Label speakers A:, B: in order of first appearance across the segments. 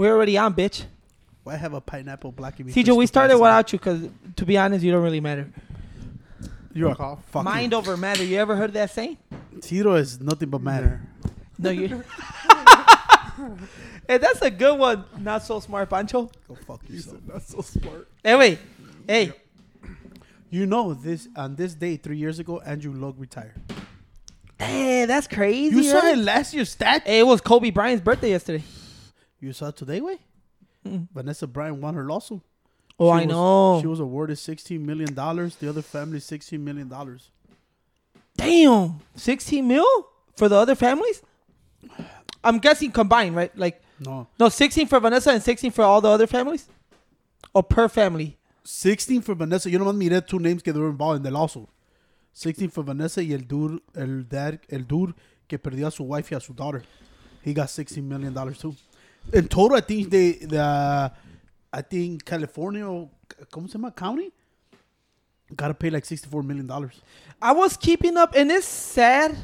A: We're already on, bitch.
B: Why have a pineapple blackie?
A: CJ, we started without you because, to be honest, you don't really matter.
B: You're a
C: Fuck off.
B: fucking
A: Mind over matter. You ever heard that saying?
B: Tito is nothing but matter.
A: No, you. hey, that's a good one. Not so smart, Pancho.
B: Go fuck yourself.
C: That's so smart.
A: Hey, wait. Hey,
B: You know this on this day three years ago, Andrew Luck retired.
A: hey, that's crazy.
B: You saw
A: right?
B: it last year's stat.
A: Hey, it was Kobe Bryant's birthday yesterday.
B: You saw it today, way.
A: Mm.
B: Vanessa Bryant won her lawsuit.
A: Oh,
B: She
A: I
B: was-
A: know.
B: She was awarded sixteen million dollars. The other family sixteen million dollars.
A: Damn, sixteen mil for the other families. I'm guessing combined, right? Like
B: No,
A: no, sixteen for Vanessa and sixteen for all the other families, or per family.
B: sixteen for Vanessa. you Yo nomás miré two names que they were involved in the lawsuit. Sixteen for Vanessa y el dude, el dad, el dude que perdió a su wife y a su daughter. He got sixteen million dollars too. In total, I think they the I think California, ¿cómo se llama? County, gotta pay like sixty four million dollars.
A: I was keeping up, and it's sad.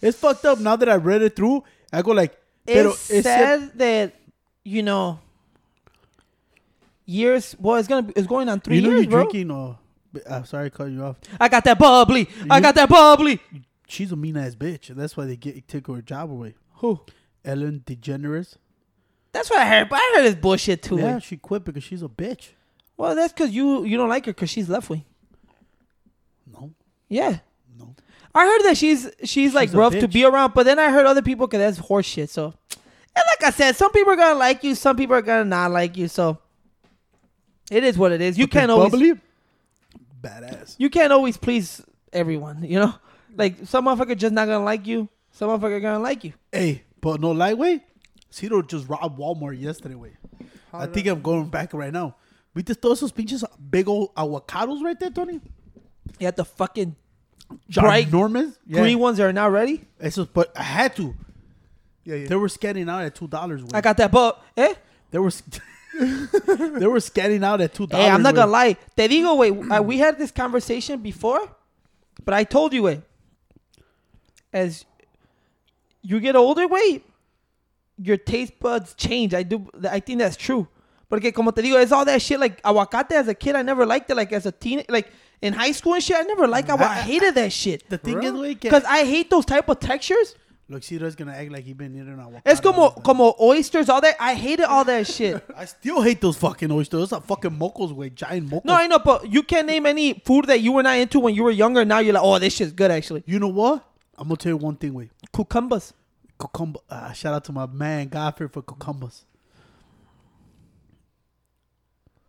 B: It's fucked up. Now that I read it through, I go like, pero
A: It's sad that you know years. Well, it's gonna be, it's going on three
B: you know
A: years,
B: you're
A: bro.
B: drinking. Or uh, sorry, cut you off.
A: I got that bubbly. I got that bubbly.
B: She's a mean ass bitch, and that's why they get take her job away.
A: Who?
B: Ellen DeGeneres.
A: That's what I heard. But I heard this bullshit too.
B: Yeah, she quit because she's a bitch.
A: Well, that's because you you don't like her because she's left wing.
B: No,
A: Yeah.
B: no.
A: I heard that she's she's, like
B: She's a
A: rough to be around, but then I heard other people because that's horse shit. So, and like I said, some people are gonna like you, some people are gonna not like you. So, it is what it is. You
B: But
A: can't always
B: bubbly, badass.
A: you can't always please everyone. You know, like some motherfucker just not gonna like you. Some motherfucker gonna like you.
B: Hey, but no lightweight. Ciro just robbed Walmart yesterday. Way. I think I'm going back right now. ¿Viste todos esos pinches big old avocados right there, Tony?
A: You have the fucking Bright
B: Ginormous? Yeah.
A: green ones that are not ready.
B: Esos, but I had to.
C: Yeah, yeah.
B: They were scanning out at two dollars.
A: I got that, but eh.
B: They were. they were scanning out at two dollars.
A: Hey, I'm not gonna lie. Te digo, wait. Uh, we had this conversation before, but I told you, wait. As you get older, wait, your taste buds change. I do. I think that's true. Porque como te digo, it's all that shit. Like aguacate as a kid, I never liked it. Like as a teen, like in high school and shit, I never liked. Agu- I hated that shit
B: The thing
C: For
B: is,
A: because I hate those type of textures.
B: Look, Ciro's gonna act like he been eating avocado.
A: It's como
B: all the time.
A: como oysters, all that. I hated all that shit.
B: I still hate those fucking oysters. Those are fucking mocos, way giant mocos.
A: No, I know, but you can't name any food that you were not into when you were younger. Now you're like, oh, this shit's good actually.
B: You know what? I'm gonna tell you one thing, way.
A: Cucumbers.
B: Cucumber. Uh, shout out to my man Godfrey for cucumbers.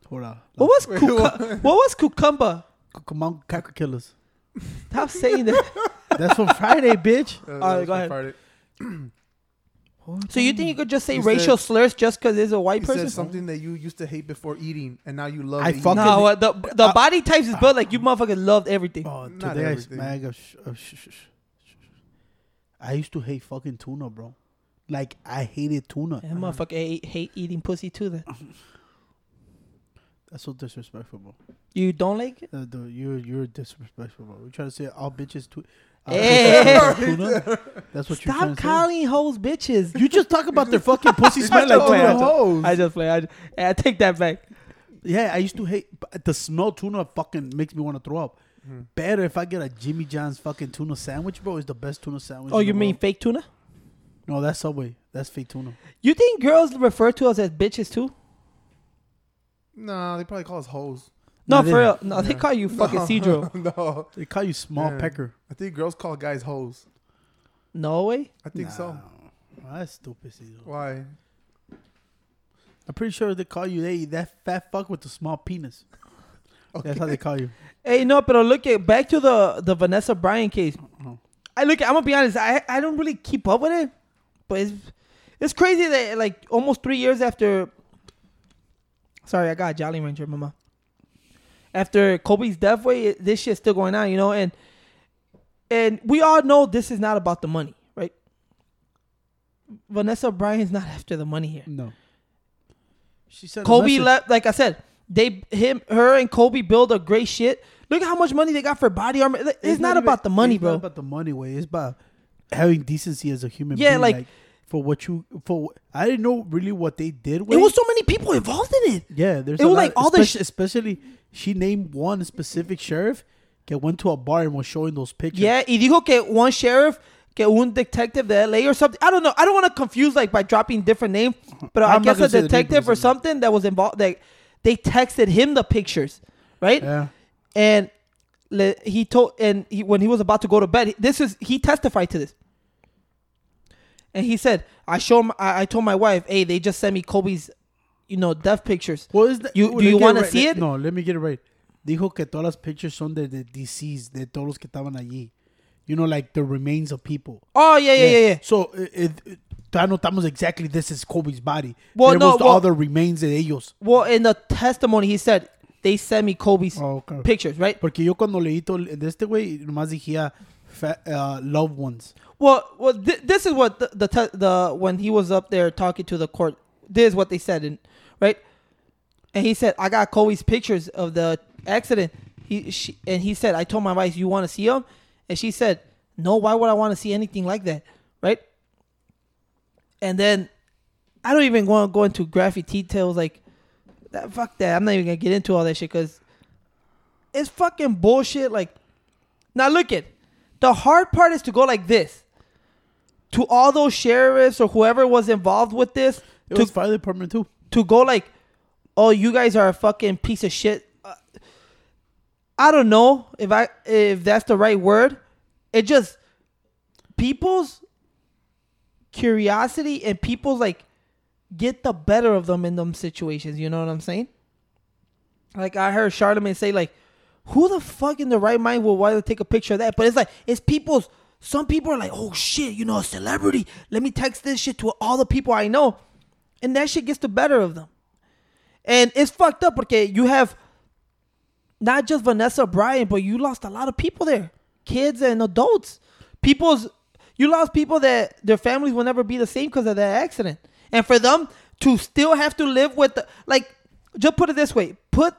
B: Hold on.
A: What was cucu- what was cucumber?
B: Cucumber cracker killers?
A: Stop saying that.
B: That's from Friday, bitch.
C: Uh,
A: Alright, go ahead. So you think you could just say
C: You
A: racial
C: said-
A: slurs just because it's a white person?
C: said something that you used to hate before eating, and now you love.
B: I
C: eating.
B: fucking-
A: no, uh, the the
B: Uh,
A: body types is built like you motherfuckers loved everything.
B: Oh,
C: Not
B: today
C: everything.
B: smack a sh- sh- sh- sh- sh- I used to hate fucking tuna, bro. Like I hated tuna.
A: That motherfucker hate, hate eating pussy too. Then
B: That's so disrespectful, bro.
A: you don't like it?
B: Uh, dude, you're you're disrespectful, bro. You trying to say all bitches tu- uh,
A: Hey.
B: tuna? That's what you're trying
A: Stop
B: to
A: calling hoes bitches.
B: You just talk about their fucking pussy smell like
A: Don't I
B: tuna.
A: just-
C: hoes.
A: I just play. I, just, I take that back.
B: Yeah, I used to hate but the smell tuna. Fucking makes me want to throw up.
A: Hmm.
B: Better if I get a Jimmy John's fucking tuna sandwich, bro. It's the best tuna sandwich.
A: Oh,
B: in
A: you
B: the
A: mean
B: world.
A: fake tuna?
B: no? That's Subway. That's fake tuna.
A: You think girls refer to us as bitches too?
C: Nah, they probably call us hoes.
A: No,
B: No, they
A: for real.
B: don't.
A: No, they call you fucking Cedro.
C: no,
B: They call you small
C: Yeah.
B: pecker.
C: I think girls call guys hoes.
A: No way.
C: I think so.
B: Nah, That's stupid. Cesar.
C: Why?
B: I'm pretty sure they call you they that fat fuck with the small penis. That's how they call you.
A: Hey, no, but look at back to the the Vanessa Bryant case.
B: Uh-huh.
A: I look. At, I'm gonna be honest. I I don't really keep up with it, but it's it's crazy that like almost three years after. Sorry, I got a Jolly Rancher, mama. After Kobe's death, way this shit's still going on, you know, and and we all know this is not about the money, right? Vanessa Bryant's not after the money here.
B: No. She said
A: Kobe left. Like I said, they him her and Kobe build a great shit. Look at how much money they got for body armor. It's, not,
B: even-
A: about the money, bro. it's.
B: Not about the money way. It's about having decency as a human
A: Yeah,
B: being.
A: like,
B: for what you for. I didn't know really what they did. With.
A: It was so many people involved in it.
B: yeah. There's
A: it was
B: lot-
A: like all the
B: especially, especially she named one specific sheriff that went to a bar and was showing those pictures.
A: Yeah, y dijo que one sheriff, que un detective de LA or something. I don't know. I don't want to confuse like by dropping different names, but I
B: I'm not
A: guess a
B: say the name
A: detective or something that was involved. Like they texted him the pictures, right?
B: Yeah.
A: And he told, and he, when he was about to go to bed, this is he testified to this, and he said, "I show him. I, I told my wife, hey, they just sent me Kobe's, you know, death pictures.
B: Well, is that,
A: You- do you
B: me get
A: wanna see it?
B: No, let me get it right. Dijo que todas las pictures son de, de deceased, de todos los que estaban allí. You know, like the remains of people.
A: Oh yeah, yeah, yeah, yeah.
B: So, eh, eh, it, it, notamos exactly this is Kobe's body.
A: Well,
B: There
A: no,
B: was the
A: well-
B: other remains de ellos.
A: Well, in the testimony, he said they sent me Kobe's
B: Oh, okay.
A: pictures, right?
B: Porque yo cuando leí todo de este güey, nomás dijía uh, loved ones.
A: Well, well, th- this is what the the, the when he was up there talking to the court. This is what they said, in, right? And he said, "I got Kobe's pictures of the accident." He she, and he said, "I told my wife, you want to see them?" And she said, "No. Why would I want to see anything like that?" Right? And then I don't even want to go into graphic details like that. Fuck that. I'm not even gonna get into all that shit because it's fucking bullshit. Like, now look at the hard part is to go like this to all those sheriffs or whoever was involved with this
B: It
A: to
B: was fire department too.
A: to go like, oh, you guys are a fucking piece of shit. Uh, I don't know if I if that's the right word. It just people's curiosity and people's like get the better of them in them situations. You know what I'm saying? Like I heard Charlemagne say like, who the fuck in the right mind will want to take a picture of that? But it's like it's people's. Some people are like, oh shit, you know, a celebrity. Let me text this shit to all the people I know, and that shit gets the better of them. And it's fucked up because you have not just Vanessa Bryant, but you lost a lot of people there, kids and adults. People's you lost people that their families will never be the same because of that accident, and for them to still have to live with the like, just put it this way: put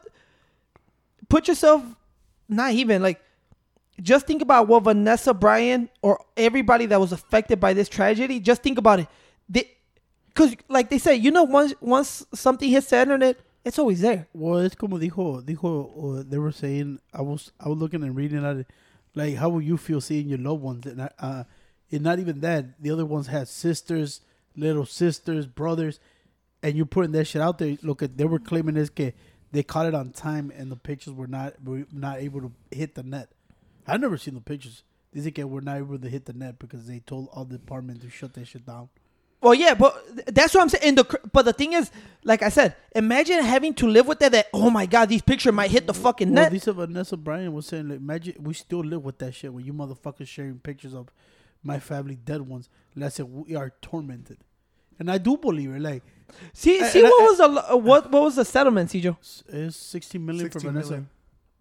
A: put yourself not even like just think about what Vanessa Bryant or everybody that was affected by this tragedy. Just think about it. They, because like they say, you know, once once something hits the internet, it's always there.
B: Well, it's como dijo, dijo, uh, they were saying, I was, I was looking and reading at it, like, how would you feel seeing your loved ones? And, uh, and not even that, the other ones had sisters, little sisters, brothers, and you're putting that shit out there. Look, at they were claiming this, que they caught it on time, and the pictures were not, were not able to hit the net. I've never seen the pictures. They say que we're not able to hit the net because they told all the department to shut that shit down.
A: Well, yeah, but that's what I'm saying. The but the thing is, like I said, imagine having to live with that. That oh my god, these pictures might hit the fucking
B: Well,
A: net.
B: Lisa Vanessa Bryant was saying, like, imagine we still live with that shit when you motherfuckers sharing pictures of my family dead ones. And I said we are tormented, and I do believe it. Like,
A: see,
B: and
A: see what
B: I-
A: was the uh, what what was the settlement, Cijo?
B: s- it's sixty million for Vanessa
C: million.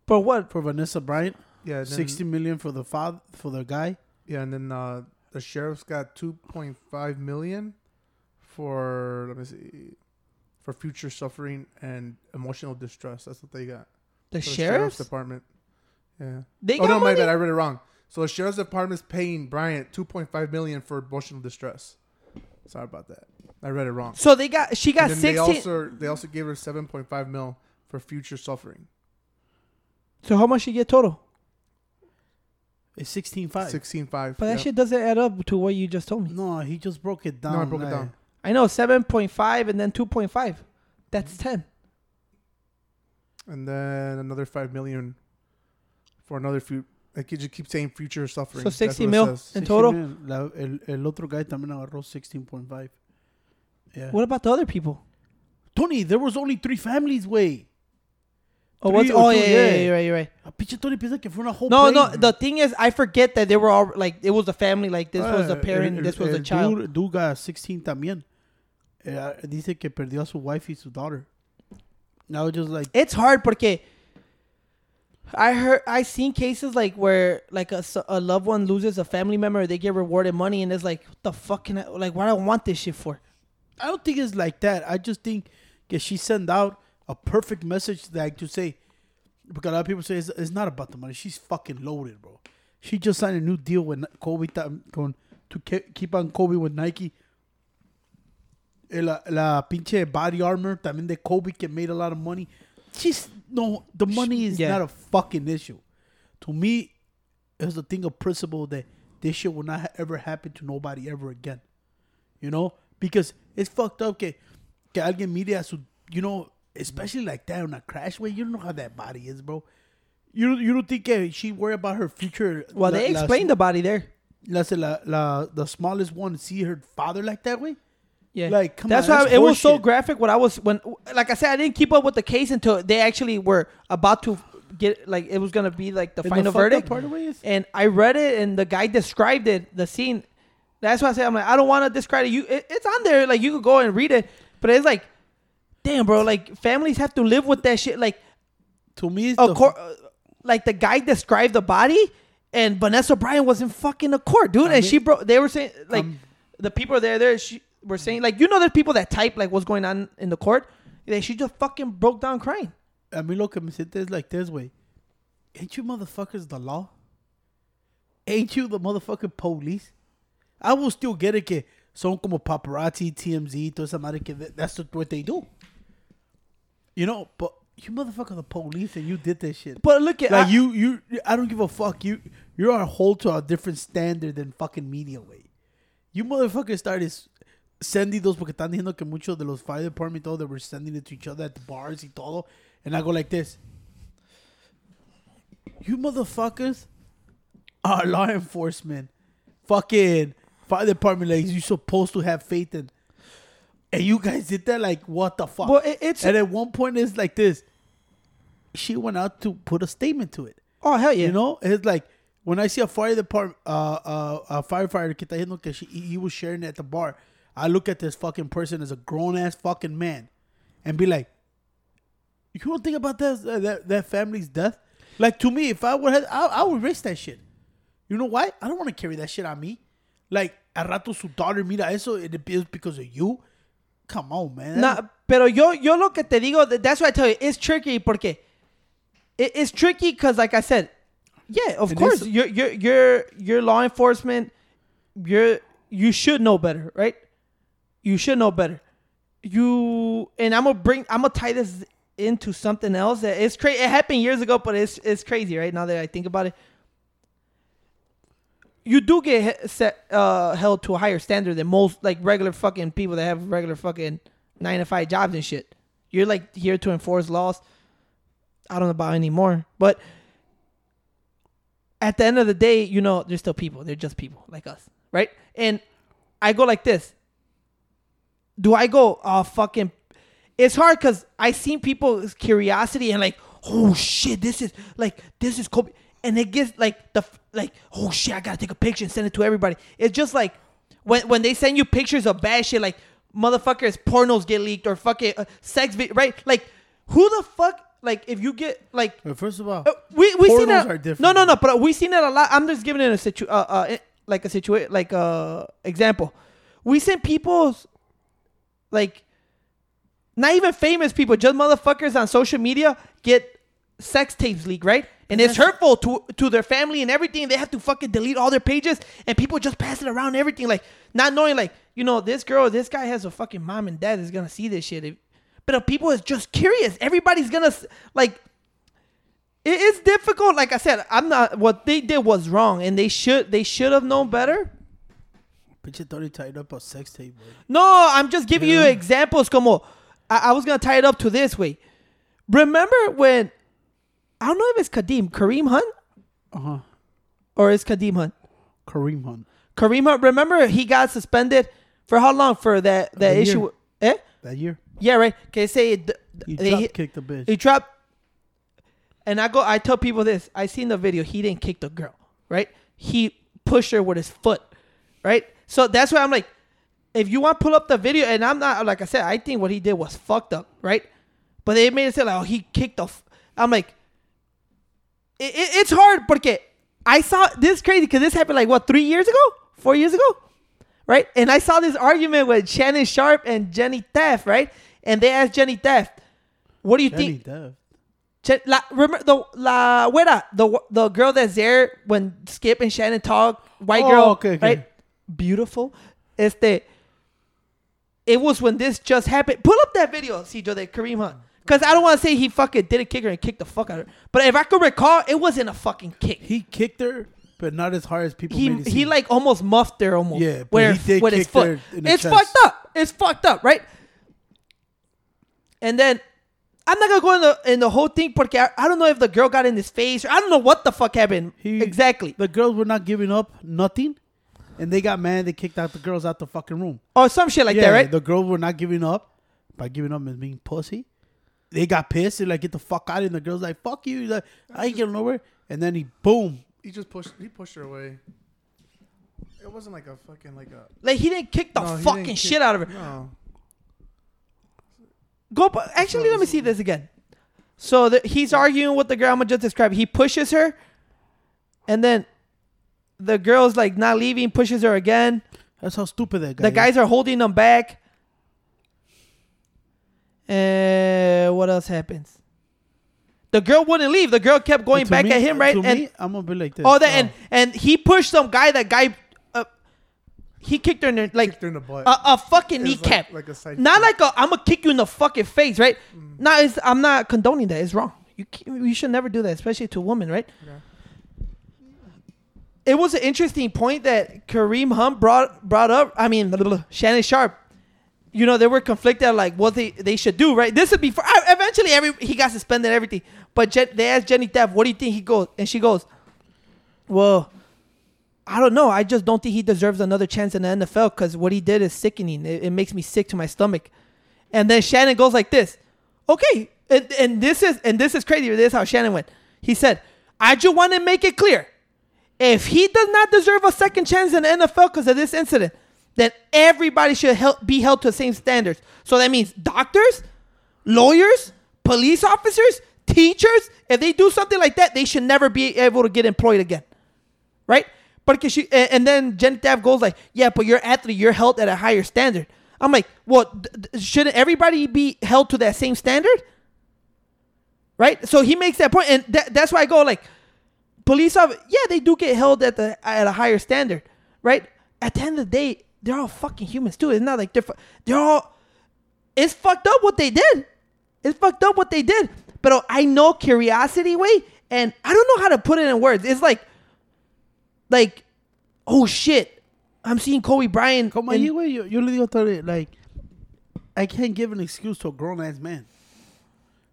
A: For what?
B: for Vanessa Bryant,
C: Yeah, and
B: sixty million for the father for the guy.
C: Yeah, and then uh, the sheriff's got two point five million for let me see for future suffering and emotional distress. That's what they got.
A: The
C: for
A: sheriff's?
C: department. Yeah.
A: They
C: oh
A: got
C: no, my
A: money?
C: bad. I read it wrong. So the sheriff's department is paying Bryant two point five million for emotional distress. Sorry about that. I read it wrong.
A: So they got she got
C: and then they
A: sixteen.
C: also they also gave her seven point five mil for future suffering.
A: so how much she get total?
B: It's sixteen five.
C: Sixteen five.
A: But that
C: yep.
A: shit doesn't add up to what you just told me.
B: No, he just broke it down.
C: No, I broke it down.
A: I know seven point five and then two point five. That's mm-hmm. ten.
C: and then another five million for another few. Like you just keep saying future suffering.
A: So 60 mil. In
B: 60
A: total?
B: million. La- el, el otro guy también agarró sixteen point five. Yeah.
A: What about the other people?
B: Tony, there was only three families, way.
A: Oh, what's,
B: Three or
A: oh
B: two,
A: yeah, yeah,
B: yeah.
A: yeah, you're right, you're right.
B: A pinche Tony piensa que fue una whole
A: No,
B: plane.
A: no. The thing is, I forget that they were all like it was a family. Like this was a
B: Ah,
A: parent,
B: el-
A: this was
B: el
A: a child.
B: Dude, dude got 16 también. Eh, dice que perdió a su wife y su daughter. Now just like
A: It's hard porque I heard I seen cases like where like a, a loved one loses a family member, they get rewarded money, and it's like, what the fuck can I like? What do I want this shit for?
B: I don't think it's like that. I just think that she sent out a perfect message like to say because a lot of people say it's, it's not about the money. She's fucking loaded, bro. She just signed a new deal with Kobe ta- con, to ke- keep on Kobe with Nike. eh, la, la pinche body armor también de Kobe que made a lot of money. She's no, the money is
A: Yeah.
B: not a fucking issue. To me, it's a thing of principle that this shit will not ha- ever happen to nobody ever again. You know, because it's fucked up que que alguien mire a su, you know, especially like that on a crash way. You don't know how that body is, bro. You you don't think she worry about her future?
A: Well, they
B: la- la-
A: explained the body there.
B: la, la, la, the smallest one see her father like that way.
A: Yeah,
B: Like, come
A: that's
B: on,
A: why
B: that's
A: it was so graphic. What I was when, like I said, I didn't keep up with the case until they actually were about to get like it was gonna be like the
B: And
A: final
B: the
A: verdict.
B: part of it is-
A: and I read it, and the guy described it, the scene. That's why I said I'm like I don't want to describe it. You, it, it's on there. Like you could go and read it, but it's like, damn, bro. Like families have to live with that shit. Like
B: To me, the,
A: uh, like the guy described the body, and Vanessa Bryant was in fucking a court, dude.
B: I
A: and
B: mean-
A: she broke. They were saying like
B: Um,
A: the people there, there, she were saying like you know, there's people that type like what's going on in the court. They she just fucking broke down crying.
B: a mí lo que me siente es like this way. Ain't you motherfuckers the law? Ain't you the motherfucking police? I will still get it que son como paparazzi, TMZ, toda esa madre que that's what they do. You know, but you motherfucker the police and you did this shit.
A: But look at
B: like
A: I-
B: you, you, I don't give a fuck. You, you are hold to a different standard than fucking media way. You motherfuckers started sending those porque están diciendo que muchos de los fire department y todo they were sending it to each other at the bars y todo, and I go like this. You motherfuckers are law enforcement, fucking fire department. Like you're supposed to have faith in, and you guys did that. Like what the fuck?
A: Well, it- it's
B: and at one point it's like this. She went out to put a statement to it.
A: oh hell yeah,
B: You know, it's like when I see a fire department, uh, uh, a firefighter que está diciendo que she, he was sharing at the bar. I look at this fucking person as a grown ass fucking man, and be like, "You don't think about that that that family's death? Like to me, if I would have, I, I would risk that shit. You know why? I don't want to carry that shit on me. Like a rato su daughter mira eso, it is because of you. Come on, man.
A: Nah, pero yo, yo lo que te digo, that's why I tell you, it's tricky porque it, it's tricky because, like I said, yeah, of
B: And
A: course, you're, you're, you're, you're law enforcement, you're, you should know better, right? You should know better. You, and I'm gonna bring, I'm gonna tie this into something else that it's crazy. It happened years ago, but it's, it's crazy, right? Now that I think about it. You do get set, uh, held to a higher standard than most like regular fucking people that have regular fucking nine to five jobs and shit. You're like here to enforce laws. I don't know about anymore, but at the end of the day, you know, they're still people. They're just people like us, right? And I go like this. Do I go, oh fucking? It's hard because I seen people's curiosity and like, oh shit, this is like this is Kobe, and it gets like the like, oh shit, I gotta take a picture and send it to everybody. It's just like when when they send you pictures of bad shit, like motherfuckers pornos get leaked or fucking uh, sex, vi- right? Like who the fuck? Like if you get like
B: first of all,
A: uh, we we seen
B: Pornos
A: it.
B: are different.
A: No, no, no. But we seen it a lot. I'm just giving it a situ, uh, uh, like a situation, like uh, example. We seen people's, like, not even famous people, just motherfuckers on social media get sex tapes leaked, right? And it's hurtful to to their family and everything. They have to fucking delete all their pages, and people just pass it around everything, like not knowing, like you know, this girl, this guy has a fucking mom and dad is gonna see this shit. If- But if people is just curious, everybody's gonna s- like it is difficult. Like I said, I'm not. What they did was wrong, and they should they should have known better.
B: Pinche Tony tied up a sex tape.
A: No, I'm just giving you examples. Como I, I was gonna tie it up to this way. Remember when I don't know if it's Kadeem Kareem Hunt
B: Uh huh.
A: or it's Kadeem Hunt.
B: Kareem Hunt.
A: Kareem Hunt. Remember he got suspended for how long for that that
B: A
A: issue?
B: year.
A: Eh?
B: That year,
A: Yeah, right. Okay, say it,
B: he
A: they
B: drop
A: hit-
B: kicked the bitch.
A: He dropped. And I go, I tell people this. I seen the video. He didn't kick the girl, right? He pushed her with his foot, right? So that's why I'm like, if you want to pull up the video, and I'm not like I said, I think what he did was fucked up, right? But they made it sound like oh, he kicked off. I'm like, it, it, it's hard porque I saw this crazy because this happened like what three years ago, four years ago, right? And I saw this argument with Shannon Sharpe and Jenny Taft, right? And they asked Jenny Taft, "What do you
B: Jenny
A: think?" Chen- la, remember the la güera, the the girl that's there when Skip and Shannon talk, white
B: Oh,
A: girl,
B: okay, okay.
A: right? Beautiful. Este, it was when this just happened. Pull up that video, Cedro, that Kareem Hunt. Because I don't want to say he fucking did a kick her and kicked the fuck out of her. But if I could recall, it wasn't a fucking kick.
B: He kicked her, but not as hard as people
A: He
B: made it
A: he
B: seem.
A: like almost muffed her almost.
B: Yeah, but
A: where
B: he did
A: with his foot.
B: her in the
A: It's
B: chest.
A: fucked up. It's fucked up, right? And then I'm not gonna go in the in the whole thing because I, I don't know if the girl got in his face or I don't know what the fuck happened
B: He-
A: exactly.
B: the girls were not giving up nothing, and they got mad. They kicked out the girls out the fucking room.
A: Oh, some shit like
B: yeah,
A: that, right?
B: The girls were not giving up by giving up and being pussy. They got pissed and like get the fuck out, and the girls like fuck you. He's like I ain't getting nowhere. And then he boom.
C: He just pushed. He pushed her away. It wasn't like a fucking like a
A: like he didn't kick the
C: No,
A: fucking
C: didn't
A: shit out of her.
C: No,
A: Go, but actually, let me see this again. So the, he's arguing with the girl. I'm just describe. He pushes her, and then the girl's like not leaving. Pushes her again.
B: That's how stupid that guy.
A: The
B: is.
A: guys are holding them back. And what else happens? The girl wouldn't leave. The girl kept going back
B: me-
A: at him, right?
B: To
A: And
B: me, I'm gonna be like this.
A: oh, that and and he pushed some guy. That guy, uh, he kicked her in the, like
C: kicked her in the butt.
A: a, a fucking
C: It was
A: kneecap.
C: Like, like a side
A: Not
C: kick.
A: like a I'm gonna kick you in the fucking face, right? No, it's, I'm not condoning that. It's wrong. You you should never do that, especially to a woman, right?
C: Yeah.
A: It was an interesting point that Kareem Hunt brought brought up. I mean, blah, blah, blah, Shannon Sharpe. You know, they were conflicted like what they, they should do, right? This would be for eventually every he got suspended everything. But Jen, they asked Jenny Depp, "What do you think he goes?" And she goes, "Well, I don't know. I just don't think he deserves another chance in the NFL because what he did is sickening. It, it makes me sick to my stomach." And then Shannon goes like this, "Okay," and, and this is and this is crazy. This is how Shannon went. He said, "I just want to make it clear, if he does not deserve a second chance in the NFL because of this incident, then everybody should help, be held to the same standards. So that means doctors, lawyers, police officers, teachers. If they do something like that, they should never be able to get employed again, right? But she and then Jen Depp goes like, "Yeah, but you're athlete. You're held at a higher standard." I'm like, "Well, d- shouldn't everybody be held to that same standard?" Right? So he makes that point, and that, that's why I go like, police officers, yeah, they do get held at the at a higher standard, right? At the end of the day, they're all fucking humans too. It's not like they're fu- they're all. It's fucked up what they did. It's fucked up what they did. But I know curiosity way, and I don't know how to put it in words. It's like, like, oh shit, I'm seeing Kobe Bryant.
B: Como
A: in-
B: ahí, güey, yo, yo le digo todo, like, I can't give an excuse to a grown ass man.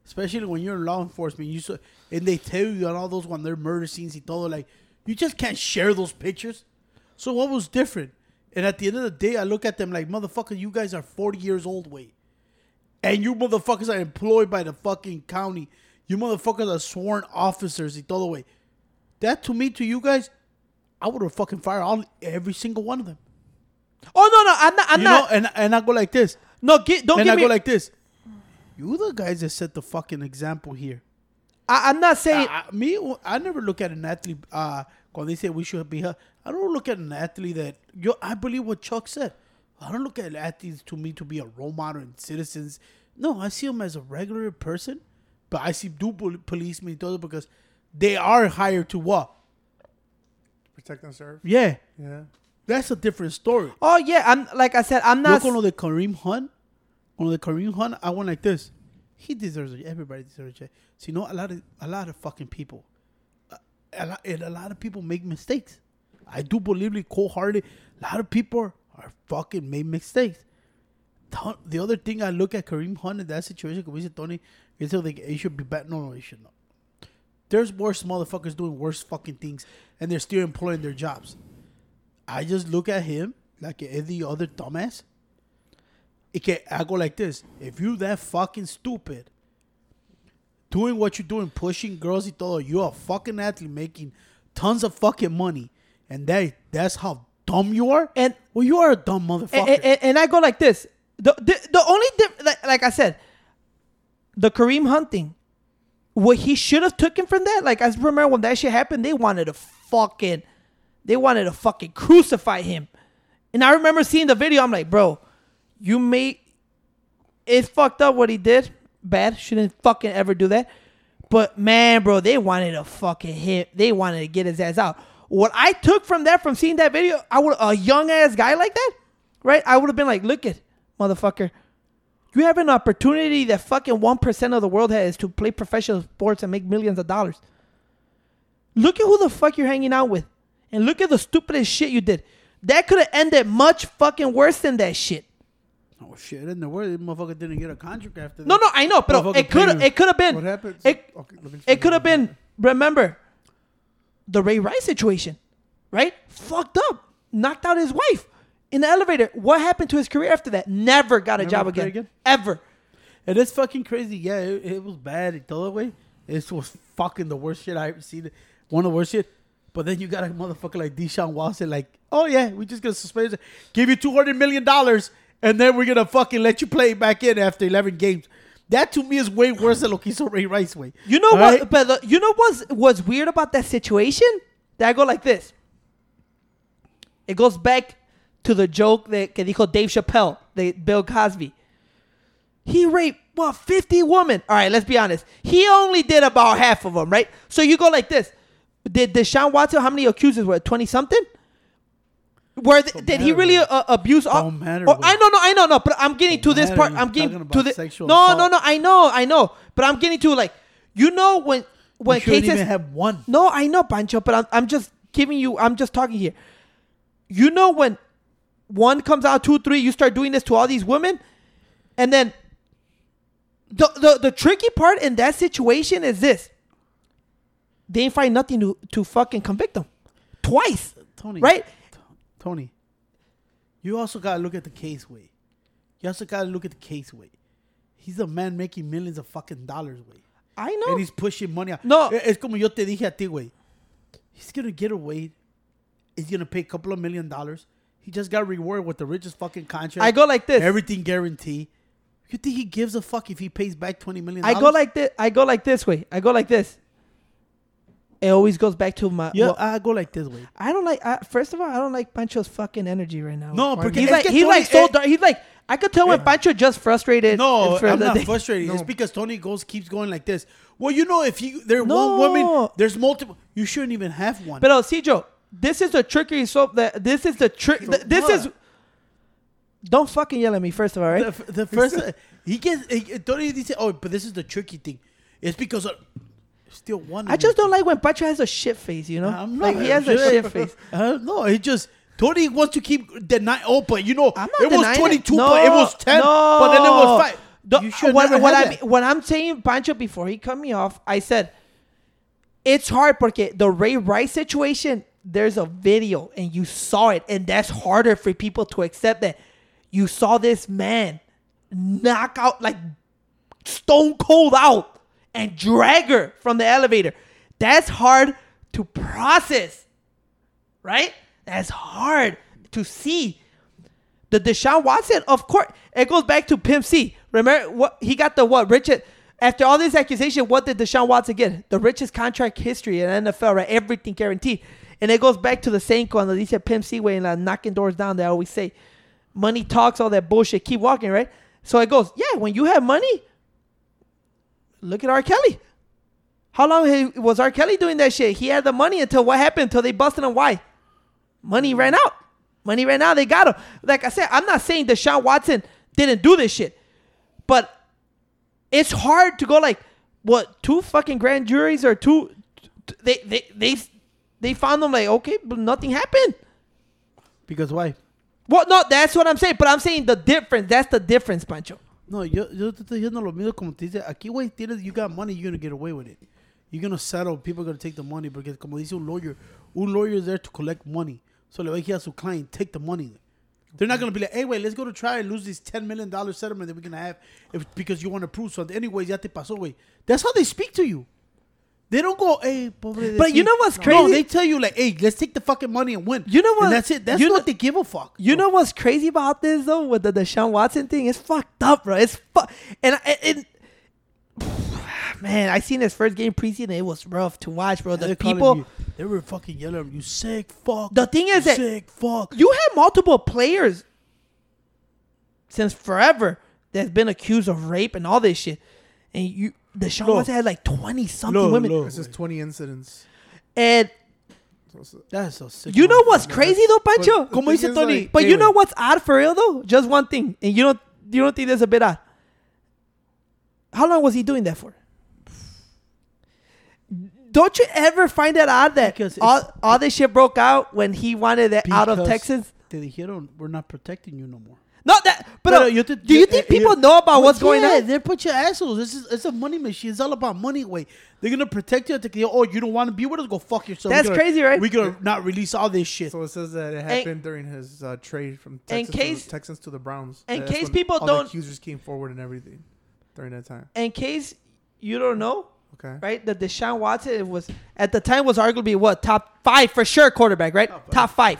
B: Especially when you're in law enforcement, you so, and they tell you on all those when they're murder scenes y todo, like, you just can't share those pictures. So what was different? And at the end of the day, I look at them like, motherfucker, you guys are 40 years old, wait. And you motherfuckers are employed by the fucking county. You motherfuckers are sworn officers y todo, way. That to me, to you guys, I would have fucking fired all every single one of them.
A: oh no, no, I'm not. I'm
B: you
A: not.
B: know, and and I go like this,
A: no, get, don't
B: and
A: get
B: I
A: me.
B: go like this. You the guys that set the fucking example here.
A: I, I'm not saying.
B: I, I- me, I never look at an athlete. Uh, when they say we should be, held, I don't look at an athlete that yo. I believe what Chuck said. I don't look at athletes to me to be a role model and citizens. No, I see them as a regular person, but I see do pol- policemen y todo because they are hired to what?
C: protect and serve.
B: Yeah,
C: Yeah.
B: that's a different story.
A: oh yeah, I'm like I said. I'm
B: Yo
A: not.
B: con lo de Kareem Hunt, con lo de Kareem Hunt, I went like this. He deserves it. Everybody deserves it. So you know, a lot of a lot of fucking people, a lot, and a lot of people make mistakes. I do believe it cold-hearted. A lot of people are, fucking made mistakes. The- The other thing I look at Kareem Hunt in that situation, como dice Tony, is like it should be bad. No, no, it should not. There's worse motherfuckers doing worse fucking things, and they're still employing their jobs. I just look at him like any other dumbass. It can, I go like this. If you that fucking stupid, doing what you're doing, pushing girls y todo, you're a fucking athlete making tons of fucking money, and that that's how dumb you are.
A: And-
B: well, you are a dumb motherfucker.
A: and, and, and I go like this. The the, the only diff, like, like I said, the Kareem hunting, what he should have taken from that. Like I remember when that shit happened, they wanted to fucking, they wanted to fucking crucify him. And I remember seeing the video. I'm like, bro, you made it's fucked up what he did. Bad. Shouldn't fucking ever do that. But man, bro, they wanted to fucking hit. They wanted to get his ass out. What I took from that, from seeing that video, I would a young ass guy like that, right? I would have been like, look at motherfucker. You have an opportunity that fucking one percent of the world has to play professional sports and make millions of dollars. Look at who the fuck you're hanging out with, and look at the stupidest shit you did. That could have ended much fucking worse than that shit.
B: Oh shit! In the world, motherfucker didn't get a contract after that.
A: No, no, I know, but it could it could have been
C: What happened?
A: It,
C: Okay,
A: it could have been remember the Ray Rice situation, right? Fucked up, knocked out his wife in the elevator. What happened to his career after that? Never got a
B: Never
A: job again,
B: again?
A: ever.
B: And it's fucking crazy. Yeah, it, it was bad. It the way. This was fucking the worst shit I ever seen. One of the worst shit. But then you got a motherfucker like Deshaun Watson, like, oh yeah, we just gonna suspend it, give you two hundred million dollars, and then we're gonna fucking let you play back in after eleven games. That to me is way worse than lo que hizo Ray Rice way.
A: You know
B: All
A: what?
B: right?
A: But you know what's what's weird about that situation? That I go like this. It goes back to the joke that que dijo Dave Chappelle, the Bill Cosby. He raped what fifty women. All right, let's be honest. He only did about half of them, right? So you go like this. Did Deshaun Watson? How many accusers were? Twenty something. Where did he really uh, abuse? all-
B: Don't matter,
A: Oh,
B: man.
A: I know, no, I know, no. But I'm getting to this
B: matter.
A: part.
B: You're
A: I'm getting to the
B: sexual
A: no, no,
B: assault.
A: no. I know, I know. But I'm getting to like, you know, when when
B: you shouldn't
A: cases
B: even have one.
A: no, I know, Pancho, but I'm, I'm just giving you, I'm just talking here. You know, when one comes out, two, three, you start doing this to all these women, and then the, the, the tricky part in that situation is this they ain't find nothing to, to fucking convict them twice,
B: Tony,
A: right?
B: Tony, you also gotta look at the case way. You also gotta look at the case way. He's a man making millions of fucking dollars, way.
A: I know.
B: And he's pushing money out.
A: No.
B: E- Es como yo te dije a ti, güey. He's gonna get away. He's gonna pay a couple of million dollars. He just got rewarded with the richest fucking contract.
A: I go like this.
B: Everything guaranteed. You think he gives a fuck if he pays back twenty million?
A: I go like this. I go like this way. I go like this. It always goes back to my.
B: yeah.
A: well,
B: I go like this way.
A: I don't like. I, first of all, I don't like Pancho's fucking energy right now.
B: No,
C: Why
B: porque
A: he's like
B: que
A: he's
B: Tony-
A: like so dark. He's like I could tell when Pancho just frustrated.
B: No,
A: for
B: I'm not
A: day.
B: frustrated. It's because Tony goes keeps going like this. Well, you know, if you there
A: No.
B: one woman, there's multiple. You shouldn't even have one.
A: But uh, Cijo, this is the trickery soap. That this is the trick. th- this
B: what?
A: is. Don't fucking yell at me. First of all, right?
B: the, the first he gets he, Tony dice, oh, but this is the tricky thing. It's because of, still.
A: I just don't like when Pancho has a shit face. You know,
B: I'm
A: like
B: not-
A: he has a shit face.
B: Uh, no, he just Tony wants to keep denying. Oh, but you know,
A: I'm not
B: it was
A: denying
B: 22,
A: No,
B: but it was 10, but then it was five.
A: The-
B: you should
A: what,
B: never
A: what
B: have
A: I mean, what I'm saying, Pancho, before he cut me off, I said it's hard porque the Ray Rice situation. There's a video and you saw it, and that's harder for people to accept that you saw this man knock out like stone cold out and drag her from the elevator. That's hard to process, right? That's hard to see. The Deshaun Watson, of course, it goes back to Pimp C. Remember what he got the what Richard after all this accusation, what did Deshaun Watson get? The richest contract history in NFL, right? Everything guaranteed. And it goes back to the same cuando dice Pimp C way and like knocking doors down. They always say, money talks, all that bullshit. Keep walking, right? So it goes, yeah. When you have money, look at R. Kelly. How long he- was R. Kelly doing that shit? He had the money until what happened? Until they busted him. Why? Money ran out. Money ran out. They got him. Like I said, I'm not saying Deshaun Watson didn't do this shit, but it's hard to go like, what? Two fucking grand juries or two? They they they they found them like okay, but nothing happened.
B: Because why?
A: Well, no, that's what I'm saying. But I'm saying the difference. That's the difference, Pancho.
B: No, yo, yo te estoy diciendo lo mismo como te dice. Aquí, güey, tienes, you got money, you're gonna get away with it. You're gonna settle. People are gonna take the money because, como dice un lawyer, un lawyer is there to collect money. So le va a decir a su client, take the money. They're not gonna be like, hey, wait, let's go to try and lose this ten million dollar settlement that we're gonna have if, because you want to prove something. Anyways, ya te pasó, güey. That's how they speak to you. They don't go, hey, pobre
A: But you know what's crazy?
B: No, they tell you like, hey, let's take the fucking money and win.
A: You know what-
B: And that's it. That's
A: you
B: what
A: know-
B: they give a fuck.
A: You know what's crazy about this though, with the Deshaun Watson thing? It's fucked up, bro. It's fu- and I- and, man, I seen his first game preseason. It was rough to watch, bro. The people,
B: you- they were fucking yelling, at you sick fuck.
A: The thing is
B: you
A: that-
B: sick fuck.
A: you had multiple players since forever that's been accused of rape and all this shit, and you Deshaun
B: Look.
A: Watson had like twenty something
B: Look,
A: women,
B: look.
C: This is 20 incidents.
A: and
B: That's so sick.
A: you know
B: motherfucker.
A: what's crazy though, Pancho?
C: the
B: Como dice Tony,
C: like,
A: But
C: hey,
A: you know
C: wait.
A: what's odd for real though? Just one thing, and you don't you don't think that's a bit odd? How long was he doing that for? Don't you ever find that odd that
B: Because
A: all,
B: it's-
A: all this shit broke out when he wanted it out of Texas?
B: Te dijeron, we're not protecting you no more.
A: No, that. But
B: Pero
A: uh,
B: yo te-
A: do you
B: yo-
A: think
B: eh,
A: people know about
B: Well,
A: what's going
B: yeah,
A: on?
B: They're a bunch assholes. This is it's a money machine. It's all about money. Wait, they're gonna protect you. To, oh, you don't want to be with us? Go fuck yourself.
A: That's
B: gonna-
A: crazy, right?
B: We're gonna not release all this shit.
C: So it says that it happened during his uh, trade from
A: In
C: Texas,
A: case-
C: to the, Texans to the Browns.
A: in
C: That's
A: case
C: when
A: people
C: all
A: don't-
C: the accusers came forward and everything during that time.
A: In case you don't know,
C: Okay.
A: right? That Deshaun Watson it was at the time was arguably what top five for sure quarterback, right?
B: Top five.
A: Top five.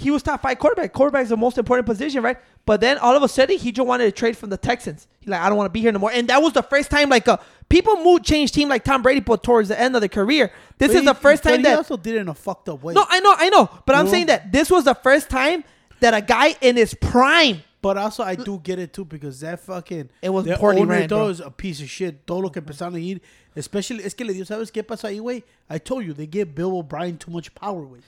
A: He was top five quarterback. Quarterback is the most important position, right? But then all of a sudden he just wanted to trade from the Texans. He's like, I don't want to be here no more. And that was the first time like uh, people move change team like Tom Brady, but towards the end of the career, this
B: But
A: is
B: he-
A: the first time
B: he
A: that
B: also did it in a fucked up way.
A: no, I know, I know, but I'm saying that this was the first time that a guy in his prime.
B: But also, I do get it too because that fucking.
A: It was poorly ran, bro.
B: is a piece of shit. Todo lo que empezaron a ir. Especially, es que le dio, ¿sabes qué pasa ahí, güey? I told you, they give Bill O'Brien too much power, güey.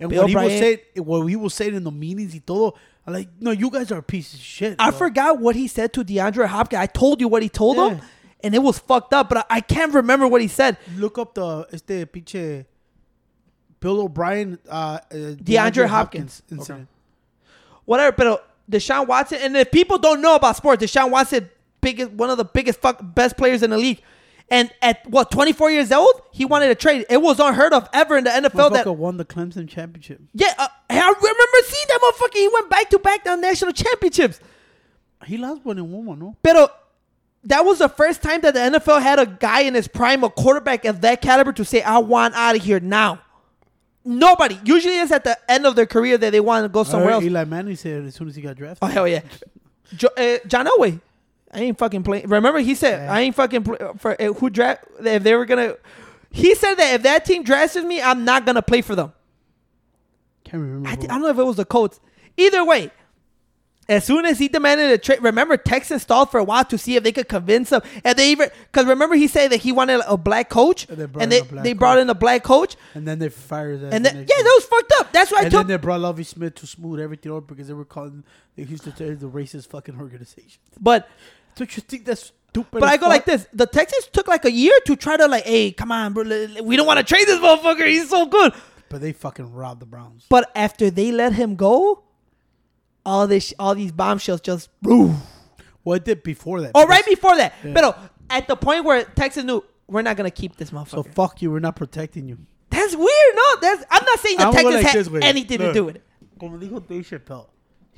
B: And
A: Bill
B: what he was
A: O'Brien-
B: saying, what he was saying in the meetings y todo, I'm like, no, you guys are a piece of shit.
A: I
B: bro.
A: forgot what he said to DeAndre Hopkins. I told you what he told him, and it was fucked up. But I, I can't remember what he said.
B: Look up the este pinche Bill O'Brien, uh, uh,
A: DeAndre Hopkins.
B: incident.
A: Whatever. But Deshaun Watson, and if people don't know about sports, Deshaun Watson, biggest one of the biggest fuck best players in the league. And at what 24 years old, he wanted to trade. It was unheard of ever in the NFL. That
B: won the Clemson championship.
A: yeah, uh, I remember seeing that motherfucker. He went back to back on national championships.
B: He lost one in one, one, no?
A: Pero that was the first time that the NFL had a guy in his prime, a quarterback of that caliber, to say, "I want out of here now." Nobody. Usually, it's at the end of their career that they want to go somewhere else.
B: Eli Manning said as soon as he got drafted.
A: Oh hell yeah, jo- uh, John Elway. I ain't fucking playing. Remember, he said,
B: Yeah.
A: "I ain't fucking play for uh, who draft if they were gonna." He said that if that team drafts me, I'm not gonna play for them.
B: Can't remember.
A: I, thi- I don't know if it was the Colts. Either way, as soon as he demanded a trade, remember Texas stalled for a while to see if they could convince him, and they even because remember he said that he wanted a black coach,
B: And they brought
A: and
B: in
A: they
B: a black
A: they brought
B: coach.
A: in a black coach,
B: and then they fired that.
A: and then yeah, that was fucked up. That's why I
B: and
A: told.
B: then they brought Lovie Smith to smooth everything over because they were calling the Houston to say the racist fucking organization.
A: but
B: Don't you think that's stupid?
A: but I go
B: fuck?
A: like this: the Texans took like a year to try to like, hey, come on, bro, l- l- we don't want to trade this motherfucker. He's so good.
B: But they fucking robbed the Browns.
A: But after they let him go, all this, all these bombshells just. Boo.
B: Well, it did before that.
A: Oh, right before that.
B: Yeah.
A: But at the point where Texas knew we're not gonna keep this motherfucker.
B: So fuck you. We're not protecting you.
A: that's weird. No, that's I'm not saying the
B: I'm gonna go
A: Texans
B: like
A: had
B: this way.
A: anything to do with it.
B: Como dijo Dave Chappelle,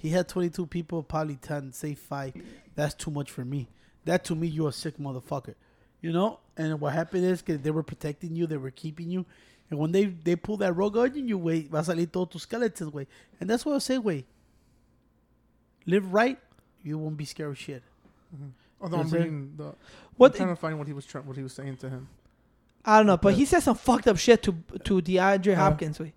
B: he had 22 people, probably 10, say five. That's too much for me. That to me, you're a sick motherfucker. You know? And what happened is they were protecting you, they were keeping you. And when they, they pull that rug on you, way, va a salir todos tus skeletons, way. And that's what I say, way. Live right, you won't be scared of shit. Mm-hmm.
C: Although I'm reading the.
A: What
C: I'm trying to find what he was trying, what he was saying to him.
A: I don't know, but he said some fucked up shit to to DeAndre uh-huh. Hopkins. we.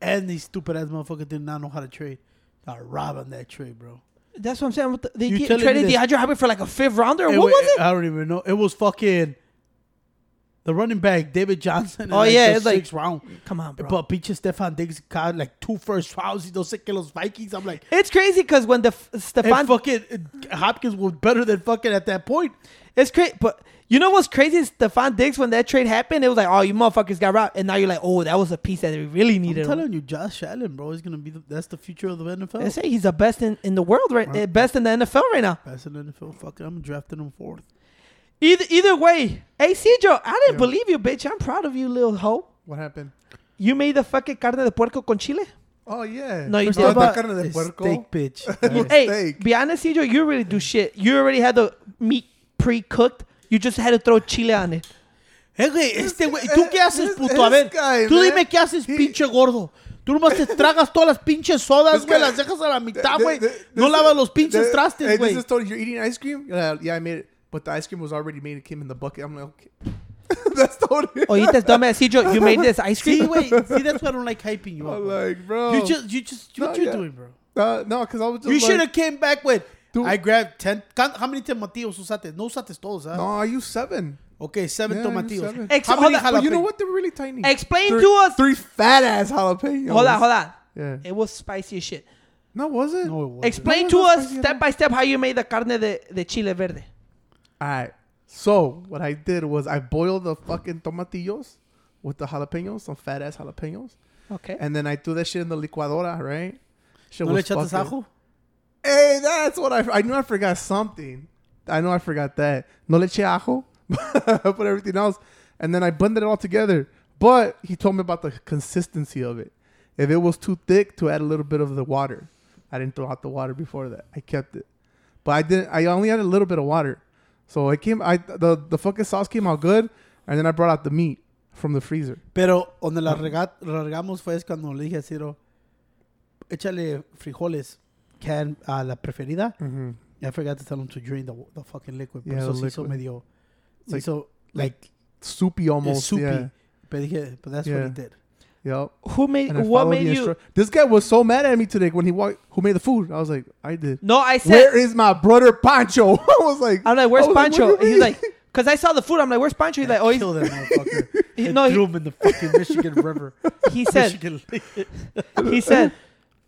B: And these stupid ass motherfuckers did not know how to trade. Robbed on that trade, bro.
A: That's what I'm saying. What the- They get, traded DeAndre Hopkins for like a fifth rounder. What
B: wa-
A: was it?
B: I don't even know. It was fucking the running back, David Johnson.
A: Oh,
B: like
A: yeah,
B: the
A: it's like-
B: round.
A: Come on, bro.
B: But pinche Stefon Diggs got like two first rounds. He don't sé que los Vikings. I'm like,
A: it's crazy because when the F- Stefon,
B: fucking uh, Hopkins was better than fucking at that point.
A: it's crazy. But you know what's crazy? is Stefon Diggs when that trade happened, it was like, oh, you motherfuckers got robbed, and now you're like, oh, that was a piece that we really needed.
B: I'm telling you, Josh Allen, bro, is gonna be the, that's the future of the NFL.
A: They say he's the best in, in the world right,
B: Right.
A: uh, best in the NFL right now.
B: Best in the NFL. Fuck, it, I'm drafting him fourth.
A: Either either way, hey Cedro, I didn't
C: Yeah.
A: believe you, bitch. I'm proud of you, little hoe.
C: What happened?
A: You made the fucking carne de puerco con chile.
C: Oh yeah.
A: No, you But-
C: the carne de puerco.
B: steak, bitch.
A: Hey,
C: Steak.
A: be honest, Cedro, you really do shit. You already had the meat pre-cooked. You just had to throw chile on it.
B: Eh, güey, este güey, ¿tú qué haces,
C: This-
B: puto? A
C: this
B: ver,
C: guy,
B: tú dime qué haces,
C: He-
B: pinche gordo. Tú nomás te tragas todas las pinches sodas, güey,
C: guy-
B: las dejas a la mitad, güey. No lavas los pinches trastes,
C: Hey,
B: güey.
C: this is story. You're eating ice cream? Yeah, yeah, I made it, but the ice cream was already made. It came in the bucket. I'm like, okay. That's totally.
A: Oíste, dumbass Cedro, you made this ice cream.
B: See, wait, see, that's why I don't like hyping you up.
C: I'm
B: bro.
C: like, bro.
B: You just, you just, what you
C: yeah.
B: doing, bro?
C: uh, no, because I was just
B: You
C: like,
B: should have came back with.
C: Dude.
B: I grabbed ten. How many tomatillos usaste? No usaste todos, huh?
C: No, I used seven.
B: Okay, seven
C: Yeah,
B: tomatillos.
C: seven.
A: Ex-
B: How many
A: on.
C: You know what? They're really tiny.
A: Explain
C: three,
A: to us.
C: Three fat ass jalapenos.
A: Hold on, hold on.
C: Yeah.
A: It was spicy as shit.
C: No, was it?
B: No, it wasn't.
A: Explain
C: No,
A: to us step by step how you made the carne de, de chile verde.
C: All right. So what I did was I boiled the fucking tomatillos with the jalapenos, some fat ass jalapenos,
A: Okay.
C: and then I threw that shit in the licuadora, right? Shit
B: ¿No le
C: was fucking-
B: ajo?
C: Hey, that's what I I knew I forgot something. I know I forgot that. No le eché ajo, but everything else, and then I blended it all together. But he told me about the consistency of it. If it was too thick, to add a little bit of the water. I didn't throw out the water before that. I kept it, but I didn't. I only added a little bit of water, so it came. I the the fucking sauce came out good, and then I brought out the meat from the freezer.
B: Pero donde la, rega- regamos fue es cuando le dije a Ciro, échale frijoles, can, a la preferida.
C: Mm-hmm.
B: I forgot to tell him to drain the, the fucking liquid.
C: Yeah,
B: Yeah,
C: the
B: so
C: liquid.
B: medio, se
C: Like-
B: hizo like,
C: Soupy almost.
B: soupy.
C: Yeah.
B: Dije, but that's what
C: Yeah.
B: he did.
C: Yep.
A: Who made?
C: And I
A: What
C: followed
A: made
C: the
A: you?
C: instru- This guy was so mad at me today when he walked. Who made the food? I was like, I did.
A: No, I said.
C: Where is my brother Pancho? I was like,
A: I'm like, where's
C: I was like,
A: Pancho?
C: do you
A: he's
C: mean?
A: like, because I saw the food. I'm like, where's Pancho? He's like, oh, he's,
B: Kill that motherfucker.
A: he,
B: and
A: no,
B: threw
A: he,
B: him in the fucking Michigan River.
A: he said,
B: Michigan Lake.
A: he said,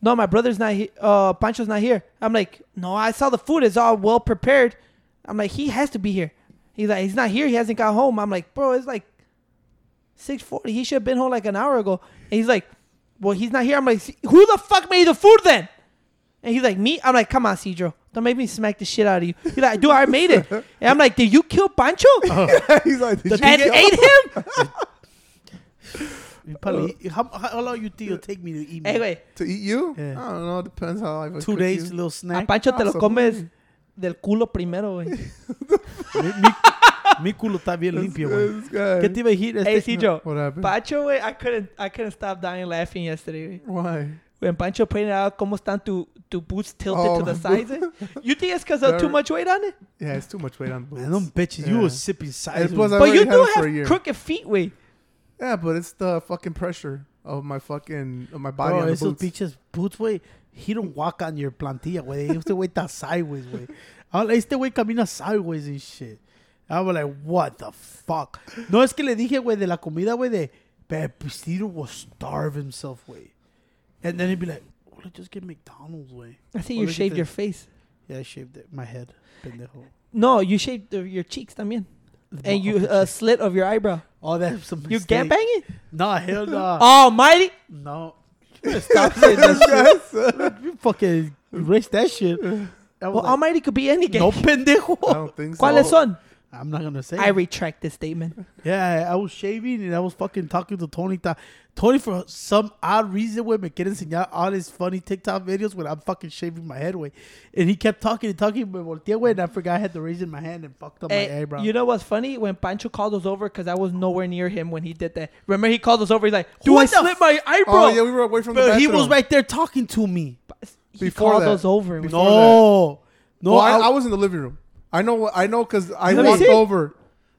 A: no, my brother's not here. Uh, Pancho's not here. I'm like, no, I saw the food. It's all well prepared. I'm like, he has to be here. He's like, he's not here. He hasn't got home. I'm like, bro, it's like 6:40. He should have been home like an hour ago. And he's like, well, he's not here. I'm like, who the fuck made the food then? And he's like, me. I'm like, come on, Cedro. Don't make me smack the shit out of you. He's like, dude, I made it. And I'm like, did you kill Pancho?
C: he's like, did you
A: and
C: kill-
A: ate him?
B: You probably, how, how long you think it'll take me to eat me?
A: Hey,
C: to eat you?
B: Yeah.
C: I don't know. Depends how I
B: Two days, little
A: A
B: snack.
A: Pancho te lo
C: Awesome.
A: comes del culo primero, güey.
B: Mi, mi, mi culo está bien limpio, güey.
C: This guy.
B: ¿Qué te iba a decir?
A: Hey,
B: Este,
A: Cedro.
C: What happened?
A: Pancho, güey, I couldn't, I couldn't stop dying laughing yesterday, güey.
C: Why?
A: When Pancho pointed out cómo están tu, tu boots tilted
C: Oh,
A: to the sides, eh? You think it's because of too much weight on it?
C: Yeah, it's too much weight on the boots.
B: Man, them bitches, you
C: Yeah.
B: was sipping sideways.
C: plus I
A: But you
C: already
A: do
C: for a
A: have
C: year.
A: crooked feet, güey.
C: Yeah, but it's the fucking pressure of my fucking of my body
B: Bro,
C: on the
B: esos
C: boots.
B: pinches boots, güey. He don't walk on your plantilla, güey. Este güey está sideways, güey. Ahora, Este güey camina sideways and shit. I was like, what the fuck? No, es que le dije, güey, de la comida, güey, de... But Pistito will starve himself, güey. And then he'd be like, well, let's just get McDonald's, güey.
A: I think
B: Oh,
A: you shaved your face.
B: Yeah, I shaved it, my head. Pendejo.
A: No, you shaved the, your cheeks también. And you
B: Oh,
A: uh, slit of your eyebrow.
B: Oh, that's some
A: You
B: mistake.
A: gangbanging?
B: No, hell no.
A: Almighty.
B: No. Stop saying that shit. You fucking erase that shit. I was
A: Well,
B: like,
A: Almighty could be any gang.
B: no, pendejo.
C: I don't think so.
A: ¿Cuáles son?
B: I'm not gonna say.
A: I
B: it.
A: retract this statement.
B: yeah, I was shaving and I was fucking talking to Tony. Ta- Tony, for some odd reason, way me quiere enseñar all his funny TikTok videos when I'm fucking shaving my head, way. And he kept talking and talking, me volteé, güey, and I forgot I had to raise in my hand and fucked up
A: Hey,
B: my eh, eyebrow.
A: you know what's funny? When Pancho called us over, because I was nowhere near him when he did that. Remember, he called us over. He's like, "Do
B: What
A: I
B: the
A: slit my eyebrow?"
C: Oh yeah, we were away from the
B: But
C: bathroom.
B: he was right there talking to me.
A: He
C: Before
A: called
C: that.
A: us over.
C: Before
B: No, no,
C: well, I,
B: I-
C: I was in the living room. I know. I know because I
A: Let me
C: walked
A: see.
C: over.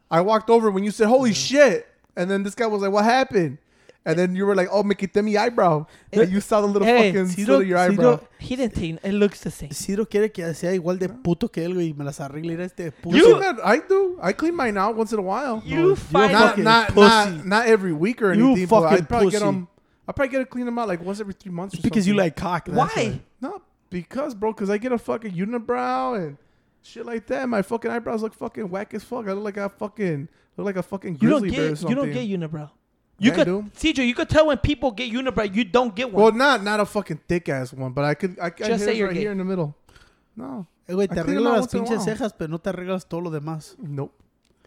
C: I walked over when you said "Holy shit," and then this guy was like, "What happened?" And then you were like, "Oh, me quité mi eyebrow," and you saw the little
A: Hey,
C: fucking
B: Ciro-
C: slit of your eyebrow.
B: Ciro-
A: He didn't take. It looks the same.
B: Ciro quiere que sea igual de puto que él, güey, y me las arregle era este puto.
C: You see that? I do. I clean mine out once in a while.
A: You
B: you're
A: find
C: not
B: fucking
C: not,
B: pussy.
C: not not every week or
B: You
C: anything. but I
B: fucking
C: probably get
B: pussy.
C: them. I probably get to clean them out like once every three months. Or
B: It's because you
C: something.
B: like cock. that's
A: Why?
C: No, because bro, because I get a fucking unibrow and shit like that. My fucking eyebrows look fucking whack as fuck. I look like a fucking look like a fucking
A: You don't
C: grizzly bear or
A: get.
C: something.
A: You don't get unibrow. You
C: Yeah, I
A: could. CJ. You could tell when people get unibrow. You don't get one.
C: Well, not not a fucking thick ass one, but I could. I could
A: Just say you're
C: right
A: gay.
C: here in the middle. No,
B: Eh, güey, te
C: I clean
B: arreglas
C: out
B: las
C: once in a
B: pinches
C: while.
B: cejas, pero no te arreglas todo lo demás.
C: nope.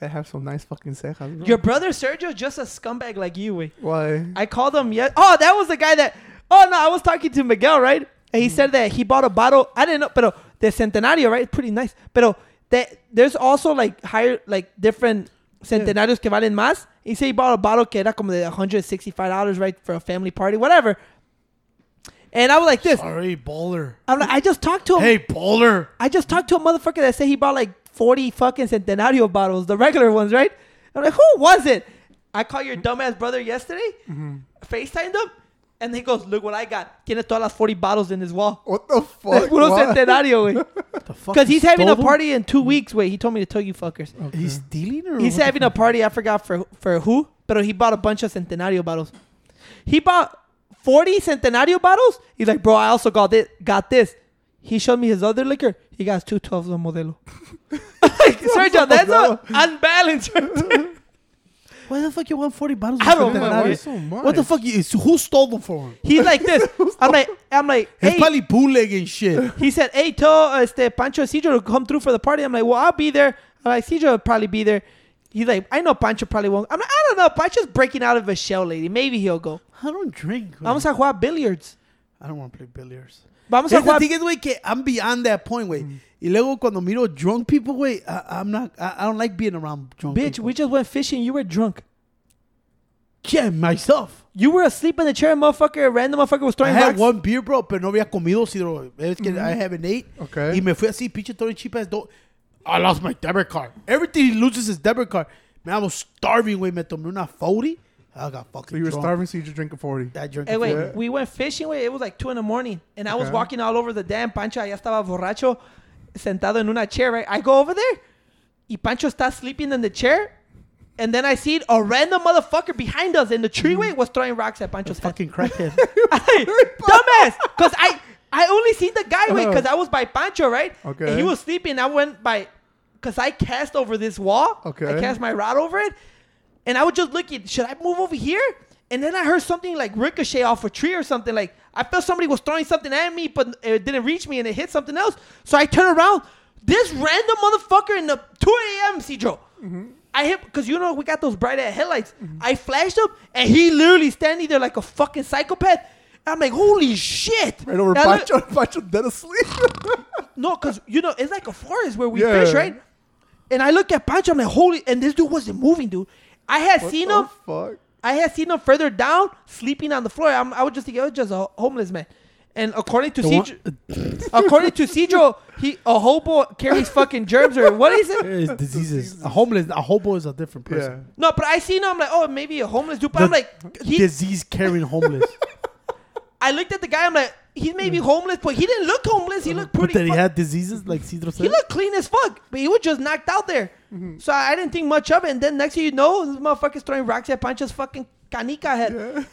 C: I have some nice fucking cejas. bro.
A: Your brother Sergio just a scumbag like you. Way.
C: Why?
A: I called him. Yeah. Oh, that was the guy that. Oh no, I was talking to Miguel, right? And he said that he bought a bottle. I didn't know, pero the Centenario, right? Pretty nice. Pero that there's also like higher, like different Centenarios que valen más. He said he bought a bottle que era como de 165 dollars, right, for a family party, whatever. And I was like this.
B: Sorry, baller.
A: I'm like, I just talked to him.
B: Hey, baller.
A: I just talked to a motherfucker that said he bought like 40 fucking Centenario bottles, the regular ones, right? I'm like, who was it? I called your dumbass brother yesterday, mm-hmm. FaceTimed him, and he goes, look what I got. Tiene todas las 40 bottles in his wall.
C: What the
A: That's
C: fuck?
A: puro
C: Why?
A: Centenario, güey.
B: The fuck?
A: Because he's having a
B: stole them?
A: party in two weeks, wait. He told me to tell you fuckers.
B: He's stealing or
A: He's having a party, I forgot for for who, but he bought a bunch of Centenario bottles. He bought 40 Centenario bottles. He's like, bro, I also got this. Got this. He showed me his other liquor. He got two 12s of Modelo. like, Sergio, that's a unbalanced. Right there.
B: Why the fuck you want 40 bottles?
A: I don't know,
C: why so much?
B: What the fuck? You, who stole them for him?
A: He's like this. I'm like, I'm like,
B: It's probably bootlegging shit.
A: He said, hey, tell este, Pancho Cedro to come through for the party. I'm like, well, I'll be there. I'm like, Cedro will probably be there. He's like, I know Pancho probably won't. I'm like, I don't know. Pancho's breaking out of his shell, lady. Maybe he'll go.
B: I don't drink. güey.
A: Vamos a jugar billiards.
B: I don't want to play billiards.
A: Vamos a
B: Es the
A: jugar.
B: thing is, güey, que I'm beyond that point, güey. Mm. Y luego cuando miro drunk people, güey, I, I'm not, I, I don't like being around drunk
A: Bitch,
B: people.
A: we just went fishing. You were drunk.
B: Yeah, myself.
A: You were asleep in the chair, motherfucker. A random motherfucker was throwing
B: I
A: throwing
B: had
A: rocks.
B: one beer, bro, pero no había comido, si bro. Es que mm-hmm. I haven't ate.
C: Okay.
B: Y me fui así, pinche throwing cheap ass. do- I lost my debit card. Everything he loses his debit card. Man, I was starving, güey. Me tomé una 40. I got fucking
C: So you were
B: drunk.
C: starving, so you just drinking 40.
B: I drank
A: Hey,
B: eh,
A: wait,
B: 40.
A: we went fishing, wait. It was like 2 in the morning. And I was walking all over the damn Pancho. Ya estaba borracho, sentado en una chair, right? I go over there. Y Pancho está sleeping in the chair. And then I see a random motherfucker behind us in the tree, wait, was throwing rocks at Pancho's head.
B: Fucking crackhead.
A: dumbass. Because I, I only seen the guy, wait, because uh-huh. I was by Pancho, right?
C: Okay.
A: And he was sleeping. I went by, because I cast over this wall.
C: Okay.
A: I cast my rod over it. And I was just looking, should I move over here? And then I heard something like ricochet off a tree or something. Like, I felt somebody was throwing something at me, but it didn't reach me and it hit something else. So I turn around. This random motherfucker in the 2 a.m. Cedro. Mm-hmm. I hit because you know we got those bright ass headlights. Mm-hmm. I flashed him and he literally standing there like a fucking psychopath. I'm like, holy shit!
C: Right over
A: And
C: Pancho. Pancho dead asleep.
A: no, because you know it's like a forest where we
C: Yeah.
A: fish, right? And I look at Pancho, I'm like, holy! And this dude wasn't moving, dude. I had
C: What
A: seen
C: the
A: him.
C: fuck?
A: I had seen him further down, sleeping on the floor. I'm, I was just thinking, it was just a homeless man. And according to
B: The
A: Cedro, according to Cedro, he a hobo carries fucking germs or what is it?
B: It's diseases. A homeless, a hobo is a different
C: Yeah.
B: person.
A: No, but I seen him. I'm like, oh, maybe a homeless dude. But I'm like, he,
B: disease carrying homeless.
A: I looked at the guy. I'm like, he may be mm. homeless, but he didn't look homeless. He uh, looked
B: but
A: pretty.
B: that he had diseases like Cedro
A: he looked clean as fuck, but he was just knocked out there. Mm-hmm. So I didn't think much of it. And then next thing you know, this motherfucker's throwing rocks at Pancho's fucking canica head.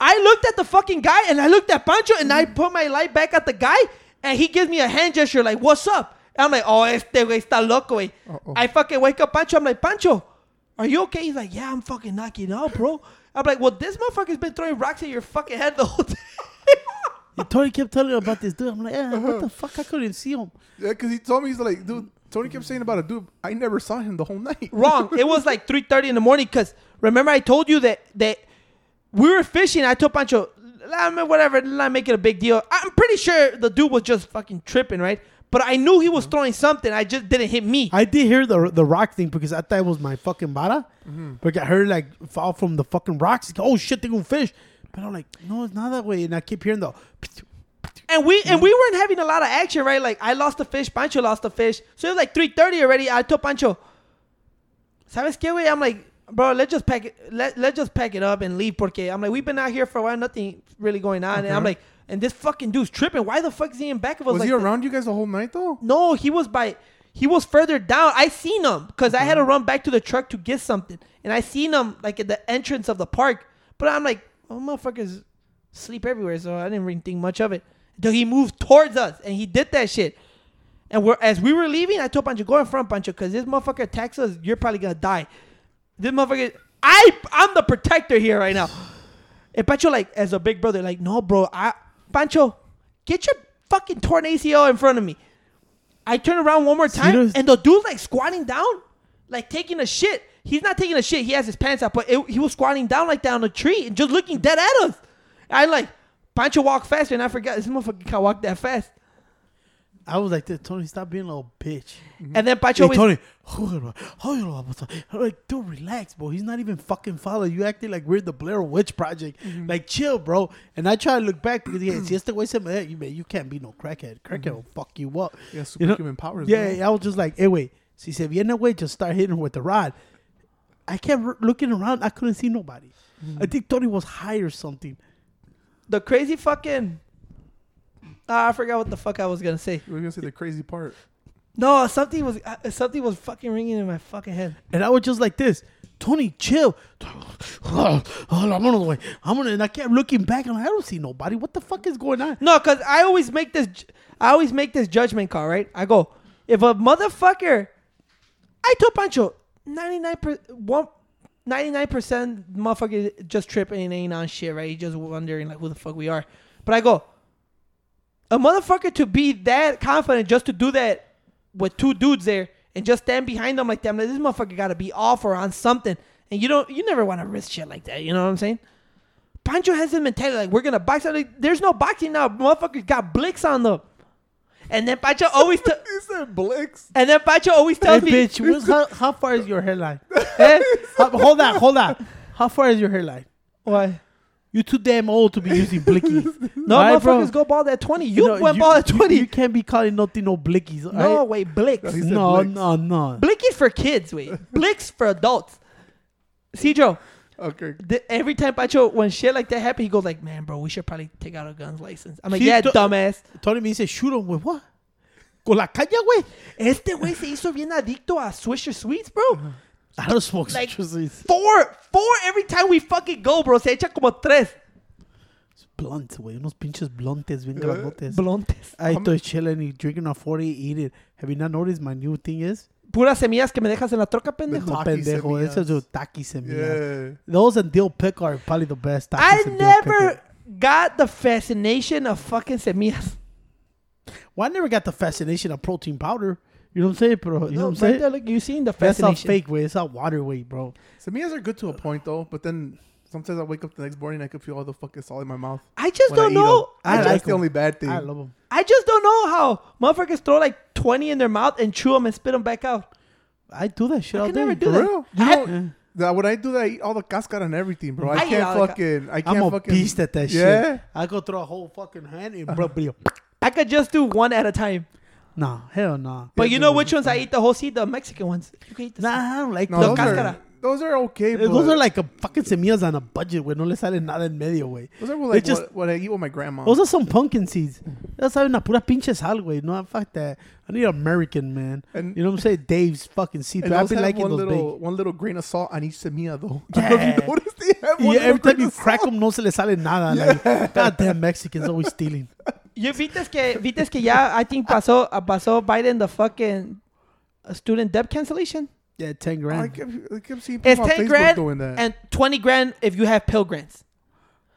A: I looked at the fucking guy and I looked at Pancho and I mm-hmm. put my light back at the guy and he gives me a hand gesture like, what's up? And I'm like, oh, este güey está loco, güey.
C: Uh-oh.
A: I fucking wake up Pancho. I'm like, Pancho, are you okay? He's like, yeah, I'm fucking knocking out, bro. I'm like, well, this motherfucker's been throwing rocks at your fucking head the whole time.
B: And Tony kept telling me about this dude. I'm like, eh, what the fuck? I couldn't see him.
C: Yeah, because he told me, he's like, dude, Tony kept saying about a dude. I never saw him the whole night.
A: Wrong. It was like 3.30 in the morning because remember I told you that that we were fishing. I told Pancho, "Nah, man, whatever, let's not make it a big deal. I'm pretty sure the dude was just fucking tripping, right? But I knew he was throwing something. I just didn't hit me.
B: I did hear the the rock thing because I thought it was my fucking bada. But I heard like fall from the fucking rocks. Oh shit, they gonna fish. But I'm like, no, it's not that way. And I keep hearing the.
A: And we and we weren't having a lot of action, right? Like I lost the fish, Pancho lost the fish. So it was like 3.30 already. I told Pancho, ¿sabes qué, güey? I'm like, bro, let's just pack it. Let, let's just pack it up and leave. Porque I'm like, we've been out here for a while, nothing really going on. And I'm like, and this fucking dude's tripping. Why the fuck is he in back of us?
C: Was
A: like
C: he around you guys the whole night though?
A: No, he was by. He was further down. I seen him because I had to run back to the truck to get something, and I seen him like at the entrance of the park. But I'm like, oh, motherfuckers sleep everywhere, so I didn't really think much of it. Until he moved towards us, and he did that shit. And we're as we were leaving, I told Pancho, go in front, Pancho, because this motherfucker attacks us, you're probably gonna die. This motherfucker, I, I'm the protector here right now. And Pancho, like, as a big brother, like, no, bro, I, Pancho, get your fucking torn ACL in front of me. I turn around one more time, and the dude's like squatting down, like taking a shit. He's not taking a shit. He has his pants up, but it, he was squatting down like down a tree and just looking dead at us. I like Pancho walked faster, and I forgot this motherfucker can't walk that fast.
B: I was like, Tony, stop being a little bitch. Mm-hmm.
A: And then Pancho
B: Hey, Tony, I'm like, dude, relax, bro. He's not even fucking following. You acting like we're the Blair Witch Project. Mm-hmm. Like, chill, bro. And I try to look back because, yeah, si este güey se me you, man, you can't be no crackhead. Crackhead mm-hmm. will fuck you up.
C: Yeah,
B: You know?
C: superhuman powers.
B: Yeah,
C: bro.
B: I was just like, hey, wait. Si se viene, güey, just start hitting with the rod. I kept looking around. I couldn't see nobody. I think Tony was high or something.
A: the crazy fucking. Ah, I forgot what the fuck I was gonna say.
C: You were gonna say the crazy part.
A: No, something was uh, something was fucking ringing in my fucking head.
B: And I was just like this. Tony, chill. Oh, the way. I'm gonna. And I kept looking back, and I don't see nobody. What the fuck is going on?
A: No, because I always make this. I always make this judgment call, right? I go, if a motherfucker, I told Pancho, 99 one. 99% motherfucker just tripping and ain't on shit, right? He just wondering like who the fuck we are. But I go, a motherfucker to be that confident just to do that with two dudes there and just stand behind them like that. Like, this motherfucker got to be off or on something. And you don't, you never want to risk shit like that. You know what I'm saying? Pancho has his mentality like we're gonna box. Like, there's no boxing now. Motherfuckers got blicks on them. And then Pancho always, t-
C: He said Blix.
A: and then Pancho always
B: Hey,
A: tells me,
B: bitch, how, how far is your hairline?
A: eh?
B: How- hold on, hold on. How far is your hairline?
A: Why?
B: You're too damn old to be using blickies.
A: No,
B: Alright, bro.
A: motherfuckers go bald at 20. You,
B: know,
A: went bald at 20.
B: You, can't be calling nothing no blickies.
A: no,
B: alright?
A: wait, blicks.
C: He said
B: no,
C: blicks.
B: no, no.
A: Blick is for kids, wait. Blicks for adults. See, Joe,
C: Okay.
A: th- every time Pancho, when shit like that happen, he goes like, man, bro, we should probably take out a guns license. I'm like, yeah,
B: to-
A: dumbass.
B: Tony me dice, shoot him with what? Con la caña, güey.
A: Este güey se hizo bien adicto a Swisher Sweets, bro.
B: I don't smoke
A: Like-
B: citrus.
A: Four, four every time we fucking go, bro. Se echa como tres.
B: Blunts, güey. Unos pinches bluntes bien uh, grandotes.
A: Blontes.
B: I estoy chilling drinking a 40, eat it. Have you not noticed my new thing is?
A: Puras semillas que me dejas en la troca, pendejo.
B: No, pendejo.
C: semillas.
B: Eso es un taki semillas.
C: Yeah.
B: Those and dill pickle are probably the best. Takis
A: I
B: and
A: never
B: pickle.
A: got the fascination of fucking semillas.
B: Well, I never got the fascination of protein powder. You know what I'm saying, bro? You know what I'm
A: right
B: saying?
A: there, look, you seen the fascination.
B: That's all fake way. It's all water weight, bro.
C: Semillas are good to a point though, but then sometimes I wake up the next morning and I can feel all the fucking salt in my mouth.
A: I just don't
C: eat
A: know.
C: 'em.
B: I
C: That's
B: like
C: the
B: 'em.
C: only bad thing.
B: I love them.
A: I just don't know how motherfuckers throw like 20 in their mouth and chew them and spit them back out.
B: I do that shit
A: I
B: all
A: could
B: day.
A: never do
C: For
A: that.
C: real? You
A: I-
C: know, that when I do that, I eat all the cascara and everything, bro. I,
A: I eat
C: can't
A: all the ca-
C: fucking. I can't
B: I'm a
C: fucking.
B: beast at that
C: Yeah.
B: shit. I go through a whole fucking hand and bro, bro.
A: I could just do one at a time.
B: Nah, hell nah.
A: But you know which ones I eat the whole seed? The Mexican ones. You can eat the
B: Nah, I don't like
C: No,
A: The
C: those
B: those.
C: are,
A: cáscara.
C: Those are okay.
B: Eh, Those are like a fucking semillas on a budget, güey. No le sale nada en medio, güey.
C: those are like
B: just-
C: what, what I eat with my grandma.
B: Those are some pumpkin seeds. That's una pura pinche sal, güey. No, fuck that. I need American, man.
C: And-
B: you know what I'm saying? Dave's fucking seeds. I've
C: those
B: been
C: have
B: liking
C: one
B: those
C: little
B: big.
C: one little grain of salt on each semilla though.
B: Yeah.
C: I don't know if you noticed they have one
B: Yeah, every time
C: grain
B: you crack them, no se le sale nada. Like, goddamn Mexicans always stealing.
A: You viste que, viste que ya, I think pasó, pasó Biden the fucking student debt cancellation?
B: Yeah, 10
C: I
B: grand.
C: kept, I kept seeing
A: It's
C: on
A: 10
C: Facebook
A: grand
C: doing that.
A: and 20 grand if you have Pell grants.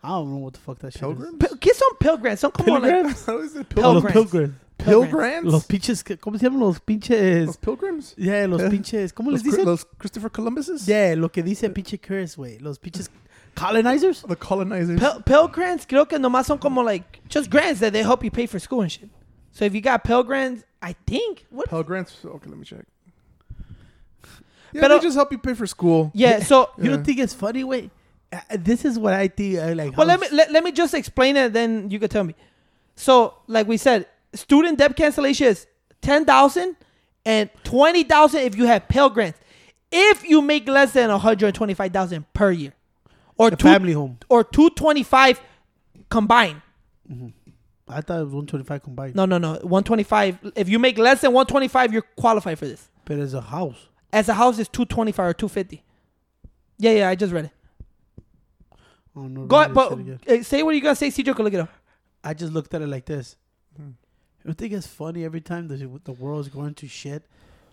B: I don't know what the fuck that shit
C: Pilgrims?
A: P- ¿Qué son Pell grants? Son como like,
B: Pilgrims?
C: How is it?
B: is. Los
A: Pilgrims.
B: pilgrims.
C: Pilgrims?
B: Los pinches, que- ¿cómo se llaman los pinches?
C: Los pilgrims?
B: Yeah, los
C: Yeah.
B: pinches, ¿cómo
C: Los,
B: les dicen?
C: los Christopher Columbuses?
B: Yeah, lo que dice pinche Chris, güey. Los pinches colonizers.
C: The colonizers.
A: Pell, Pell grants creo que nomás son como like, just grants that they help you pay for school and shit. So if you got Pell grants, I think, what?
C: Pell grants. Okay, let me check. Yeah,
A: Pero-
C: they just help you pay for school.
A: Yeah, so
B: You don't think it's funny, wait? Uh, this is what I think. I like.
A: Well, let me let, let me just explain it. Then you could tell me. So, like we said, student debt cancellation is ten thousand and twenty thousand if you have Pell grants. If you make less than one hundred twenty-five thousand per year, or
B: the
A: two
B: family home.
A: or two twenty-five combined.
B: I thought it was 125 combined.
A: No, no, no, one twenty-five. If you make less than one twenty-five, you're qualified for this.
B: But it's a house.
A: As a house is two twenty-five or two fifty. Yeah, yeah, I just read it.
B: Oh, no,
A: Go ahead, but uh, say what you gonna say. CJ, look it up.
B: I just looked at it like this.
C: Hmm.
B: You think it's funny every time the the world's going to shit?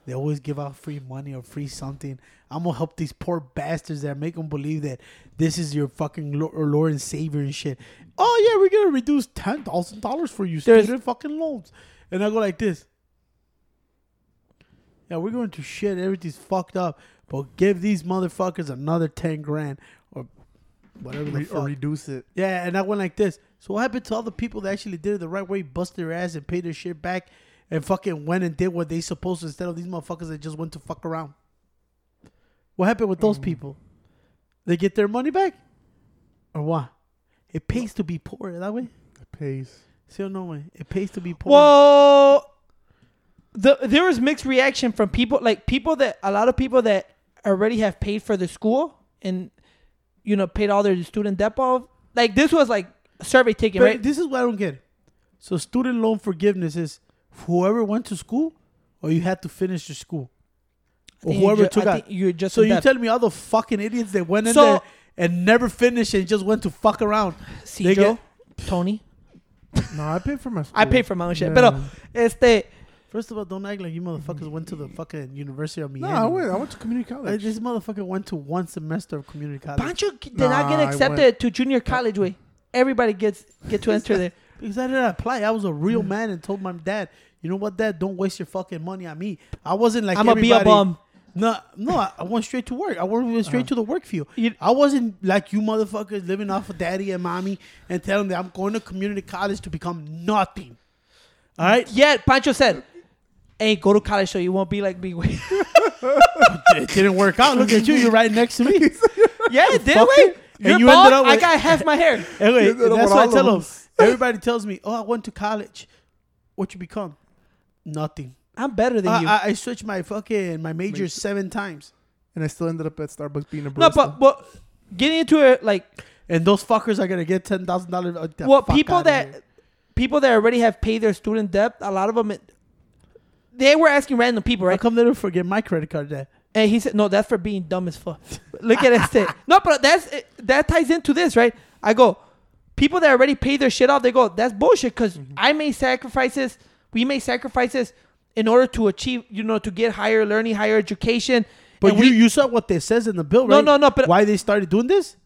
B: They always give out free money or free something. I'm gonna help these poor bastards that make them believe that this is your fucking Lo- or Lord and Savior and shit. Oh yeah, we're gonna reduce ten thousand dollars for you
A: There's-
B: student fucking loans, and I go like this. Yeah, we're going to shit. Everything's fucked up, but give these motherfuckers another ten grand or whatever the
C: Re-
B: fuck.
C: or reduce it.
B: Yeah, and I went like this. So what happened to all the people that actually did it the right way, bust their ass and paid their shit back, and fucking went and did what they supposed to instead of these motherfuckers that just went to fuck around? What happened with those mm. people? They get their money back, or what? It pays to be poor that way.
C: It pays.
B: See no way? It pays to be poor.
A: Well, the there was mixed reaction from people like people that a lot of people that already have paid for the school and you know paid all their student debt off. Like this was like a survey taken,
B: But
A: right?
B: this is what I don't get. So student loan forgiveness is whoever went to school, or you had to finish your school. or whoever
A: you're ju-
B: took
A: I
B: out.
A: you're just
B: So you
A: depth.
B: telling me all the fucking idiots that went in
A: So-
B: there and never finished and just went to fuck around?
A: See, Joe,
B: get-
A: Tony,
C: No, I paid for my. School.
A: I pay for my own shit.
C: Yeah.
A: But este,
B: First of all, don't act like you motherfuckers went to the fucking University of Miami.
C: No, I went. I went to community
B: Like,
C: college.
B: this motherfucker went to one semester of community college.
A: Pancho did not get
C: Nah, I
A: accepted
C: went-
A: to junior college. Way everybody gets get to enter there.
B: Because I didn't apply. I was a real man and told my dad, you know what, dad, don't waste your fucking money on me. I wasn't like
A: I'm gonna be a
B: everybody.
A: bum.
B: No, no, I, I went straight to work. I went straight
C: Uh-huh.
B: to the work field.
A: You-
B: I wasn't like you motherfuckers living off of daddy and mommy and telling them I'm going to community college to become nothing. All right?
A: Yet Pancho said, "Hey, go to college so you won't be like me." way."
B: it didn't work out. Look at you. You're right next to me.
A: yeah, it did
B: Fuck
A: way.
B: it. And
A: You're
B: you
A: bald.
B: ended up
A: I got half my hair.
B: Anyway,
C: You ended up
B: that's
C: with
B: what I tell
C: of
B: them. Everybody tells me, oh, I went to college. What you become? Nothing.
A: I'm better than
B: I,
A: you.
B: I, I switched my fucking my major seven times.
C: and I still ended up at Starbucks being a barista.
A: no, but but getting into it like
B: And those fuckers are gonna get ten thousand dollars.
A: well, people that people that already have paid their student debt, a lot of them, they were asking random people,
B: How
A: right?
B: come they don't forget my credit card debt?
A: And he said, "No, that's for being dumb as fuck." Look at this. No, but that's that ties into this, right? I go, people that already paid their shit off. They go, "That's bullshit," because
B: Mm-hmm.
A: I made sacrifices. We made sacrifices in order to achieve, you know, to get higher learning, higher education.
B: But you,
A: we,
B: you saw what they says in the bill, right?
A: no, no, no. but-
B: why they started doing this?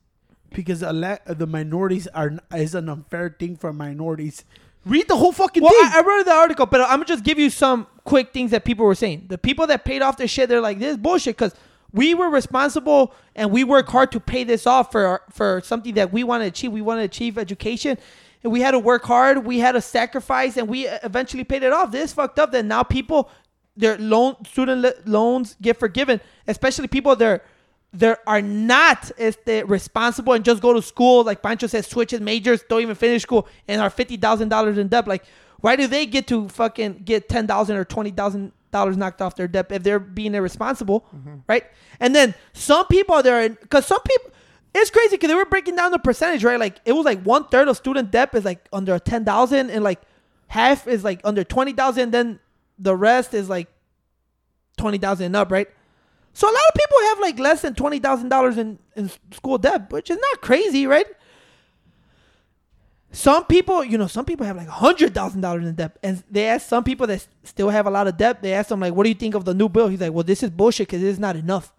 B: Because a la- the minorities are is an unfair thing for minorities. Read the whole fucking
A: well,
B: thing.
A: I, I read the article, but I'm gonna just give you some quick things that people were saying. The people that paid off their shit, they're like, "This is bullshit," because we were responsible and we work hard to pay this off for for something that we want to achieve. We want to achieve education, and we had to work hard. We had to sacrifice, and we eventually paid it off. This fucked up that now people their loan student le- loans get forgiven, especially people that there are not este, responsible and just go to school like Pancho says, switches majors, don't even finish school, and are fifty thousand dollars in debt. Like, why do they get to fucking get ten thousand or twenty thousand dollars knocked off their debt if they're being irresponsible, mm-hmm. right? And then some people there, because some people. It's crazy because they were breaking down the percentage, right? Like it was like one third of student debt is like under ten thousand, and like half is like under twenty thousand. Then the rest is like twenty thousand and up, right? So a lot of people have like less than twenty thousand dollars in in school debt, which is not crazy, right? Some people, you know, some people have like hundred thousand dollars in debt, and they ask some people that still have a lot of debt. They ask them like, "What do you think of the new bill?" He's like, "Well, this is bullshit because it's not enough.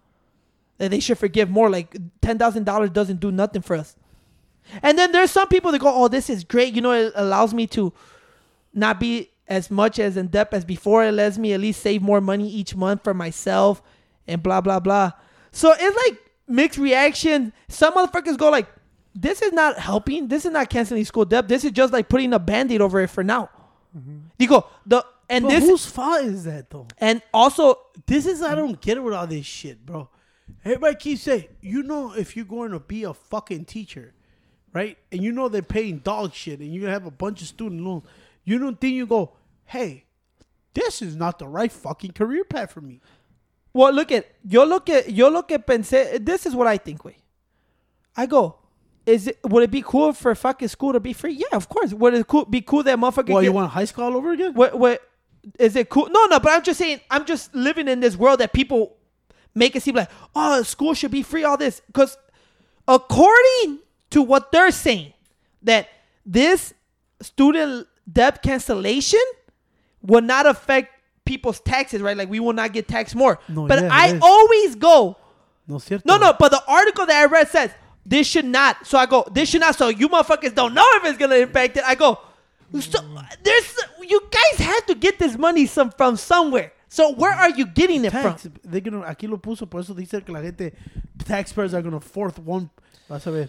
A: That they should forgive more. Like ten thousand dollars doesn't do nothing for us." And then there's some people that go, "Oh, this is great. You know, it allows me to not be as much as in debt as before. It lets me at least save more money each month for myself and blah blah blah. So it's like mixed reaction. Some motherfuckers go like, "This is not helping. This is not canceling school debt. This is just like putting a band-aid over it for now." Mm-hmm. You go the and
B: but
A: this
B: whose fault is that though?
A: and also
B: This is I don't get it with all this shit, bro. Everybody keeps saying, you know, if you're going to be a fucking teacher, right, and you know they're paying dog shit, and you have a bunch of student loans, you don't think you go, hey, this is not the right fucking career path for me.
A: Well, look at yo look at yo look at pense. This is what I think. Wait, I go. Is it would it be cool for fucking school to be free? Yeah, of course. Would it cool, be cool that motherfucker?
B: Well, you want high school all over again?
A: What what is it cool? No, no. But I'm just saying. I'm just living in this world that people make it seem like oh, school should be free. All this because according to what they're saying, that this student debt cancellation will not affect people's taxes, right? Like we will not get taxed more.
B: No,
A: but
B: yeah,
A: I always go.
B: No, cierto.
A: No, no, but the article that I read says this should not. So I go, this should not. So you motherfuckers don't know if it's gonna impact it. I go, so there's you guys have to get this money some from somewhere. So where are you getting it
B: Tax.
A: from?
B: They're gonna, aquí lo puso, por eso dice que la gente, taxpayers are gonna fourth one. Vas a ver.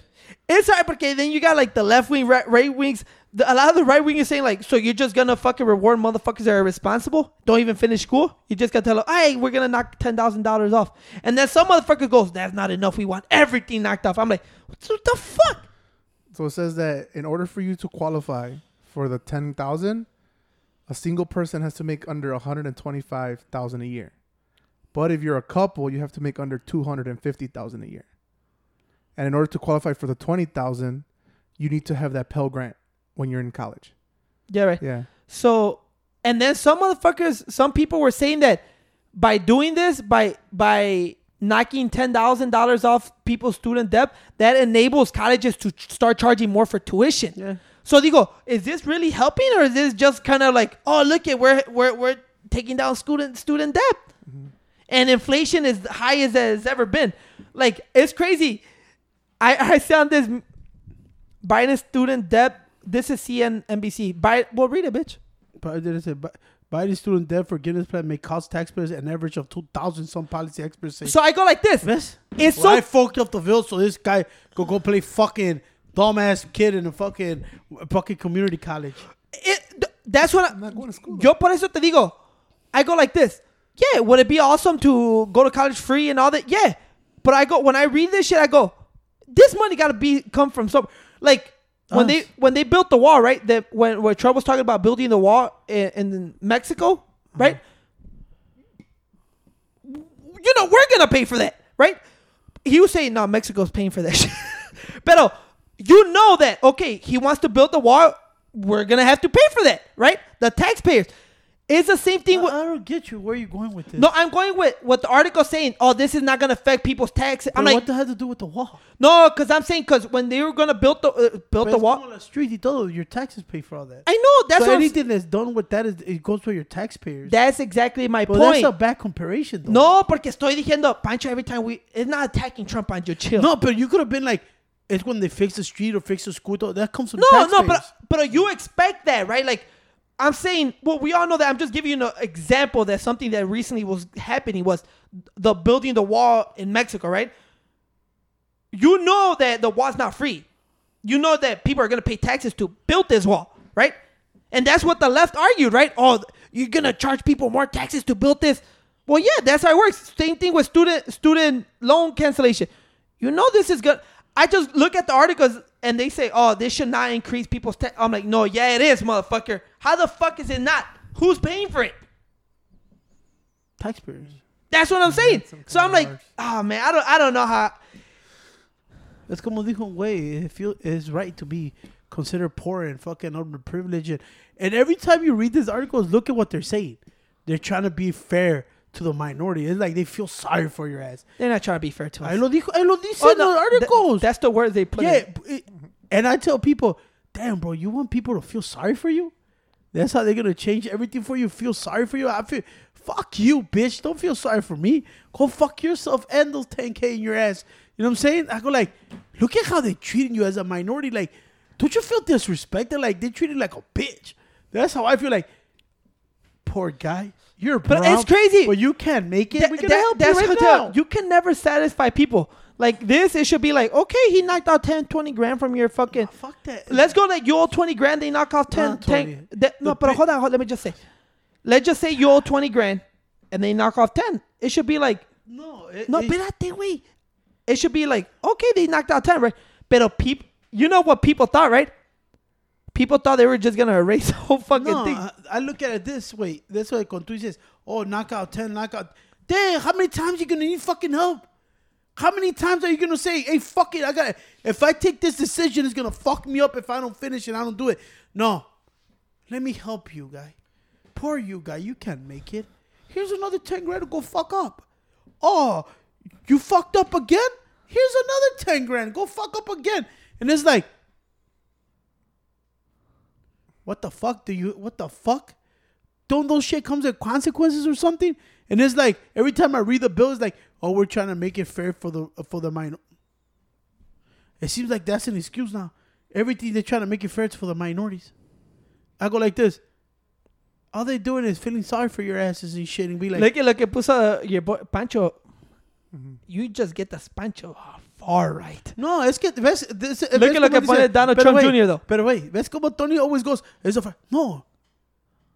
A: It's hard because then you got like the left wing, right, right wings. The, a lot of the right wing is saying like, so you're just gonna fucking reward motherfuckers that are irresponsible, don't even finish school. You just gotta tell them, hey, we're gonna knock ten thousand dollars off, and then some motherfucker goes, that's not enough. We want everything knocked off. I'm like, what the fuck?
C: So it says that in order for you to qualify for the ten thousand, a single person has to make under one hundred and twenty-five thousand a year. But if you're a couple, you have to make under two hundred and fifty thousand a year. And in order to qualify for the twenty thousand, you need to have that Pell Grant when you're in college.
A: Yeah, right.
C: Yeah.
A: So, and then some motherfuckers, some people were saying that by doing this, by by knocking ten thousand dollars off people's student debt, that enables colleges to ch- start charging more for tuition.
B: Yeah.
A: So they go, is this really helping, or is this just kind of like, oh, look at we're we're we're taking down student student debt, mm-hmm. and inflation is high as that it's ever been. Like it's crazy. I I found this Biden student debt. This is CNBC. Biden, well, read it, bitch.
B: But did it say Bi- Biden student debt forgiveness plan may cost taxpayers an average of two thousand? Some policy experts say.
A: So I go like this.
B: Ves?
A: It's
B: Well,
A: so
B: I fucked up the bill so this guy could go play fucking dumbass kid in a fucking fucking community college.
A: it, that's what I, am
C: not going to school.
A: Yo por eso te digo, I go like this. Yeah, would it be awesome to go to college free and all that? Yeah, but I go when I read this shit, I go, this money got to be come from some like when
B: Us.
A: they when they built the wall, right? That when when Trump was talking about building the wall in, in Mexico, mm-hmm. right? You know we're gonna pay for that, right? He was saying, no, Mexico's paying for that shit. But you know that okay, he wants to build the wall. We're gonna have to pay for that, right? The taxpayers. It's the same thing
B: I,
A: with.
B: I don't get you. Where are you going with this?
A: No, I'm going with what the article saying. Oh, this is not gonna affect people's taxes. I'm
B: But
A: like,
B: what the hell to do with the wall?
A: no, because I'm saying because when they were gonna build the uh, build the wall,
B: como la street y todo. Your taxes pay for all that.
A: I know that's
B: so
A: what I'm-
B: anything that's done with that is it goes for your taxpayers.
A: that's exactly my
B: but
A: point.
B: that's a bad comparison, though.
A: no, porque estoy diciendo, Pancho. Every time we, it's not attacking Trump, Pancho. Chill.
B: no, but you could have been like, it's when they fix the street or fix the school. though, That comes from
A: no,
B: taxpayers.
A: no, but but you expect that, right? Like, I'm saying, well, we all know that. I'm just giving you an example that something that recently was happening was the building the wall in Mexico, right? You know that the wall's not free. You know that people are gonna pay taxes to build this wall, right? And that's what the left argued, right? Oh, you're gonna charge people more taxes to build this. Well, yeah, that's how it works. Same thing with student student loan cancellation. You know this is good. I just look at the articles and they say, "Oh, this should not increase people's tax." I'm like, "No, yeah, it is, motherfucker. How the fuck is it not? Who's paying for it?"
B: taxpayers.
A: That's what I'm saying. So I'm like, "Oh man, I don't, I don't know how."
B: Es como dijo un güey, it feel it's right to be considered poor and fucking underprivileged. And, and every time you read these articles, look at what they're saying. They're trying to be fair to the minority. It's like they feel sorry for your ass.
A: They're not trying to be fair to us.
B: I lo dijo, I lo dice
A: Oh, no,
B: los
A: th-
B: articles.
A: that's the words they put.
B: yeah, it- and I tell people, damn, bro, you want people to feel sorry for you? That's how they're gonna change everything for you. Feel sorry for you. I feel, fuck you, bitch. Don't feel sorry for me. Go fuck yourself and those 10k in your ass. You know what I'm saying? I go like, look at how they treating you as a minority. Like, don't you feel disrespected? Like they treat you like a bitch. That's how I feel. Like, poor guy. You're
A: But
B: brown,
A: it's crazy.
B: But you can't make it.
A: That-
B: We're gonna
A: that-
B: help
A: that's
B: you right now.
A: You can never satisfy people. Like this, it should be like, okay, he knocked out 10, 20 grand from your fucking.
B: fuck that.
A: Let's go like you owe 20 grand, they knock off 10.
B: Not
A: 10 that- no, but hold on, hold, let me just say. Let's just say you owe 20 grand and they knock off 10. It should be like,
B: No, it,
A: no,
B: it-
A: espérate, wait. It should be like, okay, they knocked out 10, right? But people, you know what people thought, right? People thought they were just going to erase the whole fucking
B: No,
A: thing.
B: I, I look at it this way. This way, tú dices, oh, knockout 10, knockout. Damn, how many times you gonna need fucking help? How many times are you gonna say, hey, fuck it, I got it. If I take this decision, it's gonna fuck me up if I don't finish and I don't do it. No. Let me help you, guy. Poor you, guy. You can't make it. Here's another 10 grand to go fuck up. Oh, you fucked up again? Here's another 10 grand. Go fuck up again. And it's like, what the fuck do you what the fuck? Don't those shit comes with consequences or something? And it's like every time I read the bill, it's like, oh, we're trying to make it fair for the for the minor. It seems like that's an excuse now. Everything they're trying to make it fair for the minorities. I go like this. All they doing is feeling sorry for your asses and shit and be like,
A: Look at lo que puso eh, your boy, Pancho. Mm-hmm. You just get the Pancho far right.
B: No, es que ves, this,
A: Look at lo que pone Donald Trump
B: wait,
A: Jr. though.
B: Pero wait, ves como Tony always goes, es a fa- no.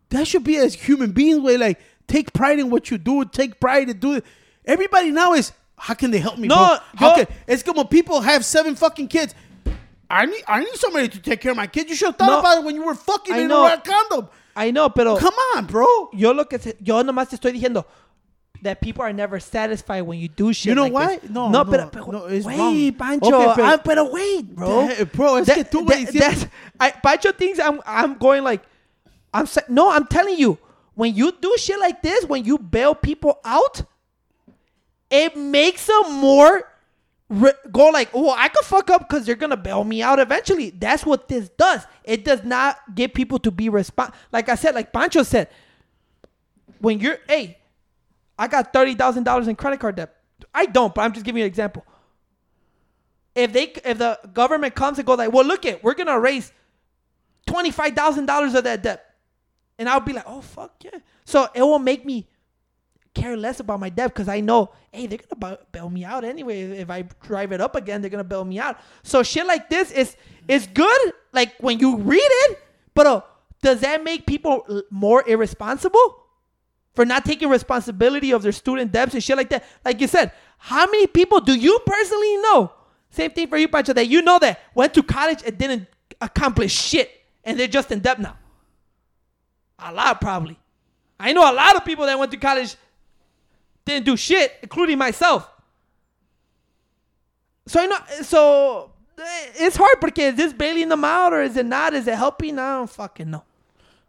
B: That should be as human beings way like take pride in what you do, take pride in do it. Everybody now is how can they help me?
A: No,
B: bro? How
A: yo-
B: can, it's como people have seven fucking kids. I need I need somebody to take care of my kids. You should have thought
A: No.
B: about it when you were fucking
A: I
B: in
A: know.
B: a condom.
A: I know, pero
B: Come on, bro.
A: yo lo que se- yo nomás te estoy diciendo that people are never satisfied when you do shit.
B: You know
A: like
B: why?
A: this.
B: No,
A: no,
B: no,
A: pero, pero
B: no, it's
A: wait,
B: wrong.
A: Pancho,
B: Okay, pero-
A: pero wait, bro.
B: That- eh, bro, es
A: That-
B: que tú,
A: that- that's- I, Pancho thinks I'm I'm going like I'm no, I'm telling you. when you do shit like this, when you bail people out, it makes them more re- go like, oh, I could fuck up because they're gonna bail me out eventually. That's what this does. It does not get people to be respons. Like I said, like Pancho said, when you're, hey, I got thirty thousand dollars in credit card debt. I don't, but I'm just giving you an example. If they, if the government comes and goes like, well, look it, we're raise twenty five thousand dollars of that debt, and I'll be like, oh fuck yeah. So it will make me care less about my debt because I know, hey, they're gonna bail me out anyway. If I drive it up again, they're gonna bail me out. So shit like this is is good, like when you read it, but uh, does that make people more irresponsible for not taking responsibility of their student debts and shit like that? Like you said, how many people do you personally know? Same thing for you, Pancho, that you know that went to college and didn't accomplish shit, and they're just in debt now. A lot, probably. I know a lot of people that went to college didn't do shit, including myself. So I know. So eh, it's hard because is this bailing them out or is it not? Is it helping? I don't fucking know.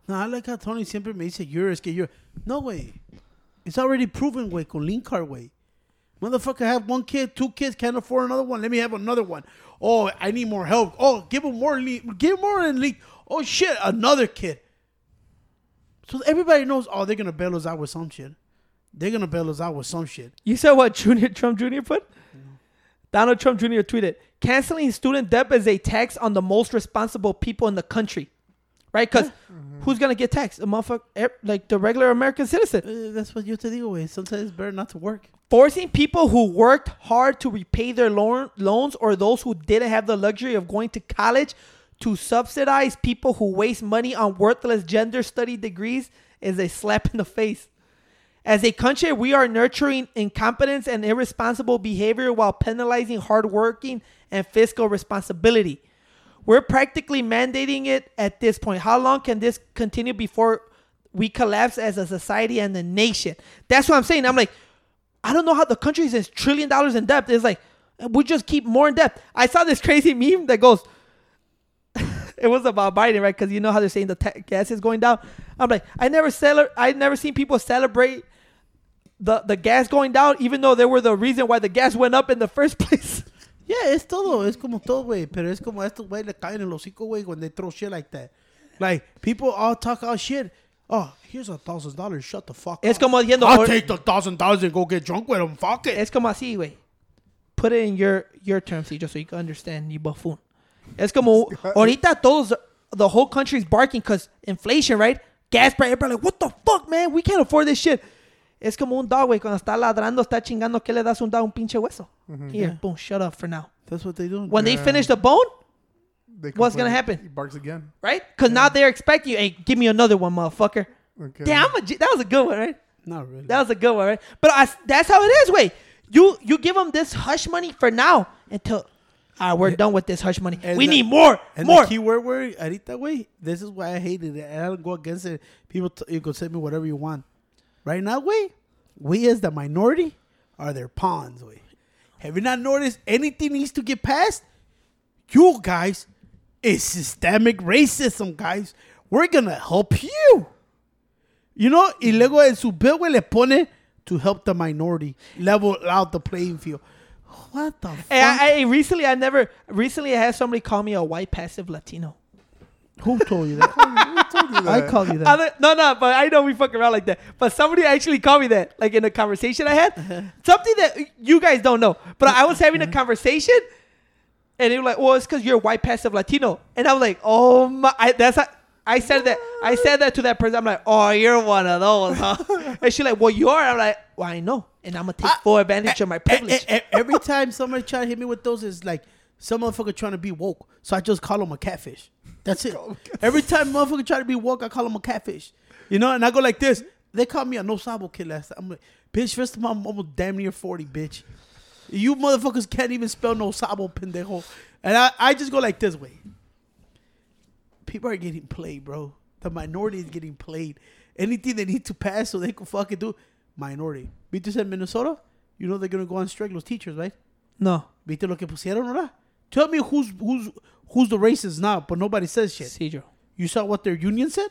B: No, I like how Tony siempre me dice, you're, es que you're. No, way. It's already proven, way, con Link Card, way. Motherfucker have one kid, two kids, can't afford another one. Let me have another one. Oh, I need more help. Oh, give him more lean. Give more in lean. Oh, shit, another kid. So everybody knows, oh, they're going to bail us out with some shit. They're going to bail us out with some shit.
A: You said what Junior Trump Jr. put? Donald Trump Jr. tweeted, canceling student debt is a tax on the most responsible people in the country. Right? Because who's going to get taxed? A motherfucker, like the regular American citizen.
B: Uh, that's what you te digo, way. Sometimes it's better not to work.
A: Forcing people who worked hard to repay their loan, loans or those who didn't have the luxury of going to college to subsidize people who waste money on worthless gender study degrees is a slap in the face. As a country, we are nurturing incompetence and irresponsible behavior while penalizing hardworking and fiscal responsibility. We're practically mandating it at this point. How long can this continue before we collapse as a society and a nation? That's what I'm saying. I'm like, I don't know how the country is in trillion dollars in debt. It's like we just keep more in debt. I saw this crazy meme that goes, it was about Biden, right? Because you know how they're saying the ta- gas is going down. I'm like, I never cele- I never seen people celebrate the the gas going down, even though they were the reason why the gas went up in the first place.
B: Yeah, es todo. Es como todo, güey. Pero es como a estos güey le caen en los hocico, güey, when they throw shit like that. Like, people all talk all shit. Oh, here's a thousand dollars. Shut the fuck
A: Es
B: up.
A: como diciendo,
B: I'll take the thousand dollars and go get drunk with them. Fuck it.
A: Es como así, güey. Put it in your your terms, just so you can understand, you buffoon. Es como ahorita todos the whole country's barking because inflation, right? Gas price, everybody like, what the fuck, man? We can't afford this shit. Es como un dog, güey, cuando está ladrando, está chingando, ¿qué le das un dog? Un pinche hueso. Here, boom, shut up for now.
B: That's what they do.
A: When they finish the bone,
C: They
A: What's gonna happen?
C: He barks again.
A: right? Because now they're expecting you, hey, give me another one, motherfucker.
C: Okay.
A: Damn, I'm a G- that was a good one, right?
B: Not really.
A: That was a good one, right? But I, that's how it is, wait. You you give them this hush money for now until ah, we're done with this hush money.
B: And
A: we
B: the-
A: need more,
B: and
A: more.
B: the key word word, ahorita, güey, this is why I hated it. And I don't go against it. People, t- you can say me whatever you want. Right now, güey, we as the minority are their pawns, güey. Have you not noticed anything needs to get passed? You guys is systemic racism, guys. We're gonna help you. You know, y luego en su bill, güey, le pone to help the minority level out the playing field. What the fuck?
A: Hey, I, I recently I never recently I had somebody call me a white passive Latino.
B: Who told you that?
C: Who told you that?
B: I called you that.
A: Other, no, no, but I know we fuck around like that. But somebody actually called me that, like in a conversation I had. Uh-huh. Something that you guys don't know. But I was having a uh-huh. conversation, and they were like, "Well, it's because you're white passive Latino," and I'm like, "Oh my!" I, that's how, I said that. I said that to that person. I'm like, "Oh, you're one of those, huh?" and she's like, "Well, you are." I'm like, "Well, I know, and I'm gonna take ah, full advantage eh, of my eh, eh, privilege."
B: E- e- every time somebody try to hit me with those, is like some motherfucker trying to be woke. So I just call him a catfish. That's it. Every time motherfucker try to be woke, I call him a catfish. You know, and I go like this. They called me a no sabo kid last time. I'm like, bitch, first of all, I'm almost damn near 40, bitch. You motherfuckers can't even spell no sabo, pendejo. And I, I just go like this way. People are getting played, bro. The minority is getting played. Anything they need to pass so they can fucking do, minority. ¿Viste en Minnesota? You know they're gonna go on strike los teachers, right?
A: no,
B: ¿Viste lo que pusieron ahora? Tell me who's who's who's the racist now, but nobody says shit.
A: sí, yo.
B: You saw what their union said?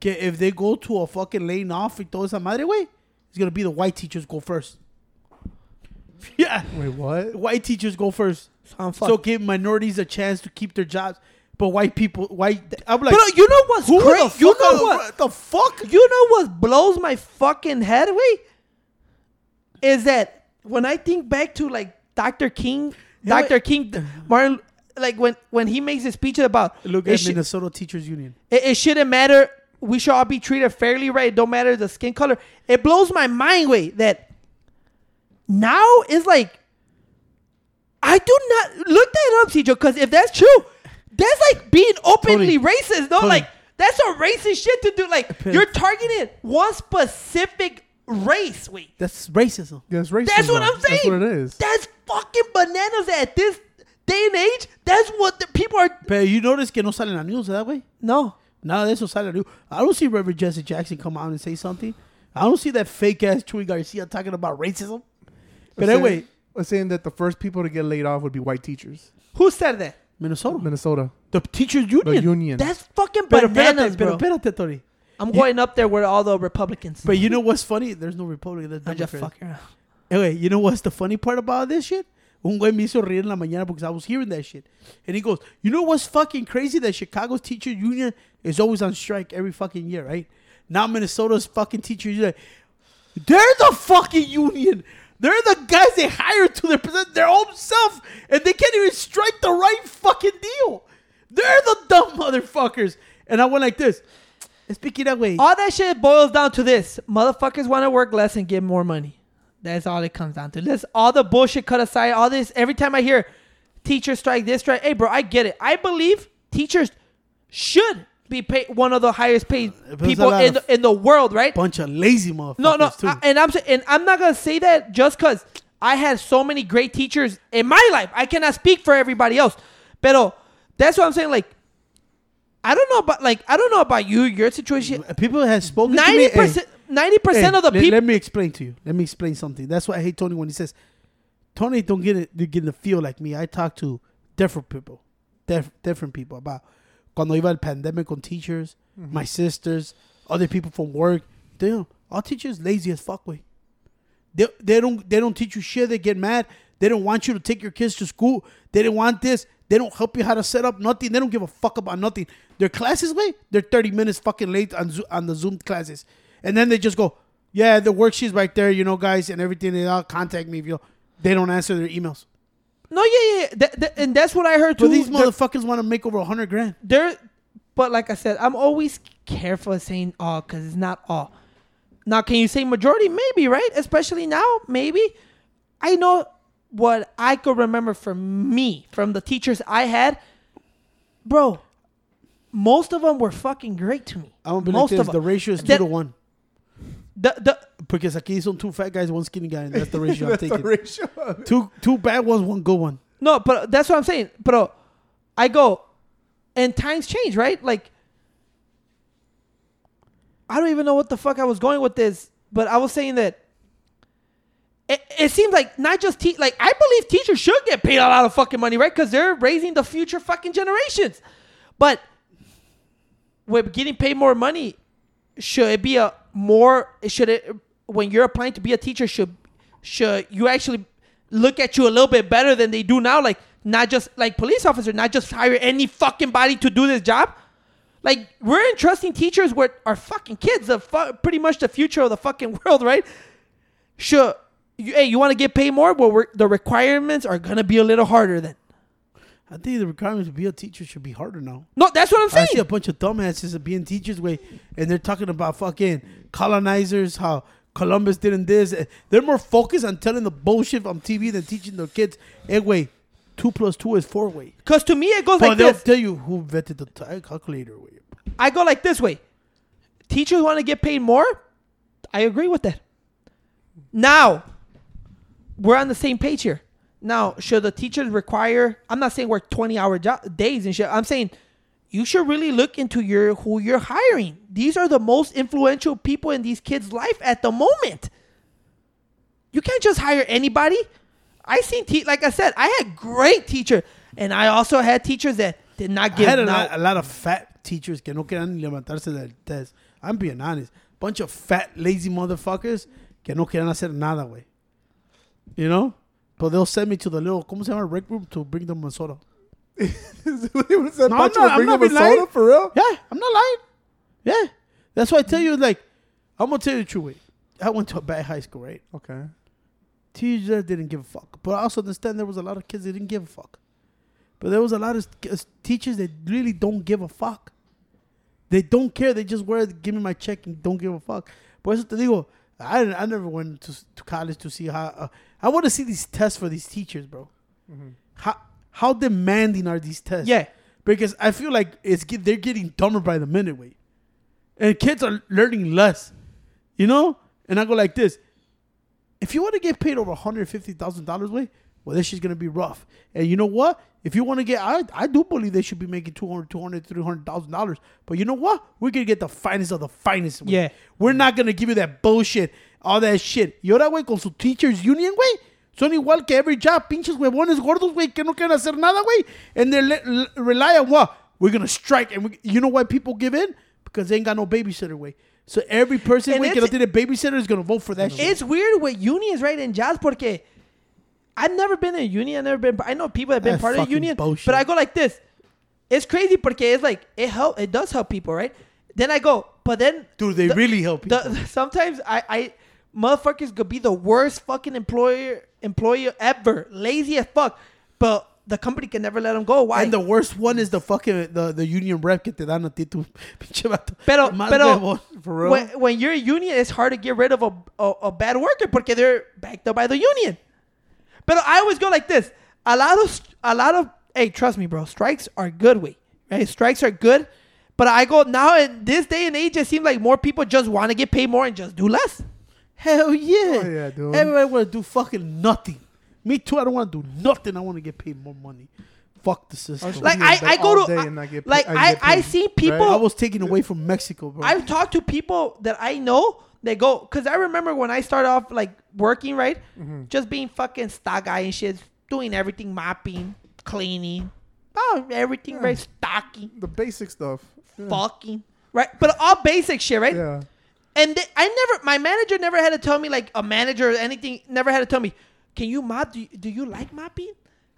B: que if they go to a fucking laying off y toda esa madre, güey, it's gonna be the white teachers go first. Yeah,
C: Wait, what?
B: white teachers go first.
A: So I'm
B: So give minorities a chance to keep their jobs, but white people, white. I'm like,
A: but you know what's
B: who
A: crazy?
B: the
A: You
B: fuck?
A: know
B: are-
A: what?
B: the fuck?
A: You know what blows my fucking head away? Is that when I think back to like Dr. King,
B: Yeah,
A: Dr. King, Martin, like when when he makes his speech about
B: Look
A: it,
B: at
A: sh-
B: Minnesota Teachers Union.
A: it, it shouldn't matter. We should all be treated fairly, right? It don't matter the skin color. It blows my mind, way that now is like I do not look that up, CJ, because if that's true, that's like being openly
B: Tony,
A: racist. No,
B: Tony.
A: like that's a racist shit to do. Like you're targeting one specific race. Wait,
B: That's racism.
C: That's racism.
A: that's what I'm saying.
C: That's what it is.
A: That's fucking bananas at this day and age. That's what the people are.
B: Pero you notice que no sale en la news that way.
A: No,
B: Nada de eso sale en la news. I don't see Reverend Jesse Jackson come out and say something. I don't see that fake ass Chuy Garcia talking about racism. But
C: Saying-
B: anyway,
C: was saying that the first people to get laid off would be white teachers.
A: who said that?
B: Minnesota,
C: Minnesota,
B: the teachers union.
C: the
B: union.
C: union.
A: That's fucking
B: Pero
A: bananas,
B: espérate, pero
A: bro.
B: espérate, Tony.
A: I'm going up there with all the Republicans.
B: But you know what's funny? There's no Republican. There's
A: I'm just
B: Democrat.
A: fucking around.
B: Anyway, you know what's the funny part about this shit? Un güey me hizo reír en la mañana because I was hearing that shit. And he goes, You know what's fucking crazy? That Chicago's teacher union is always on strike every fucking year, right? Now Minnesota's fucking teacher union. They're the fucking union. They're the guys they hire to represent their own self, and they can't even strike the right fucking deal. They're the dumb motherfuckers. And I went like this. Speaking that way,
A: All that shit boils down to this: motherfuckers want to work less and get more money. That's all it comes down to. Let's all the bullshit cut aside. All this. Every time I hear teacher strike, this strike. Hey, bro, I get it. I believe teachers should be paid one of the highest paid
B: uh, But
A: people in the, in the world, right?
B: bunch of lazy motherfuckers
A: No, no. I- and I'm and I'm not gonna say that just because I had so many great teachers in my life. I cannot speak for everybody else, but that's what I'm saying. Like, I don't know about like I don't know about you, your situation.
B: People have spoken to me.
A: Ninety
B: hey,
A: percent, ninety percent
B: hey,
A: of the people.
B: Let me explain to you. Let me explain something. That's why I hate Tony when he says, "Tony, don't get it. You get the feel like me." I talk to different people, def, different people about cuando iba el pandemic on teachers, mm-hmm. my sisters, other people from work. Damn, all teachers lazy as fuck. Way. They, they don't they don't teach you shit. They get mad. They don't want you to take your kids to school. They don't want this. They don't help you how to set up nothing. They don't give a fuck about nothing. Their classes, way they're thirty minutes fucking late on Zo- on the Zoom classes, and then they just go, yeah, the worksheet's right there, you know, guys, and everything. They all contact me if you. They don't answer their emails.
A: no, yeah, yeah, yeah. That- that- and that's what I heard too.
B: But these motherfuckers want to make over a hundred grand.
A: they're but like I said, I'm always careful of saying all because it's not all. Now, can you say majority? Maybe, right? Especially now, maybe. I know what I could remember from me, from the teachers I had, bro. Most of them were fucking great to me.
B: I believe
A: most
B: this.
A: of
B: The
A: them.
B: ratio is two
A: That-
B: to one.
A: The, the,
B: Because aquí son two fat guys, one skinny guy, and that's the ratio I'm
C: That's the
B: taking.
C: ratio.
B: Two two bad ones, one good one.
A: No, but that's what I'm saying. But I go, and times change, right? Like, I don't even know what the fuck I was going with this, but I was saying that it, it seems like not just te- like I believe teachers should get paid a lot of fucking money, right? Because they're raising the future fucking generations. But with getting paid more money, should it be a more? Should it when you're applying to be a teacher? Should should you actually look at you a little bit better than they do now? Like not just like police officer, not just hire any fucking body to do this job. Like we're entrusting teachers with our fucking kids, the fu- pretty much the future of the fucking world, right? Sure, you, hey, you want to get paid more? Well, the requirements are gonna be a little harder then.
B: I think the requirements to be a teacher should be harder now.
A: No, that's what I'm saying.
B: I see a bunch of dumbasses being teachers way, and they're talking about fucking colonizers, how Columbus didn't this. Eh, they're more focused on telling the bullshit on TV than teaching their kids. Hey, way, two plus two is four way.
A: Because to me, it goes
B: But
A: like
B: they'll
A: this.
B: tell you who vetted the t- calculator way.
A: I go like this way. Teachers want to get paid more. I agree with that. Now, we're on the same page here. Now, should the teachers require? I'm not saying work 20 hour jo- days and shit. I'm saying you should really look into your who you're hiring. These are the most influential people in these kids' life at the moment. You can't just hire anybody. I seen te- like I said, I had great teachers, and I also had teachers that did not
B: I
A: give.
B: had a lot, a lot of fat teachers que no querían levantarse del test. I'm being honest. Bunch of fat, lazy motherfuckers que no quieren hacer nada, way. You know? But they'll send me to the little, ¿cómo se llama? Rec room to bring them a soda. No, I'm not- I'm not
C: him a
B: being lying.
C: for real.
B: Yeah, I'm not lying. Yeah. That's why I tell you, like, I'm going to tell you the truth, way. I went to a bad high school, right?
C: Okay.
B: teachers didn't give a fuck. But I also understand there was a lot of kids that didn't give a fuck. But there was a lot of teachers that really don't give a fuck. They don't care. They just wear, give me my check and don't give a fuck. Por eso te digo, I, I never went to, to college to see how. Uh, I want to see these tests for these teachers, bro. Mm-hmm. How how demanding are these tests?
A: Yeah.
B: because I feel like it's get, they're getting dumber by the minute, way, and kids are learning less, you know. And I go like this: if you want to get paid over one hundred fifty thousand dollars, way, well, this shit's gonna be rough. And you know what? If you want to get, I I do believe they should be making 200 200 300 thousand dollars. But you know what? We're gonna get the finest of the finest. Way.
A: Yeah.
B: we're not gonna give you that bullshit, all that shit. Y ahora, güey, con su teachers union, güey. Son igual que every job, pinches huevones gordos, güey, que no quieren hacer nada, güey. And they rely on what? We're gonna strike. And we, you know why people give in? Because they ain't got no babysitter, way. So every person,
A: And
B: güey, que no
A: it's-
B: tiene babysitter is gonna vote for that shit.
A: It's weird with unions, right? In jazz, porque I've never been in a union. I've never been. I know people that have been
B: That's
A: part of a union,
B: bullshit.
A: but I go like this. It's crazy porque it's like it help. It does help people, right? Then I go, but then
B: Dude, they
A: the-
B: really help people.
A: the, sometimes I, I motherfuckers could be the worst fucking employer employer ever, lazy as fuck, but the company can never let them go. Why?
B: And the worst one is the fucking the, the union rep que te dan a ti tu pinche vato.
A: Pero, pero
B: huevón, for real.
A: when, when you're a union, it's hard to get rid of a, a, a bad worker porque they're backed up by the union. But I always go like this: a lot of a lot of hey, trust me, bro. Strikes are good, way right? Strikes are good, but I go now in this day and age, it seems like more people just want to get paid more and just do less.
B: Hell yeah.
C: Oh, yeah, dude.
B: Everybody want to do fucking nothing. Me too. I don't want to do nothing. I want to get paid more money. Fuck the system.
C: should
A: Like I, I go to
C: and not get
A: like I
C: get
A: I
C: paid,
A: see
C: right?
A: people.
B: I was taken away from Mexico, bro.
A: I've talked to people that I know. They go because I remember when I started off like working, right?
C: Mm-hmm.
A: Just being fucking stock guy and shit, doing everything, mopping, cleaning, oh everything, right? Stocking,
C: The basic stuff. Yeah.
A: fucking, right? But all basic shit, right?
C: Yeah.
A: And they, I never, my manager never had to tell me like a manager or anything. Never had to tell me, can you mop? Do you, do you like mopping?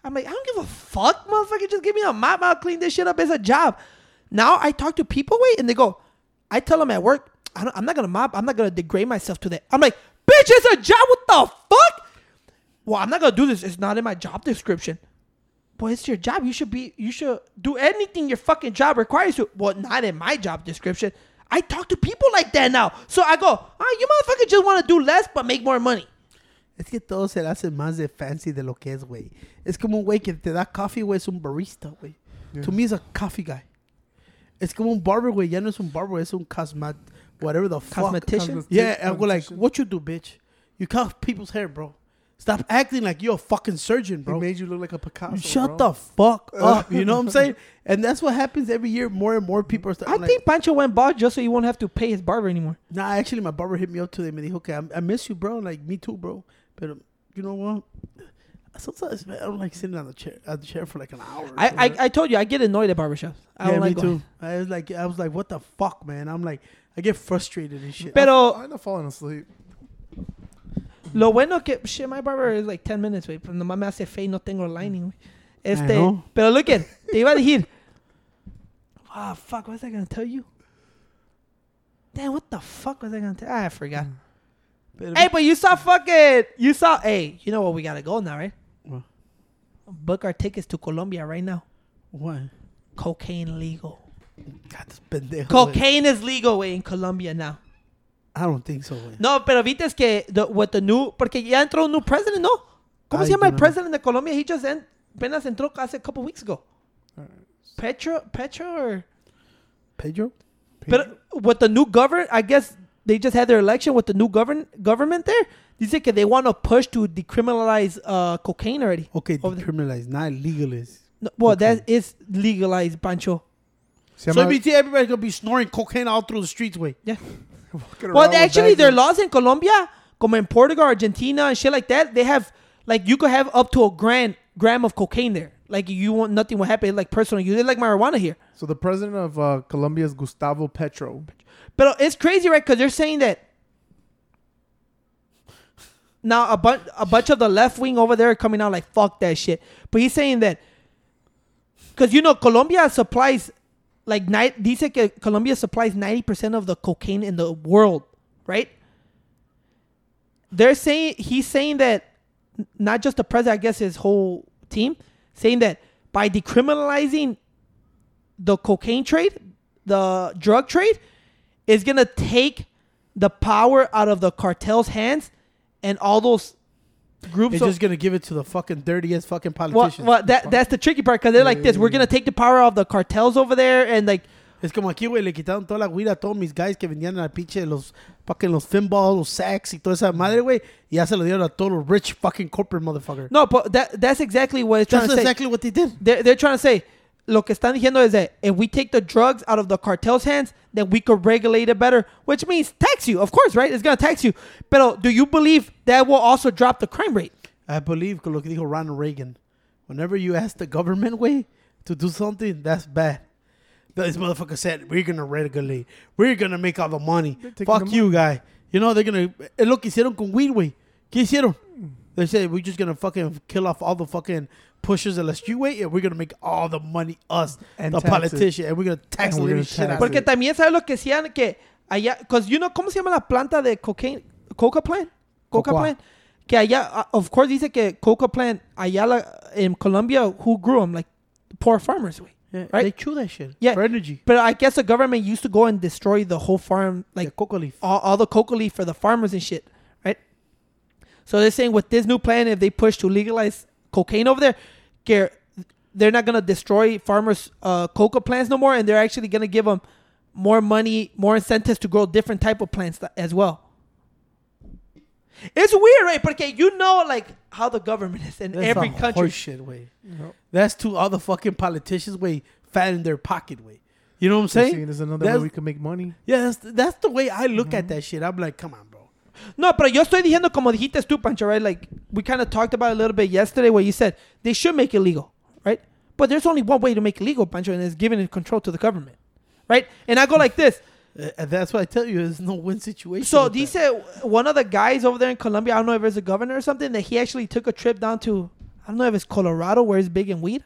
A: I'm like, I don't give a fuck, motherfucker. Just give me a mop. I'll clean this shit up. It's a job. Now I talk to people, wait, and they go, I tell them at work, I I'm not gonna mop. I'm not gonna degrade myself to that. I'm like, bitch, it's a job. What the fuck? Well, I'm not gonna do this. It's not in my job description. Well, it's your job. You should be. You should do anything your fucking job requires you. Well, not in my job description. I talk to people like that now. So I go, oh, you motherfucker just want to do less but make more money.
B: Es que todo se le hace más de fancy de lo que es, güey. Es como un güey que te da coffee, güey, es un barista, güey. To me, is a coffee guy. Es como un barber, güey. Ya no es un barber, es un cosmet, whatever the fuck.
A: Cosmetician?
B: Yeah, I go like, what you do, bitch? You cut people's hair, bro. Stop acting like you're a fucking surgeon, bro.
C: He made you look like a Picasso.
B: Shut
C: bro.
B: the fuck up. You know what I'm saying? And that's what happens every year. More and more people are starting.
A: I
B: starting.
A: think Pancho went bald just so he won't have to pay his barber anymore.
B: Nah, actually, my barber hit me up today. Me dijo, okay, I, I miss you, bro. Like me too, bro. But you know what? Sometimes man, I don't like sitting on the chair, at the chair for like an hour.
A: I, I, I told you I get annoyed at barbershops. I
B: yeah,
A: don't
B: me
A: like
B: too.
A: going.
B: I was like, I was like, what the fuck, man? I'm like, I get frustrated and shit.
A: Pero
C: I end up falling asleep.
A: Lo bueno que shit, my barber is like 10 minutes, güey. Pero nomás me hace fe y no tengo lining, güey. Este, pero look at, te iba a decir. Ah, fuck, what was I gonna tell you? Damn, what the fuck was I gonna tell? Ah, I forgot.
B: Pero-
A: Hey, but you saw fucking, you saw, hey, you know what we gotta go now, right?
B: What?
A: Book our tickets to Colombia right now.
B: what?
A: Cocaine legal.
B: God, this pendejo.
A: Cocaine is legal, way in Colombia now.
B: I don't think so, güey.
A: No, pero viste es que the, with the new, porque ya entró un new president, ¿no? ¿Cómo
B: Ay,
A: se llama
B: yo
A: el
B: no-
A: president de Colombia? He just en, apenas entró hace a couple weeks ago. Petro, Petro, or
B: Pedro?
A: but with the new government, I guess they just had their election with the new govern government there. Dice que they want to push to decriminalize uh, cocaine already.
B: Okay,
A: Over there.
B: decriminalize, not legalize.
A: No, well,
B: Okay.
A: that is legalized, Pancho.
C: Se
B: So
C: llama-
B: you see everybody's gonna be snoring cocaine all through the streets, way.
A: Yeah.
C: Walking
A: Well,
C: around
A: actually, their laws in Colombia, como in Portugal, Argentina, and shit like that, they have like you could have up to a gram gram of cocaine there. like you want nothing will happen. Like personal you It's like marijuana here.
C: So the president of uh, Colombia is Gustavo Petro.
A: But it's crazy, right? Because they're saying that now a bunch a bunch of the left wing over there are coming out like fuck that shit. But he's saying that because you know Colombia supplies like night. Dice que Colombia supplies ninety percent of the cocaine in the world, right? They're saying he's saying that not just the president, I guess his whole team, saying that by decriminalizing the cocaine trade, the drug trade, is gonna take the power out of the cartel's hands and all those groups. Of-
B: just gonna give it to the fucking dirtiest fucking
A: well,
B: politicians.
A: well, that that's the tricky part because they're like this. We're gonna take the power of the cartels over there and like
B: Es como aquí, güey, le quitaron toda la guira a todos mis guys que vendían a pinche los fucking los finballs, los sacks y toda esa madre, güey. Y ya se lo dieron a todos los rich fucking corporate motherfucker.
A: no, but that that's exactly what it's trying
B: That's
A: to say.
B: That's exactly what they did.
A: They're, they're trying to say lo que están diciendo is that if we take the drugs out of the cartel's hands, then we could regulate it better, which means tax you, of course, right? It's gonna tax you. But do you believe that will also drop the crime rate?
B: I believe con lo que dijo Ronald Reagan. Whenever you ask the government, way to do something, that's bad. This motherfucker said, we're gonna regulate. We're gonna make all the money. Fuck
C: the
B: you, guy. You know, they're gonna... Es lo que hicieron con weed, güey. ¿Qué hicieron? They said, we're just gonna fucking kill off all the fucking pushers of the street, way, and we're gonna make all the money us,
C: And
B: the
C: tax it.
B: politician, and we're gonna tax
C: And
B: the
C: we're
B: living
C: gonna
B: shit out of
A: Porque
B: it.
A: también sabes lo que decían que allá, because you know cómo se llama la planta de cocaine, coca plant, coca
B: Cocoa.
A: plant, que allá, uh, of course dice que coca plant allá la, in Colombia, who grew them like poor farmers, güey.
B: Yeah,
A: right?
B: They chew that shit
A: Yeah.
B: for energy.
A: But I guess the government used to go and destroy the whole farm, like
B: Like coca leaf.
A: all, all the coca leaf for the farmers and shit, right? So they're saying with this new plan, if they push to legalize cocaine over there, que they're not gonna destroy farmers' uh, coca plants no more, and they're actually gonna give them more money, more incentives to grow different type of plants tha- as well. It's weird, right? Porque you know, like how the government is in
B: That's
A: every
B: some
A: country.
B: Horseshit, way. That's to all the fucking politicians, way, fat in their pocket, way. You know what I'm
C: Saying
B: saying?
C: there's another
B: That's-
C: way we can make money.
B: Yeah, that's, that's the way I look at that shit. I'm like, come on, bro.
A: No, pero yo estoy diciendo como dijiste tú, Pancho, right? Like we kind of talked about it a little bit yesterday, where you said they should make it legal, right? But there's only one way to make it legal, Pancho, and it's giving it control to the government, right? And I go like this.
B: Uh, that's what I tell you, there's no win situation.
A: So dice
B: that.
A: one of the guys over there in Colombia, I don't know if it's a governor or something, that he actually took a trip down to, I don't know if it's Colorado, where it's big in weed,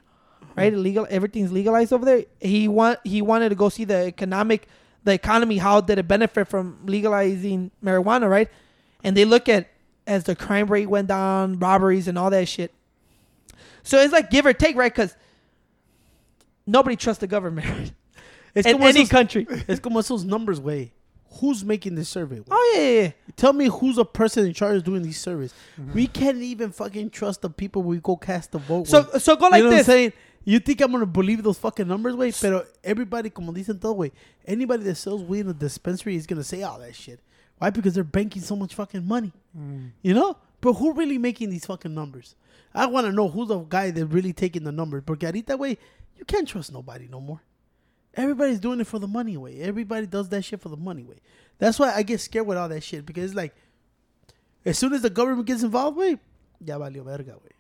A: right? Legal, everything's legalized over there. He want he wanted to go see the economic, the economy, how did it benefit from legalizing marijuana, right? And they look at as the crime rate went down, robberies and all that shit. So it's like give or take, right? Because nobody trusts the government
B: It's
A: in any
B: esos-
A: country.
B: It's como esos numbers, way. Who's making this survey?
A: Oh yeah, yeah, yeah.
B: Tell me who's a person in charge of doing these surveys.
A: Mm-hmm.
B: We can't even fucking trust the people we go cast the vote.
A: So
B: güey.
A: so go like
B: you know
A: this.
B: What I'm saying? You think I'm gonna believe those fucking numbers, way? Pero everybody, como dicen todo, way. Anybody that sells weed in a dispensary is gonna say all that shit. Why? Because they're banking so much fucking money. Mm. You know? But who really making these fucking numbers? I want to know who's the guy that really taking the numbers. Porque ahorita, way, you can't trust nobody no more. Everybody's doing it for the money, way. Everybody does that shit for the money, way. That's why I get scared with all that shit because it's like, as soon as the government gets involved, way, ya valió verga, way.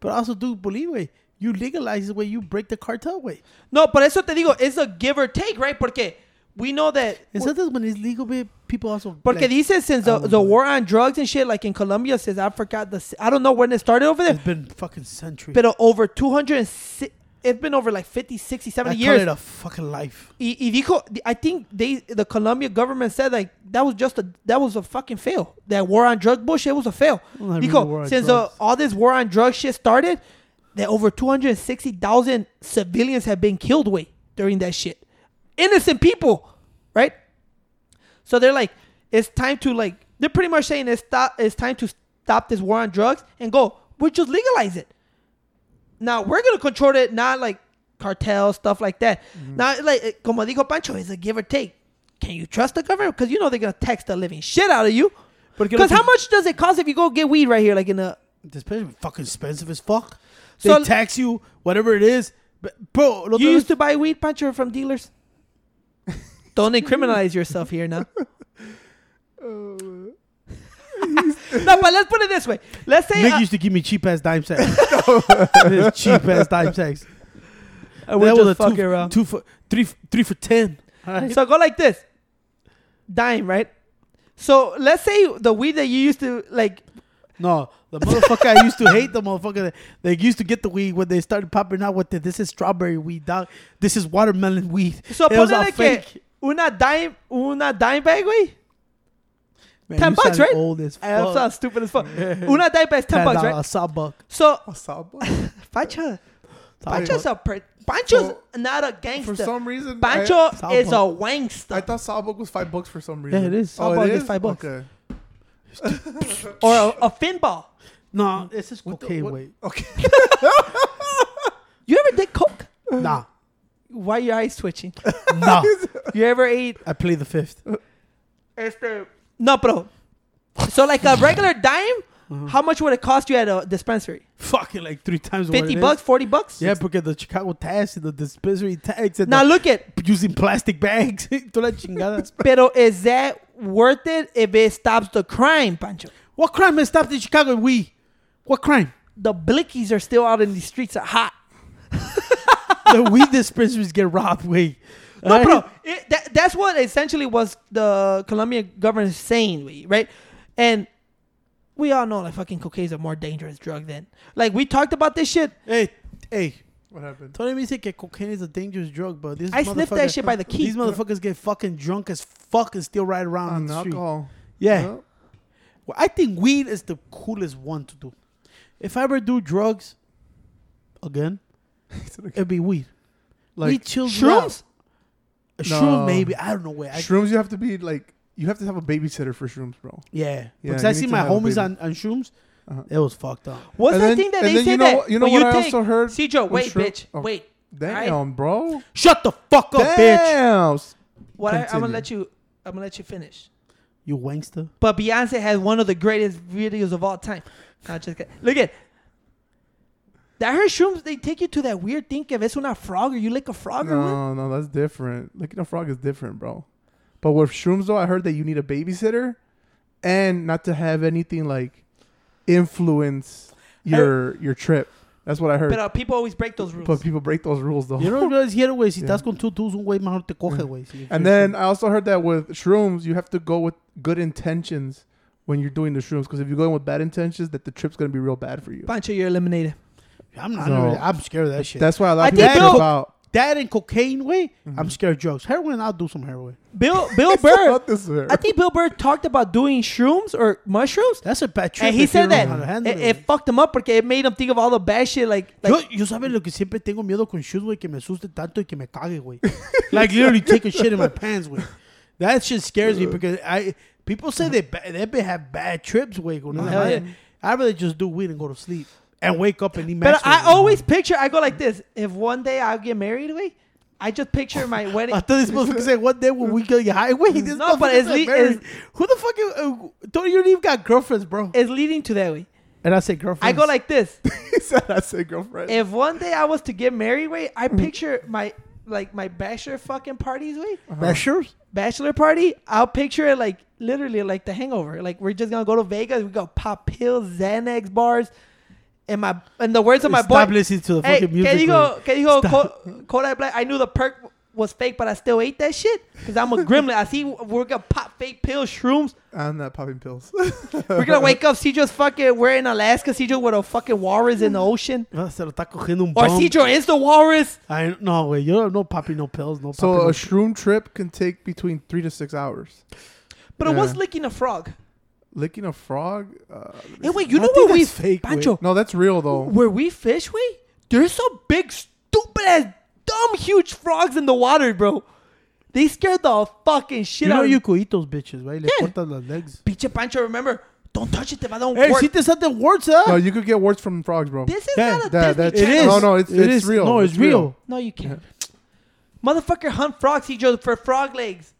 B: But I also do believe, way, you legalize it, way, you break the cartel, way.
A: No, por eso te digo, it's a give or take, right? Porque we know that.
B: And sometimes when it's legal, people also.
A: Porque
B: like,
A: dice since the, the war on drugs and shit, like in Colombia, says I forgot the. I don't know when it started over there,
B: it's been fucking centuries.
A: but over 200. It's been over like 50, 60, 70
B: I call
A: years.
B: it a fucking life.
A: Y, y dijo, I think they the Colombia government said like that was just a that was a fucking fail. That war on drug bullshit was a fail.
B: Well,
A: Dijo, since uh, all this war on drug shit started, that over two hundred sixty thousand civilians have been killed way during that shit. Innocent people, right? So they're like, it's time to like they're pretty much saying it's stop it's time to stop this war on drugs and go, we'll just legalize it. Now we're gonna control it, not like cartel stuff like that. Now, like eh, como dijo Pancho, it's a give or take. Can you trust the government? Because you know they're gonna tax the living shit out of you. Because how much does it cost if you go get weed right here, like in a
B: This place is fucking expensive as fuck. They
A: So-
B: tax you, whatever it is. But, bro, lo
A: You used to buy weed, Pancho, from dealers. Don't incriminalize yourself here now. no, but let's put it this way. Let's say
B: Nick
A: uh,
B: used to give me cheap ass dime sacks. Cheap ass dime sacks.
A: uh, we're
B: That
A: just
B: was a
A: fucking
B: two,
A: around.
B: two for three, three for ten. Alright.
A: So go like this. Dime, right? So let's say the weed that you used to like.
B: No, the motherfucker I used to hate the motherfucker that they used to get the weed when they started popping out with the this is strawberry weed, dog. This is watermelon weed.
A: So
B: It was all
A: ponele
B: fake.
A: una dime, una dime bag, güey.
B: Man,
A: 10 bucks, right?
B: Old as eh,
A: I am so stupid as fuck. una dime bag is ten
B: Ten
A: bucks,
B: dollar
A: right?
B: sawbuck.
A: So
C: A sawbuck?
A: Pancho,
B: Sawbuck.
A: Pancho's a per, Pancho's
C: So,
A: not a gangster.
C: For some reason,
A: Pancho
C: I,
A: is a
B: Sawbuck.
A: wankster.
C: I thought sawbuck was five bucks for some reason.
B: Yeah, it is.
C: Oh,
A: Sawbuck
C: it
A: is
C: is
A: five bucks.
C: Okay.
A: Or a, a fin ball.
B: No, this is
C: What the-
B: cocaine
C: what-
B: weight.
C: Okay.
A: You ever did coke?
B: Nah,
A: Why your eyes twitching?
B: nah.
A: You ever ate
B: I play the fifth.
A: Uh, este? No, bro. So like a regular dime, uh-huh. how much would it cost you at a dispensary?
B: Fucking like three times. what
A: Fifty
B: it is.
A: bucks, forty bucks?
B: Yeah, because the Chicago tax and the dispensary tax and
A: Now
B: the-
A: look at,
B: using plastic bags. Toda la chingada.
A: pero is that worth it if it stops the crime, Pancho?
B: what crime has stopped in Chicago? We. What crime?
A: The blickies are still out in the streets are hot.
B: the weed dispensaries get robbed. Wait.
A: No,
B: Alright?
A: bro. It, that, that's what essentially was the Colombian government saying, we right? And we all know like fucking cocaine is a more dangerous drug than like we talked about this shit.
B: Hey, hey.
C: What happened?
B: Tony me say que cocaine is a dangerous drug, but this
A: I sniffed that shit by the key.
B: These motherfuckers get fucking drunk as fuck and still ride around on
C: On
B: the street.
C: alcohol.
B: Yeah.
C: Well,
B: Well, I think weed is the coolest one to do. If I ever do drugs again, it'd be weed.
C: like
B: weed chills.
A: Shrooms?
B: A
C: No.
B: shroom maybe. I don't know where. I,
C: shrooms, you have to be like, you have to have a babysitter for shrooms, bro.
B: yeah.
C: Yeah,
B: because I see my homies on, on shrooms.
C: Uh-huh.
B: It was fucked up.
A: What's
C: And
A: that
C: then-
A: thing that
C: and
A: they
C: then
A: say
C: you know
A: that
C: you know what
A: you
C: I
A: take?
C: also heard?
A: See, Joe, wait,
C: shroom-
A: bitch,
C: oh,
A: wait.
C: Damn, bro.
B: Shut the fuck up, bitch.
A: What I, I'm gonna let you. I'm gonna let you finish.
B: You wankster.
A: But Beyonce has one of the greatest videos of all time. Not just kidding. look at that. Her shrooms they take you to that weird thing. If it's not frog or you lick a frog?
C: No, no, that's different. Licking a frog is different, bro. But with shrooms, though, I heard that you need a babysitter and not to have anything like influence your your trip. That's what I heard.
A: But uh, people always break those rules.
C: But people break those rules, though.
B: You know what es here, güey? Si
C: Yeah.
B: estás con tu tus, un güey mejor te coge, güey. Si-
C: And then I also heard that with shrooms, you have to go with good intentions when you're doing the shrooms. Because if you go in with bad intentions, that the trip's gonna be real bad for you.
A: Pancho, you're eliminated.
B: I'm not.
C: So-
B: I'm scared of that shit.
C: That's why a lot
A: I
C: of people
A: think
C: trip
A: Bill-
C: out.
B: That and cocaine, way.
C: Mhm.
B: I'm scared of drugs. Heroin, I'll do some heroin.
A: Bill Bill
C: It's
A: Burr.
C: this.
A: I think Bill Burr talked about doing shrooms or mushrooms,
B: That's a bad trip.
A: and he said that
B: how to handle
A: it,
B: it,
A: it fucked him up porque it made him think of all the bad shit. Like, like
B: yo, yo sabes lo que siempre tengo miedo con shoes, güey, que me asuste tanto y que me cague, güey. like literally take a shit in my pants, güey. That shit scares me because I people say they ba- they be have bad trips, güey. con esa
A: Hell
B: madre.
A: yeah.
B: I'd rather just do weed and go to sleep and wake up and eat
A: But I always picture, I go like this. If one day I get married, way, I just picture my wedding.
B: I thought this motherfucker said one day when we get high. Wait, this
A: No, but it's le-
B: married.
A: it's-
B: Who the fuck? Uh, don't you even got girlfriends, bro?
A: is leading to that way.
B: And I say girlfriend.
A: I go like this.
C: he said, "I say girlfriend."
A: if one day I was to get married, way, I picture my like my bachelor fucking parties, way,
B: Bachelor?
A: bachelor party. I'll picture it like literally like the Hangover. Like we're just gonna go to Vegas. We go pop pills, Xanax bars, and my and the words of my
B: Stop
A: boy.
B: listening to the
A: Hey,
B: fucking music.
A: can you go? Can you go?
B: Stop.
A: Co- Kodak Black. I knew the perk was fake, but I still ate that shit because I'm a gremlin. I see we're gonna pop fake pills, shrooms.
C: I'm not popping pills.
A: We're gonna wake up, see just fucking we're in Alaska, see with a fucking walrus in the ocean,
B: Ah, Se lo está cogiendo un
A: or
B: bum.
A: Cedro is the walrus.
B: I no way. You don't no popping no pills. No. Popping.
C: So
B: popping
C: a
B: no
C: shroom trip can take between three to six hours.
A: But it was licking a frog.
C: Licking a frog? Uh,
A: Hey, wait, you
B: I
A: know where we
B: fake,
A: Pancho,
C: no, that's real though.
A: where we fish, we there's some big, stupid ass, dumb, huge frogs in the water, bro. They scared the fucking shit
B: You know
A: out of
B: you
A: you.
B: could eat those bitches, right? Le
A: Yeah.
B: cortas las legs.
A: Pinche Pancho, remember, don't touch it, te va a dar un
B: Hey,
A: wart.
B: si te salen warts, huh?
C: No, you could get warts from frogs, bro.
A: This is
B: Yeah,
A: not a
C: that-
A: Disney
C: that's-
B: it
C: No, no, it's-
B: It
C: it's
B: is.
C: real.
B: No, it's,
C: It's
B: real.
C: real.
A: No, you can't. Motherfucker hunt frogs, he just for frog legs.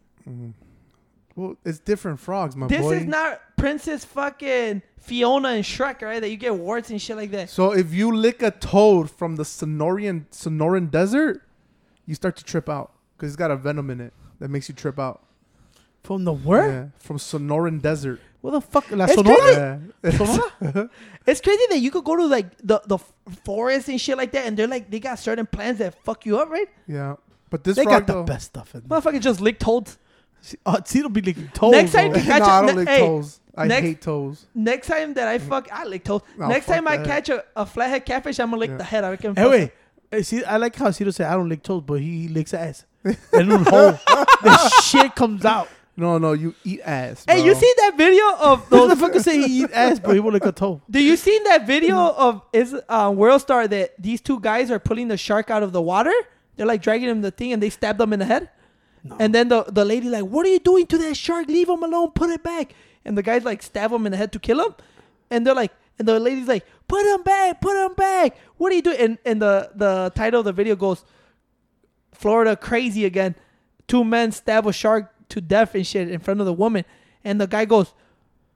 C: Well, it's different frogs, my
A: This
C: boy.
A: This is not Princess fucking Fiona and Shrek, right? That you get warts and shit like that.
C: So if you lick a toad from the Sonorian Sonoran Desert, you start to trip out because it's got a venom in it that makes you trip out.
B: From the where?
C: Yeah, from Sonoran Desert.
B: What the fuck? La
A: It's
B: Sonora?
C: Yeah.
B: Sonora?
A: It's crazy that you could go to like the the forest and shit like that, and they're like they got certain plants that fuck you up, right?
C: yeah. But this
B: They
C: frog
B: got the
C: though,
B: best stuff in there.
A: Motherfucker just licked toads.
B: Oh, see, it'll be licking toes.
A: Next time
B: bro.
A: you catch
C: no, I
A: a-
C: don't
A: ne-
C: lick
A: hey,
C: toes. I
A: next-
C: hate toes.
A: Next time that I fuck, I lick toads.
C: No,
A: Next time I
C: that.
A: catch a, a flathead catfish, I'm gonna lick
C: Yeah.
A: the head. I can.
B: Hey, wait. Hey, see, I like how Cito said I don't lick toes, but he licks ass. And in a hole, the shit comes out.
C: No, no, you eat ass.
A: Hey, you
C: bro.
A: see that video of
B: Those
A: those?
B: motherfuckers say he eat ass, but he won't lick a toe.
A: Do you seen that video of is uh, World Star that these two guys are pulling the shark out of the water? They're like dragging him the thing, and they stabbed him in the head. And then the the lady like, "What are you doing to that shark? Leave him alone. Put it back." And the guys like stab him in the head to kill him. And they're like, and the lady's like, "Put him back. Put him back. What are you doing?" And and the the title of the video goes, "Florida crazy again. Two men stab a shark to death and shit in front of the woman." And the guy goes,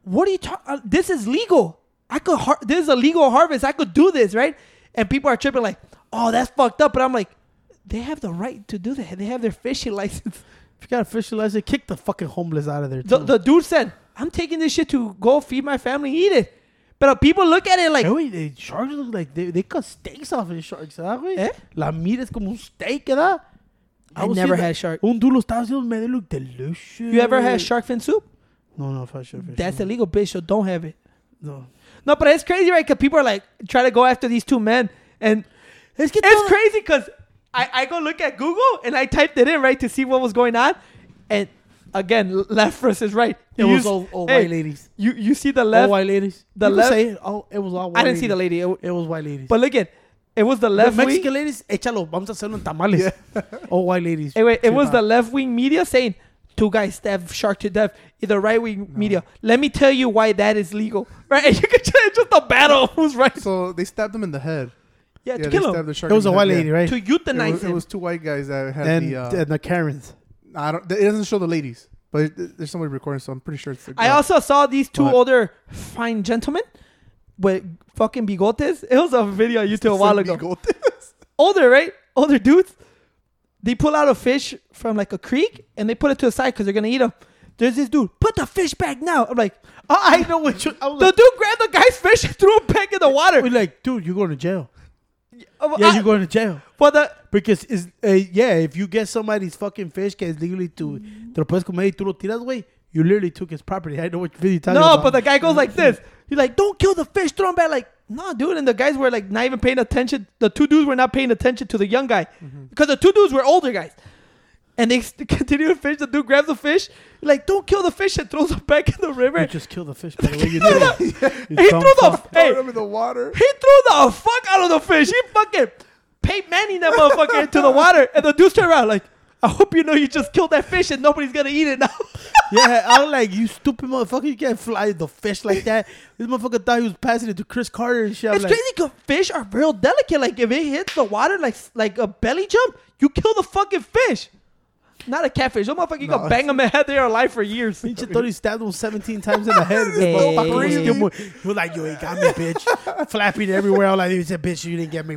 A: "What are you talking? Uh, this is legal. I could. Har- this is a legal harvest. I could do this, right?" And people are tripping like, "Oh, that's fucked up." But I'm like, they have the right to do that. They have their fishing license.
B: If you got a fishing license, kick the fucking homeless out of there.
A: The, the dude said, "I'm taking this shit to go feed my family, eat it." But uh, people look at it like,
B: wait, the sharks look like they, they cut steaks off of the sharks, ¿verdad, güey?
A: ¿Eh?
B: La mira es como un steak, ¿verdad?
A: I
B: was
A: never had shark.
B: Un duro lo estaba haciendo, me they look delicious.
A: You ever had shark fin soup?
B: No, no, for sure.
A: That's illegal, bitch. So don't have it.
B: No.
A: No, but it's crazy, right? Because people are like trying to go after these two men, and
B: que
A: it's crazy because I, I go look at Google and I typed it in right to see what was going on, and again, l- left versus right.
B: It
A: You
B: was all, all
A: hey,
B: white ladies.
A: You you see the
B: All
A: left,
B: white ladies.
A: the
B: You
A: left-
B: Say. Oh, it was all white
A: I didn't see the lady, It-
B: It was white ladies.
A: but look at it was the
B: the
A: left wing.
B: Mexican ladies, échalo. Vamos a hacerlo en tamales. All white ladies.
A: Hey, wait, it was
B: man.
A: the left wing media saying two guys stabbed shark to death. The right wing media. Let me tell you why that is legal. Right? And you can just, it's just a battle who's right.
C: So they stabbed him in the head.
A: Yeah,
C: Yeah,
A: to kill him.
C: the.
B: It was a white
C: head,
B: lady, right?
A: To
C: It
A: euthanize
C: was, it was two white guys that had
B: and,
C: the. Uh,
B: and the Karens.
C: I don't. It doesn't show the ladies, but it, there's somebody recording, so I'm pretty sure it's. The
A: I also saw these two
C: What?
A: older fine gentlemen with fucking bigotes. It was a video I used to a while ago.
C: Bigotes.
A: Older, right? Older dudes. They pull out a fish from like a creek and they put it to the side because they're gonna eat them. There's this dude. Put the fish back now. I'm like,
B: Oh, I know what you. I was
A: the
B: like,
A: dude grabbed the guy's fish and threw it back in the water.
B: we're like, dude, you're going to jail.
A: Uh,
B: Yeah,
A: I-
B: you're going to jail.
A: for the
B: Because is uh, yeah, if you get somebody's fucking fish que es legally to te lo puedes comer y tú lo tiras, güey, you literally took his property. I know what video you're talking
A: No,
B: about.
A: No, but the guy goes like this. He's like, "Don't kill the fish, throw him back." Like, no, dude. And the guys were like not even paying attention. The two dudes were not paying attention to the young guy because the two dudes were older guys. And they continue to fish. The dude grabs the fish, like, "Don't kill the fish," and throws it back in the river.
B: you just kill the fish by the way you did it. You
A: he threw the
B: fuck.
A: hey,
C: him in the water.
A: he threw the fuck out of the fish. He fucking Peyton Manning that motherfucker into the water, and the dude turn around like, "I hope you know you just killed that fish and nobody's gonna eat it now."
B: Yeah, I was like, you stupid motherfucker, you can't fly the fish like that. This motherfucker thought he was passing it to Cris Carter and shit. I'm
A: It's
B: like,
A: crazy because fish are real delicate. Like if it hits the water like like a belly jump, you kill the fucking fish. Not a catfish. Those motherfucker, you
C: No,
A: can bang them and have their life for years.
B: Pinche Tony stabbed him 17 times in the head. This
A: Hey.
B: motherfucker was still mo- He was like, yo, he got me, bitch. Flapping everywhere. I'm like, he said, bitch, you didn't get me.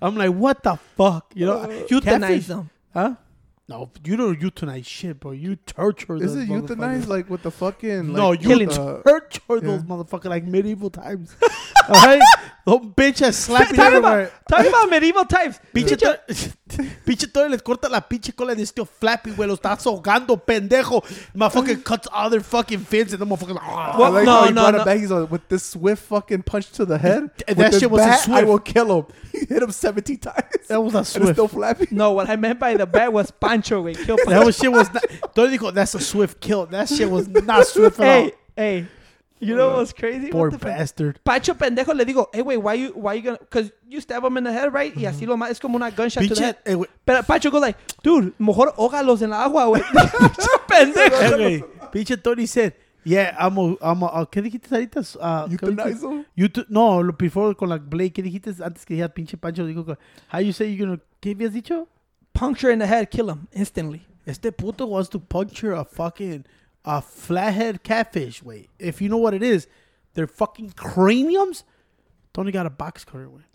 B: I'm like, what the fuck? You know?
A: Euthanize
B: catfish-
A: them.
B: Huh? No, you don't euthanize shit, bro. You torture
C: Is
B: those
C: it euthanized
B: motherfuckers.
C: like with the fucking?
B: No,
C: like,
B: you
A: killing.
C: uh,
B: torture those
C: yeah.
B: motherfuckers like medieval times. All right? Those bitches slapping
A: Talking
B: everywhere.
A: about, talking about medieval times.
B: Pinche,
A: Pinche-
B: to- pinche Tony les corta la pinche cola de este Flappy, güey. Lo está ahogando, pendejo. Motherfucker cuts all their fucking fins and the motherfucker like, ah.
C: I
A: What?
C: like
A: No,
C: how he
A: no,
C: brought
A: no.
C: it back. He's like, with this swift fucking punch to the head.
B: That shit wasn't
C: bat, I
B: swift.
C: will kill him. He hit him 70 times.
B: That was a
C: And it's
B: swift.
C: still flappy.
A: No, what I meant by the bat was Pancho, güey. Kill
B: That
A: Pancho.
B: was shit was not. Tony dijo, that's a swift kill. That shit was not swift at all.
A: hey, hey. You know what's crazy?
B: Poor
A: What
B: bastard.
A: Pancho pendejo le digo, hey, wait, why you, why you gonna, because you stab him in the head, right? Y así lo más, es como una gunshot to the head.
B: eh, güey.
A: Pero Pancho goes like, dude, mejor ógalos en la agua, güey. Pendejo.
B: Eh, güey. Pinche Tony said, yeah, I'm a, I'm a, uh, ¿qué dijiste ahorita? Uh, ¿qué
C: Euthanize
B: dijiste? You no, lo- before con la Blake, ¿qué dijiste antes que dijera pinche Pancho? Dijo, que, how you say you're gonna, ¿qué habías dicho?
A: Puncture in the head, kill him instantly.
B: Este puto wants to puncture a fucking a flathead catfish. Wait, if you know what it is, they're fucking craniums. Tony got a box cutter. Wait.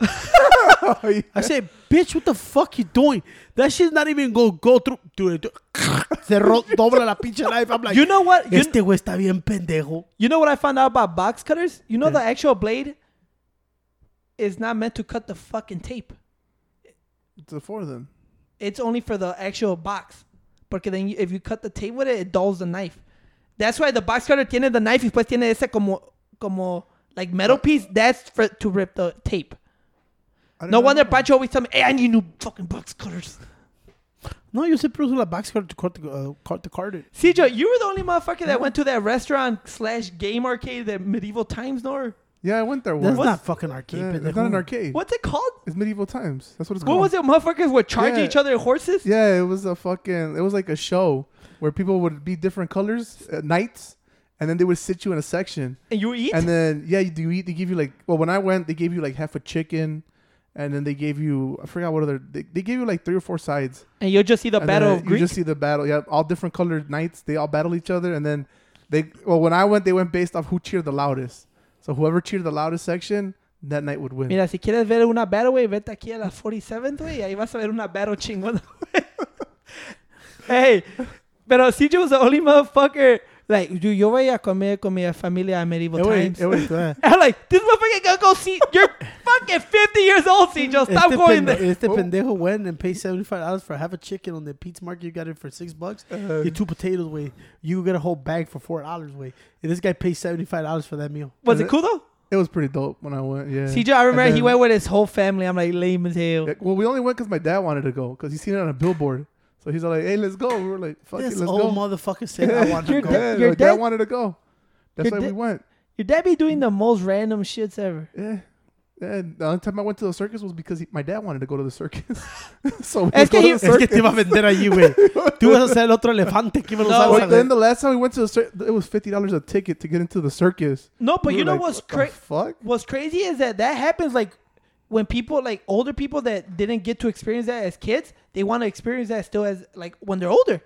B: I said, bitch, what the fuck you doing? That shit's not even go go through. Dude, dude. Dobla la pinche knife. I'm like,
A: You know what? You,
B: este güey está bien pendejo.
A: you know what I found out about box cutters? You know the actual blade is not meant to cut the fucking tape.
C: It's a four then.
A: It's only for the actual box. Porque then you, if you cut the tape with it, it dulls the knife. That's why the box cutter tiene the knife y después tiene ese como como like metal piece. That's for to rip the tape. No wonder
C: that.
A: Pancho always tell me, "Hey, I need new fucking box cutters."
B: No, yo siempre uso la box cutter to cut the, uh, cut the card.
A: CJ, you were the only motherfucker that went to that restaurant slash game arcade, that medieval times, nor
C: Yeah, I went there once.
B: That's not fucking arcade.
C: Yeah, it's not an arcade.
A: what's it called?
C: It's medieval times. That's what it's called.
A: What was it? Motherfuckers would charge
C: Yeah.
A: each other horses.
C: Yeah, it was a fucking. It was like a show where people would be different colors uh, at nights, and then they would sit you in a section,
A: And you eat?
C: and then yeah, you do eat. They give you like. Well, when I went, they gave you like half a chicken, and then they gave you. I forgot what other. They, they gave you like three or four sides.
A: And you'll just see the
C: and
A: battle
C: then
A: of
C: You just see the battle. Yeah, all different colored knights. They all battle each other, and then they. Well, when I went, they went based off who cheered the loudest. So whoever cheered the loudest section, that night would win.
A: Mira, si quieres ver una battle, güey, vete aquí a la 47th, güey, y ahí vas a ver una battle chingona, güey. hey, pero CJ was the only motherfucker. Like, dude, yo voy a comer con mi familia a medieval
B: güey,
A: times.
B: eh, güey, eh.
A: I'm like, this motherfucker gonna go see. You're fucking 50 years old, CJ. Stop
B: este
A: going
B: pende-
A: there.
B: Este
C: Oh.
B: pendejo went and paid seventy five dollars for half a chicken on the Pete's Market. You got it for six bucks.
C: Uh,
B: You two potatoes, way. You get a whole bag for four dollars, way. And this guy paid seventy five dollars for that meal.
A: Was it cool though?
C: it was pretty dope when I went. Yeah.
A: CJ, I remember
C: And
A: he went with his whole family. I'm like, lame as hell.
C: Well, we only went because my dad wanted to go because he seen it on a billboard. So he's like, "Hey, let's go." We were like, "Fuck
B: This
C: it, let's
B: old
C: go."
B: motherfucker said, "I want to
A: Your
B: go."
A: dad-
C: Yeah,
A: your
C: my dad
A: dad-
C: wanted to go. That's
A: your
C: why we
A: dad-
C: went.
A: Your dad be doing the most random shits ever.
C: Yeah. And the only time I went to the circus was because he, my dad wanted to go to the circus. so we
A: Es
C: go
A: que
C: to
A: he-
C: the
B: Es que
C: circus.
B: te iba a vender allí, güey. Tú vas a ser el otro elefante que iba a
A: No,
B: usar.
C: But then the last time we went to the circus, it was fifty dollars a ticket to get into the circus.
A: No, but
C: We
A: you
C: were
A: know
C: like,
A: what's
C: what the
A: crazy?
C: Fuck.
A: what's crazy is that that happens like when people like older people that didn't get to experience that as kids they want to experience that still as like when they're older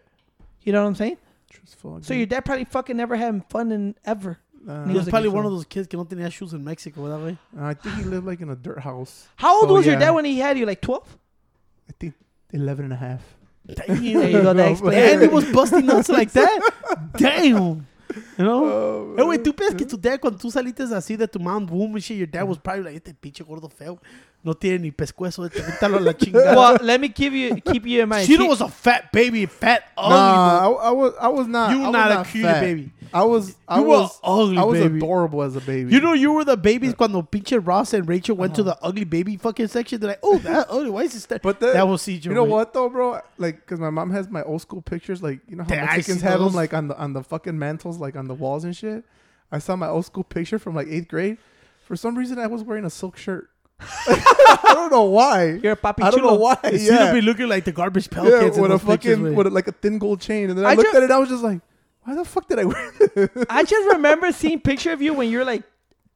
A: you know what i'm saying
C: True as
A: so your dad probably fucking never had fun in ever
C: Nah,
B: He was probably one of those kids que no tenía shoes in Mexico, ¿verdad, güey?
C: Ah, I think he lived like in a dirt house.
A: how old
C: So,
A: was your dad when he had you like 12
C: I think 11 and a half.
A: there you go that explains
B: And he was busting nuts like that. Damn. You know?
C: Oh,
B: Eh, güey, ¿tú piensas que tu dad, cuando tú saliste así de tu mount boom and shit, your dad was probably like, este pinche gordo feo, no tiene ni pescuezo, este, a la chingada.
A: well let me give you keep you in mind
B: Cheeto
A: He-
B: was a fat baby, fat, ugly.
C: Nah. I, I was I was not.
B: You
C: I was
B: not a cute
C: fat.
B: baby.
C: I was I
B: You were
C: was
B: ugly,
C: I was
B: baby.
C: adorable as a baby.
B: You know, you were the babies cuando pinche Ross and Rachel went to uh-huh. the ugly baby fucking section. They're like, oh, that ugly. Why is this that?
C: But the-
B: that was CJ.
C: You know what though, bro? Like, cause my mom has my old school pictures. Like, you know how
B: Damn, I
C: Mexicans have them like on the on the fucking mantles, like on the walls and shit. I saw my old school picture from like eighth grade. For some reason, I was wearing a silk shirt. I don't know why.
A: you're a papi
C: I don't know
A: chulo.
C: why.
B: Cheeto
C: Yeah,
B: be looking like the garbage pail
C: yeah
B: kids
C: with a fucking with like a thin gold chain, and then I,
A: I
C: looked at it. and I was just like, why the fuck did I wear this?
A: i just remember seeing picture of you when you're like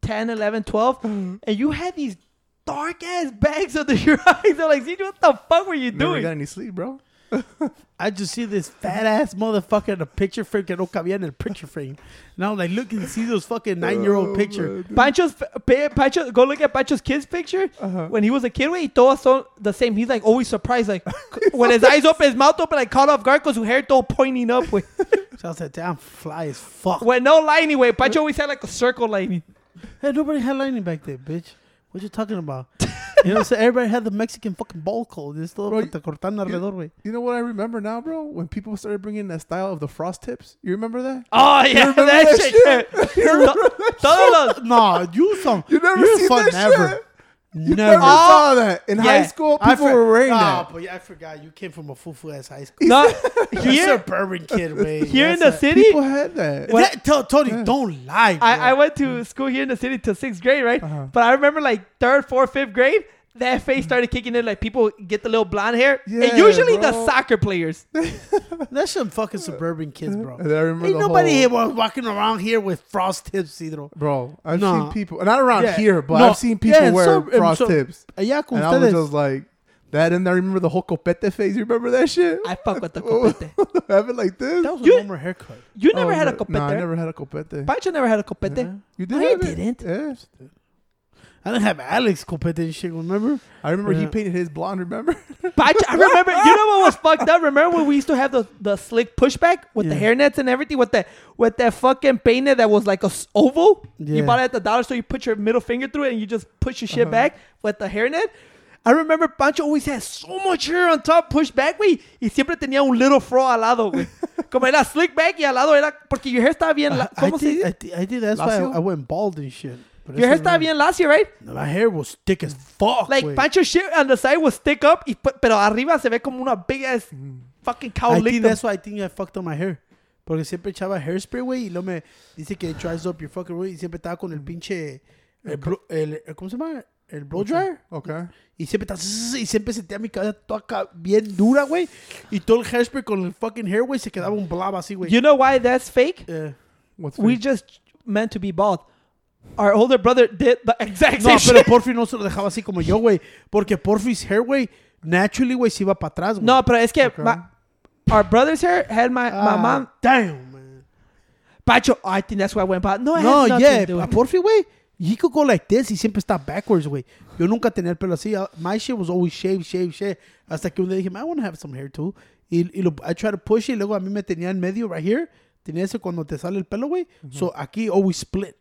A: 10 11 12 mm-hmm. and you had these dark ass bags under your eyes i'm like what the fuck were you
C: Never
A: doing
C: got any sleep, bro.
B: I just see this fat ass motherfucker in a picture frame que no cabía en el picture frame. Now I'm like, look and see those fucking nine year old picture.
A: Pancho's pa- Pancho, go look at Pancho's kid's picture
C: Uh-huh.
A: when he was a kid. Wait, todos son the same. He's like always surprised, like when his eyes open, his mouth open, like caught off guard because his hair all pointing up. With
B: So I was like, damn, fly as fuck.
A: when no lining, way Pancho always had like a circle lining.
B: Hey, nobody had lightning back there, bitch. What you talking about? You know, so everybody had the Mexican fucking ball code. This todo
C: Bro,
B: te alrededor, güey.
C: You know what I remember now, bro? When people started bringing that style of the frost tips. You remember that?
A: Oh yeah,
C: remember
A: that,
C: that
A: shit. To- todos los-
B: No, you some.
C: You never
B: you
C: seen
B: fun
C: that
B: never.
C: shit?
B: Never.
C: You never saw that in
A: yeah.
C: high school.
B: I
C: People
B: for-
C: were wearing
B: no,
C: that.
B: but yeah, I forgot. You came from a fufu ass high school.
A: no,
B: You're a suburban kid, way.
A: here in the
B: a-
A: city.
C: People had that.
B: That- tell Tony, don't lie.
A: I, I went to school here in the city till sixth grade, right?
C: Uh-huh.
A: But I remember like third, fourth, fifth grade, that face started kicking in. Like people get the little blonde hair,
C: Yeah,
A: and usually the soccer players.
B: That's some fucking suburban kids, bro.
C: And I remember
B: Ain't nobody
C: whole-
B: here wa- walking around here with frost tips, Cedro.
C: Bro, I've
B: No.
C: seen people, not around
B: Yeah.
C: here, but
B: No.
C: I've seen people
B: Yeah,
C: wear
B: some-
C: frost
B: some-
C: tips.
B: Allá con
C: And I was just like, that. And I remember the whole copete phase. You remember that shit?
A: I fuck with the copete.
C: Have it like this?
B: that was a
A: You-
B: normal haircut.
A: You never
C: Oh,
A: had a copete.
C: No, I never had a copete.
A: Pancho never had a copete.
B: Uh-huh.
C: You did
A: No, you
C: have it?
A: didn't.
C: Yeah.
B: I didn't have Alex Copete and shit. Remember?
C: I remember he painted his blonde. Remember?
A: But I, I remember, you know what was fucked up? Remember when we used to have the, the slick pushback with the
B: Yeah.
A: hairnets and everything with the with that fucking painted that was like a s- oval? You
B: Yeah.
A: bought it at the dollar store. You put your middle finger through it and you just push your shit
C: Uh-huh.
A: back with the hairnet. I remember Pancho always had so much hair on top, pushed back, güey, y siempre tenía un little fro al lado, güey. Como era slick back y al lado era porque your hair estaba bien, la-
B: I
A: ¿cómo se
B: think. I, thi- I think that's why I, I went bald and shit. But
A: Your hair estaba bien lacio, right?
B: My hair was thick as fuck.
A: Like
B: güey.
A: Pancho's shit on the side was stick up, y, pero arriba se ve como una big ass fucking cow
B: I think that's why I think I fucked up my hair. Porque siempre echaba hairspray, güey, y luego me dice que dries up your fucking güey, y siempre estaba con el pinche el, el- el- ¿cómo se llama? El blow dryer.
C: Okay.
B: Y siempre está y siempre sentía mi cabeza toda bien dura, güey. Y todo el hairspray con el fucking hair, güey, se quedaba un blob así, güey.
A: You know why that's fake?
B: Yeah.
C: What's
A: We
C: fake?
A: just meant to be bald. Our older brother did the exact
B: No,
A: same
B: pero
A: shit.
B: Porfi no se lo dejaba así como yo, güey. Porque Porfi's hair, güey, naturally, güey, se iba para atrás, güey.
A: No, pero es que
C: Okay.
A: my, our brother's hair had my, my
B: Ah,
A: mom.
B: Damn, man.
A: Pacho, I think that's why I went bald. No, it
B: No,
A: nothing
B: yeah,
A: to do
B: a. Porfi, güey, he could go like this y siempre está backwards, güey. Yo nunca tenía el pelo así. Uh, My shit was always shave, shave, shave. Hasta que un día dije, "Man, I want to have some hair too. Y, y lo, I try to push it y luego a mí me tenía en medio, right here. Tenía ese cuando te sale el pelo, güey. So aquí always split.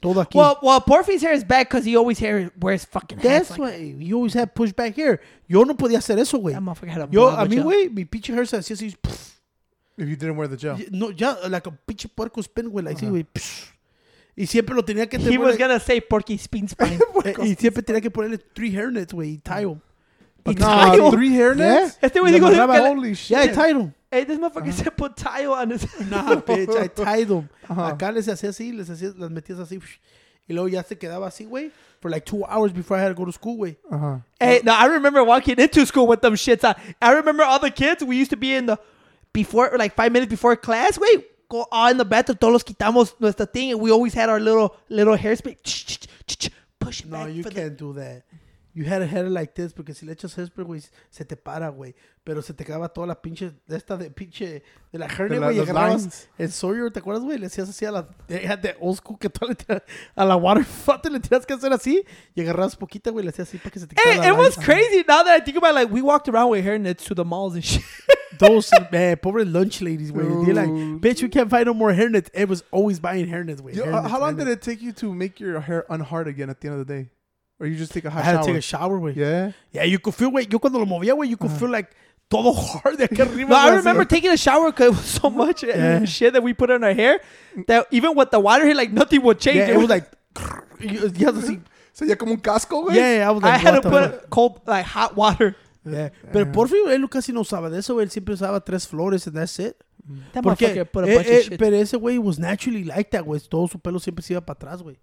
B: Todo aquí.
A: Well, well, Porfi's hair is bad because he always hair wears fucking hats.
B: That's
A: Like,
B: why you always have push back hair. Yo no podía hacer eso, güey.
A: had
B: Yo, a mí, güey, mi pinche hair se hacía así. pff,
C: if you didn't wear the gel.
B: No, ya, like a pinche puerco spin, güey, así, güey. Y siempre lo tenía que
A: He was gonna say Porky Spin Spine.
B: y siempre tenía que ponerle three hairnets, güey, y tie 'em.
A: Y
C: Nah,
A: tile.
C: three hairnets.
A: Este güey
B: Le
A: dijo
B: amarraba-
A: que le-
C: Holy shit.
B: Yeah, I tied 'em.
A: Hey, this motherfucker said put tile on his.
B: Nah, bitch, I tied them.
C: Ajá.
B: Acá les hacía así, les hacía, las metías así. psh, Y luego ya se quedaba así, güey, for like two hours before I had to go to school, güey.
C: Uh-huh.
A: Hey, no, I remember walking into school with them shits on. I remember all the kids. We used to be in the before, like five minutes before class. Wait, go all in the bathroom. Todos quitamos nuestra thing, and we always had our little little hairspray. Push it
B: No,
A: back
B: you
A: for the-
B: can't do that. You had a hair like this, porque si le echas hairspray, güey, se te para, güey. Pero se te quedaba toda la pinche, de esta de pinche, de la hernia, güey. Y agarrabas
C: lines.
B: el Sawyer, ¿te acuerdas, güey? Le hacías así a la, had old school que tú le tiras a la water fountain, le tiras que hacer así. Y agarrabas poquita, güey, le hacías así para que se te
A: Hey,
B: eh,
A: it
B: la
A: was
B: line.
A: crazy. Now that I think about, it, like we walked around with hairnets to the malls and shit.
B: Those, man, pobre lunch ladies, güey. They're like, bitch, we can't find no more hairnets. It was always buying hairnets, güey. Hairnets,
C: how long did it take you to make your hair unhard again at the end of the day? Or you just take a
B: I
C: hot
B: had
C: shower?
B: to take a shower, güey.
C: Yeah.
B: Yeah, you could feel, güey. Yo cuando lo movía, güey, you could feel like todo hard de acá arriba.
A: No, I remember taking a shower because it was so much
B: Yeah.
A: shit that we put in our hair that even with the water here, like nothing would change.
B: Yeah, it was like, you, you have to see.
C: So ya como un casco, güey.
B: Yeah, I was like,
A: I had to
B: what the fuck?
A: put cold, like hot water.
B: Yeah. Pero Porfi, él casi no usaba de eso, güey. Él siempre usaba tres flores and that's it.
A: That
B: Porque,
A: put a
B: eh,
A: bunch
B: eh,
A: of shit.
B: pero ese güey was naturally like that, güey. Todo su pelo siempre se iba para atrás, güey.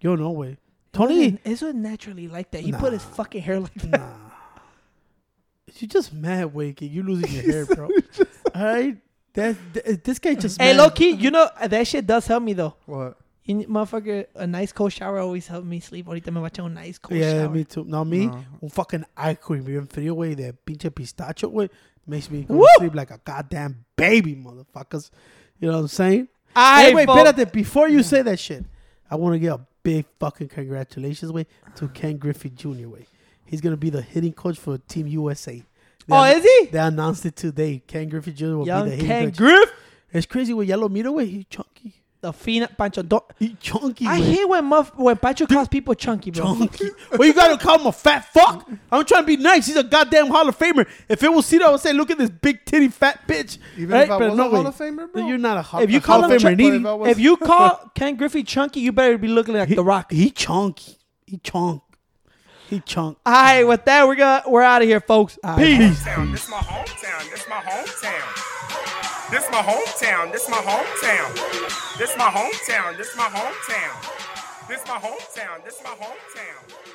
B: Yo no, güey.
A: Tony,
B: Tony,
A: it's naturally like that. He put his fucking hair like that.
B: nah. You just mad, güey, que you losing your hair, bro. All right? That, th- uh, this guy just
A: Hey,
B: mad.
A: low key, you know uh, that shit does help me though.
C: What?
A: You, motherfucker, a nice cold shower always helped me sleep. Ahorita me voy a un nice cold
B: Yeah,
A: shower.
B: me too. No, me,
C: No.
B: un fucking ice cream bien frío, güey, de pinche pistacho, güey, makes me go
A: Woo!
B: to sleep like a goddamn baby, motherfuckers. You know what I'm saying?
A: I
B: hey, wait,
A: fo-
B: espérate, before you say that shit, I want to get a big fucking congratulations, way to Ken Griffey Jr. Way. He's gonna be the hitting coach for Team USA. They
A: Oh,
B: anno-
A: is he?
B: They announced it today. Ken Griffey Jr. will
A: Young
B: be the hitting
A: Ken
B: coach.
A: Griff.
B: it's crazy. With yellow miro, way he chunky.
A: The fina Pancho. Don't,
B: He chunky.
A: I
B: güey.
A: hate when muff when Pancho calls people chunky, bro.
B: Chunky. well, you gotta call him a fat fuck. I'm trying to be nice. He's a goddamn Hall of Famer. If it was Cito, I would say, look at this big titty fat bitch.
C: Even
B: right?
C: if I
B: But
C: was
B: no
C: a Hall
B: way.
C: of Famer, bro.
B: You're not a Hall,
A: If you
B: a Hall
A: call
B: of
A: him
B: Famer.
A: chunk-
B: needy.
C: if was-
A: If you call Ken Griffey chunky, you better be looking like
B: he,
A: The Rock.
B: He chunky. He chunk. He chunk.
A: All right, with that, we're gonna we're out of here, folks.
B: All right.
A: Peace.
D: hometown. This my hometown. This my hometown. This my hometown. This my hometown. This my hometown. This my hometown. This my hometown. This my hometown.